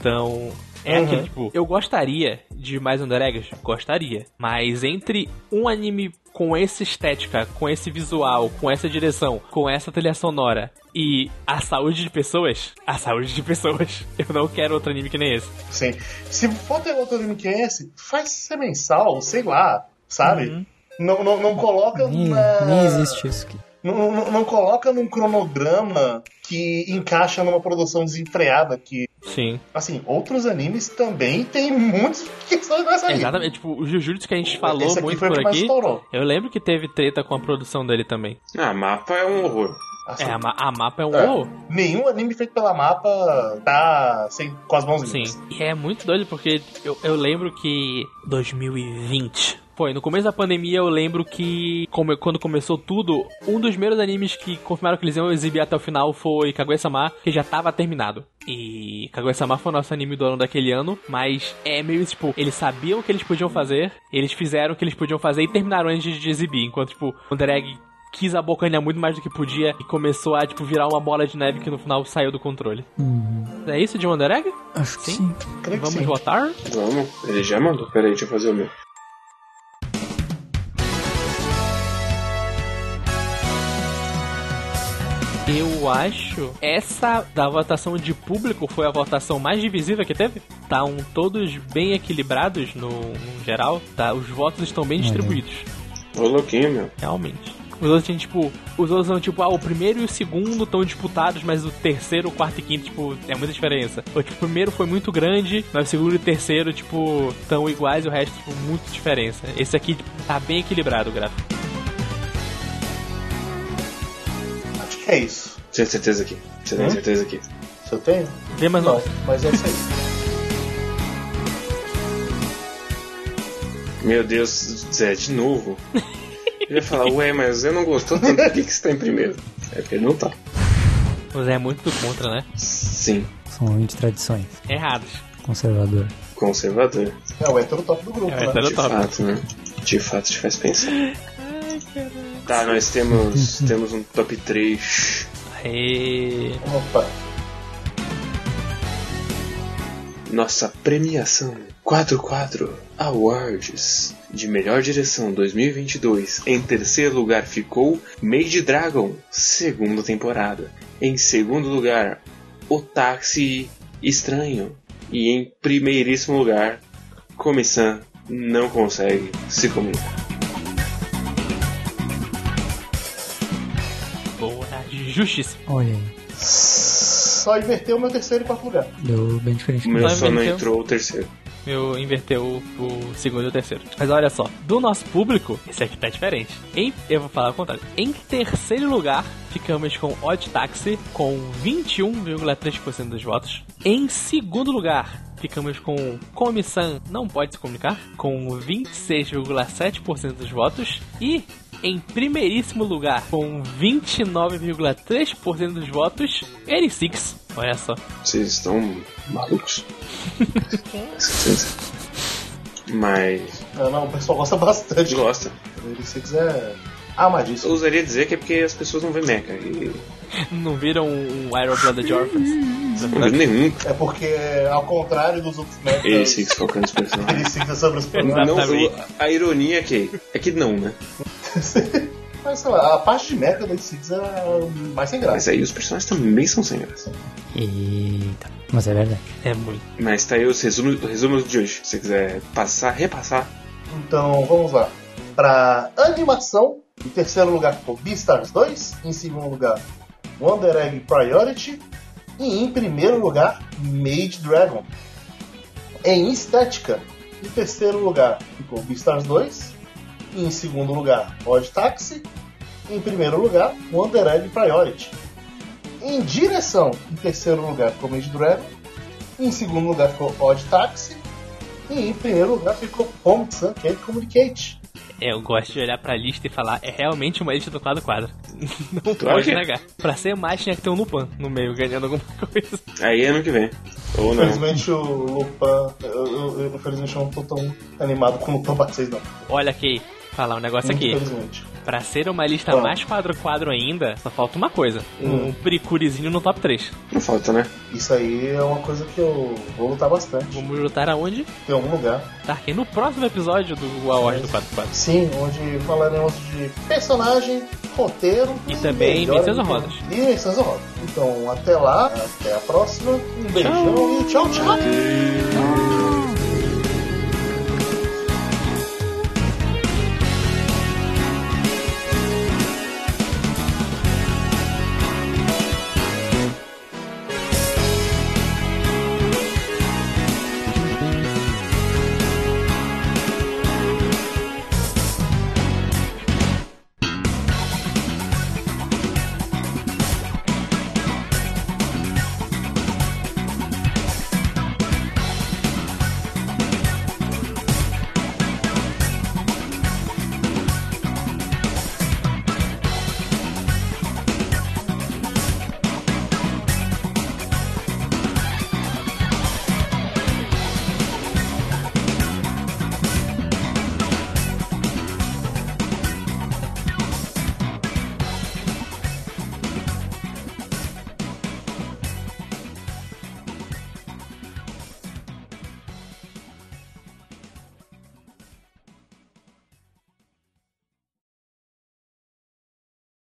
Então, é Uhum. aquele tipo, eu gostaria de mais Under Eggs? Gostaria. Mas entre um anime com essa estética, com esse visual, com essa direção, com essa trilha sonora e a saúde de pessoas, a saúde de pessoas, eu não quero outro anime que nem esse. Sim. Se for ter outro anime que é esse, faz ser mensal, sei lá, sabe? Não, não, não coloca Nem, na... nem existe isso aqui. Não, não, não coloca num cronograma que encaixa numa produção desenfreada que Sim. Assim, outros animes também tem muitos que são nessa linha. Exatamente, tipo, o Jujutsu que a gente falou Esse muito por aqui, eu lembro que teve treta com a produção dele também. Ah, mapa é um horror. Assim, É, a, ma- a mapa é um É. horror. Nenhum anime feito pela mapa tá sem, com as mãos Sim. E é muito doido porque eu, eu lembro que 2020. Foi, no começo da pandemia eu lembro que como, quando começou tudo, um dos primeiros animes que confirmaram que eles iam exibir até o final foi Kaguya-sama, que já tava terminado. E Kaguya-sama foi o nosso anime do ano daquele ano, mas é meio tipo, eles sabiam o que eles podiam fazer, eles fizeram o que eles podiam fazer e terminaram antes de exibir, enquanto tipo, o Egg quis abocanhar muito mais do que podia e começou a tipo virar uma bola de neve que no final saiu do controle. É isso de Wonder Egg? Acho que Sim. sim. Creio que Vamos sim. votar? Vamos, ele já mandou. Peraí, deixa eu fazer o meu. Eu acho essa da votação de público foi a votação mais divisiva que teve. Estão todos bem equilibrados no, no geral. Tá? Os votos estão bem distribuídos, Ô, louquinho, meu. realmente. Os outros tem, tipo, os outros são tipo, ah, o primeiro e o segundo estão disputados, mas o terceiro, o quarto e quinto, tipo, é muita diferença. Ou, tipo, o primeiro foi muito grande, mas o segundo e o terceiro, tipo, estão iguais e o resto, tipo, muita diferença. Esse aqui, tipo, tá bem equilibrado o gráfico. É isso. Você tem certeza aqui? Você tem certeza aqui? Se eu tenho? Vê mais Não, mas é isso aí. Meu Deus, Zé, de novo. Eu ia falar, ué, mas eu não gostou tanto, por que, que você tá em primeiro? É porque ele não tá. O Zé é muito contra, né? Sim, São um de tradições. Errados. Conservador. conservador. É o hétero top do grupo, É o né? De fato, né? De fato, te faz pensar. Tá, nós temos, temos um top 3. Aê. Opa. Nossa premiação 44 Awards de melhor direção 2022. Em terceiro lugar ficou Made Dragon, segunda temporada. Em segundo lugar, O Táxi Estranho. E em primeiríssimo lugar, Comissão não consegue se comunicar. Justiça. Olha aí. Só inverteu o meu terceiro e quarto lugar. Deu bem diferente. O meu só não entrou o terceiro. Eu inverteu o, o segundo e o terceiro. Mas olha só, do nosso público, esse aqui tá diferente. Em, eu vou falar o contrário. Em terceiro lugar, ficamos com Odd Taxi, com 21,3% dos votos. Em segundo lugar, ficamos com Comissão Não Pode Se Comunicar, com 26,7% dos votos. E em primeiríssimo lugar, com 29,3% dos votos, Eri Six. Olha só. Vocês estão malucos? Com certeza. Mas Não, não, o pessoal gosta bastante. gosta. Ele se quiser. Eu Amadíssimo. ousaria dizer que é porque as pessoas não veem mecha. E Não viram um Iron Blooded Orphans? não nenhum. É porque, ao contrário dos outros mechas, Esse que focando nos personagens. ele cita sobre os personagens. Não, a ironia é que, é que não, né? Mas sei lá, a parte de mecha da Six é mais sem Mas graça. aí os personagens também são sem graça. Eita. Mas é verdade. É muito. Mas tá aí os resumos, resumos de hoje. Se você quiser passar, repassar. Então vamos lá. Pra animação, em terceiro lugar ficou Beastars 2, em segundo lugar Wonder Egg Priority e em primeiro lugar Mage Dragon. Em estética, em terceiro lugar ficou Beastars 2, e em segundo lugar Odd Taxi, em primeiro lugar Wonder Egg Priority. Em direção, em terceiro lugar ficou Mage Dragon, em segundo lugar ficou Odd Taxi, e em primeiro lugar ficou Home Sun Can't Communicate. É, eu gosto de olhar pra lista e falar, é realmente uma lista do quadro quadro. Não Claro pode que negar. Pra ser mais, tinha que ter um Lupin no meio, ganhando alguma coisa. Aí é ano que vem. Ou não. Infelizmente o Lupin. Eu, eu, eu, infelizmente eu não tô tão animado com o Lupin Bat 6, não. Olha aqui, falar um negócio aqui. Infelizmente. Pra ser uma lista Bom. mais quadro-quadro ainda, só falta uma coisa. Hum. Um pericurizinho no top 3. Não falta, né? Isso aí é uma coisa que eu vou lutar bastante. Vamos lutar aonde? Em algum lugar. Tá aqui no próximo episódio do Award do 4x4. Sim, onde falaremos de personagem, roteiro E também melhor menções amigo. honrosas. E menções honrosas. Então, até lá, até a próxima. Um beijão e tchau, tchau.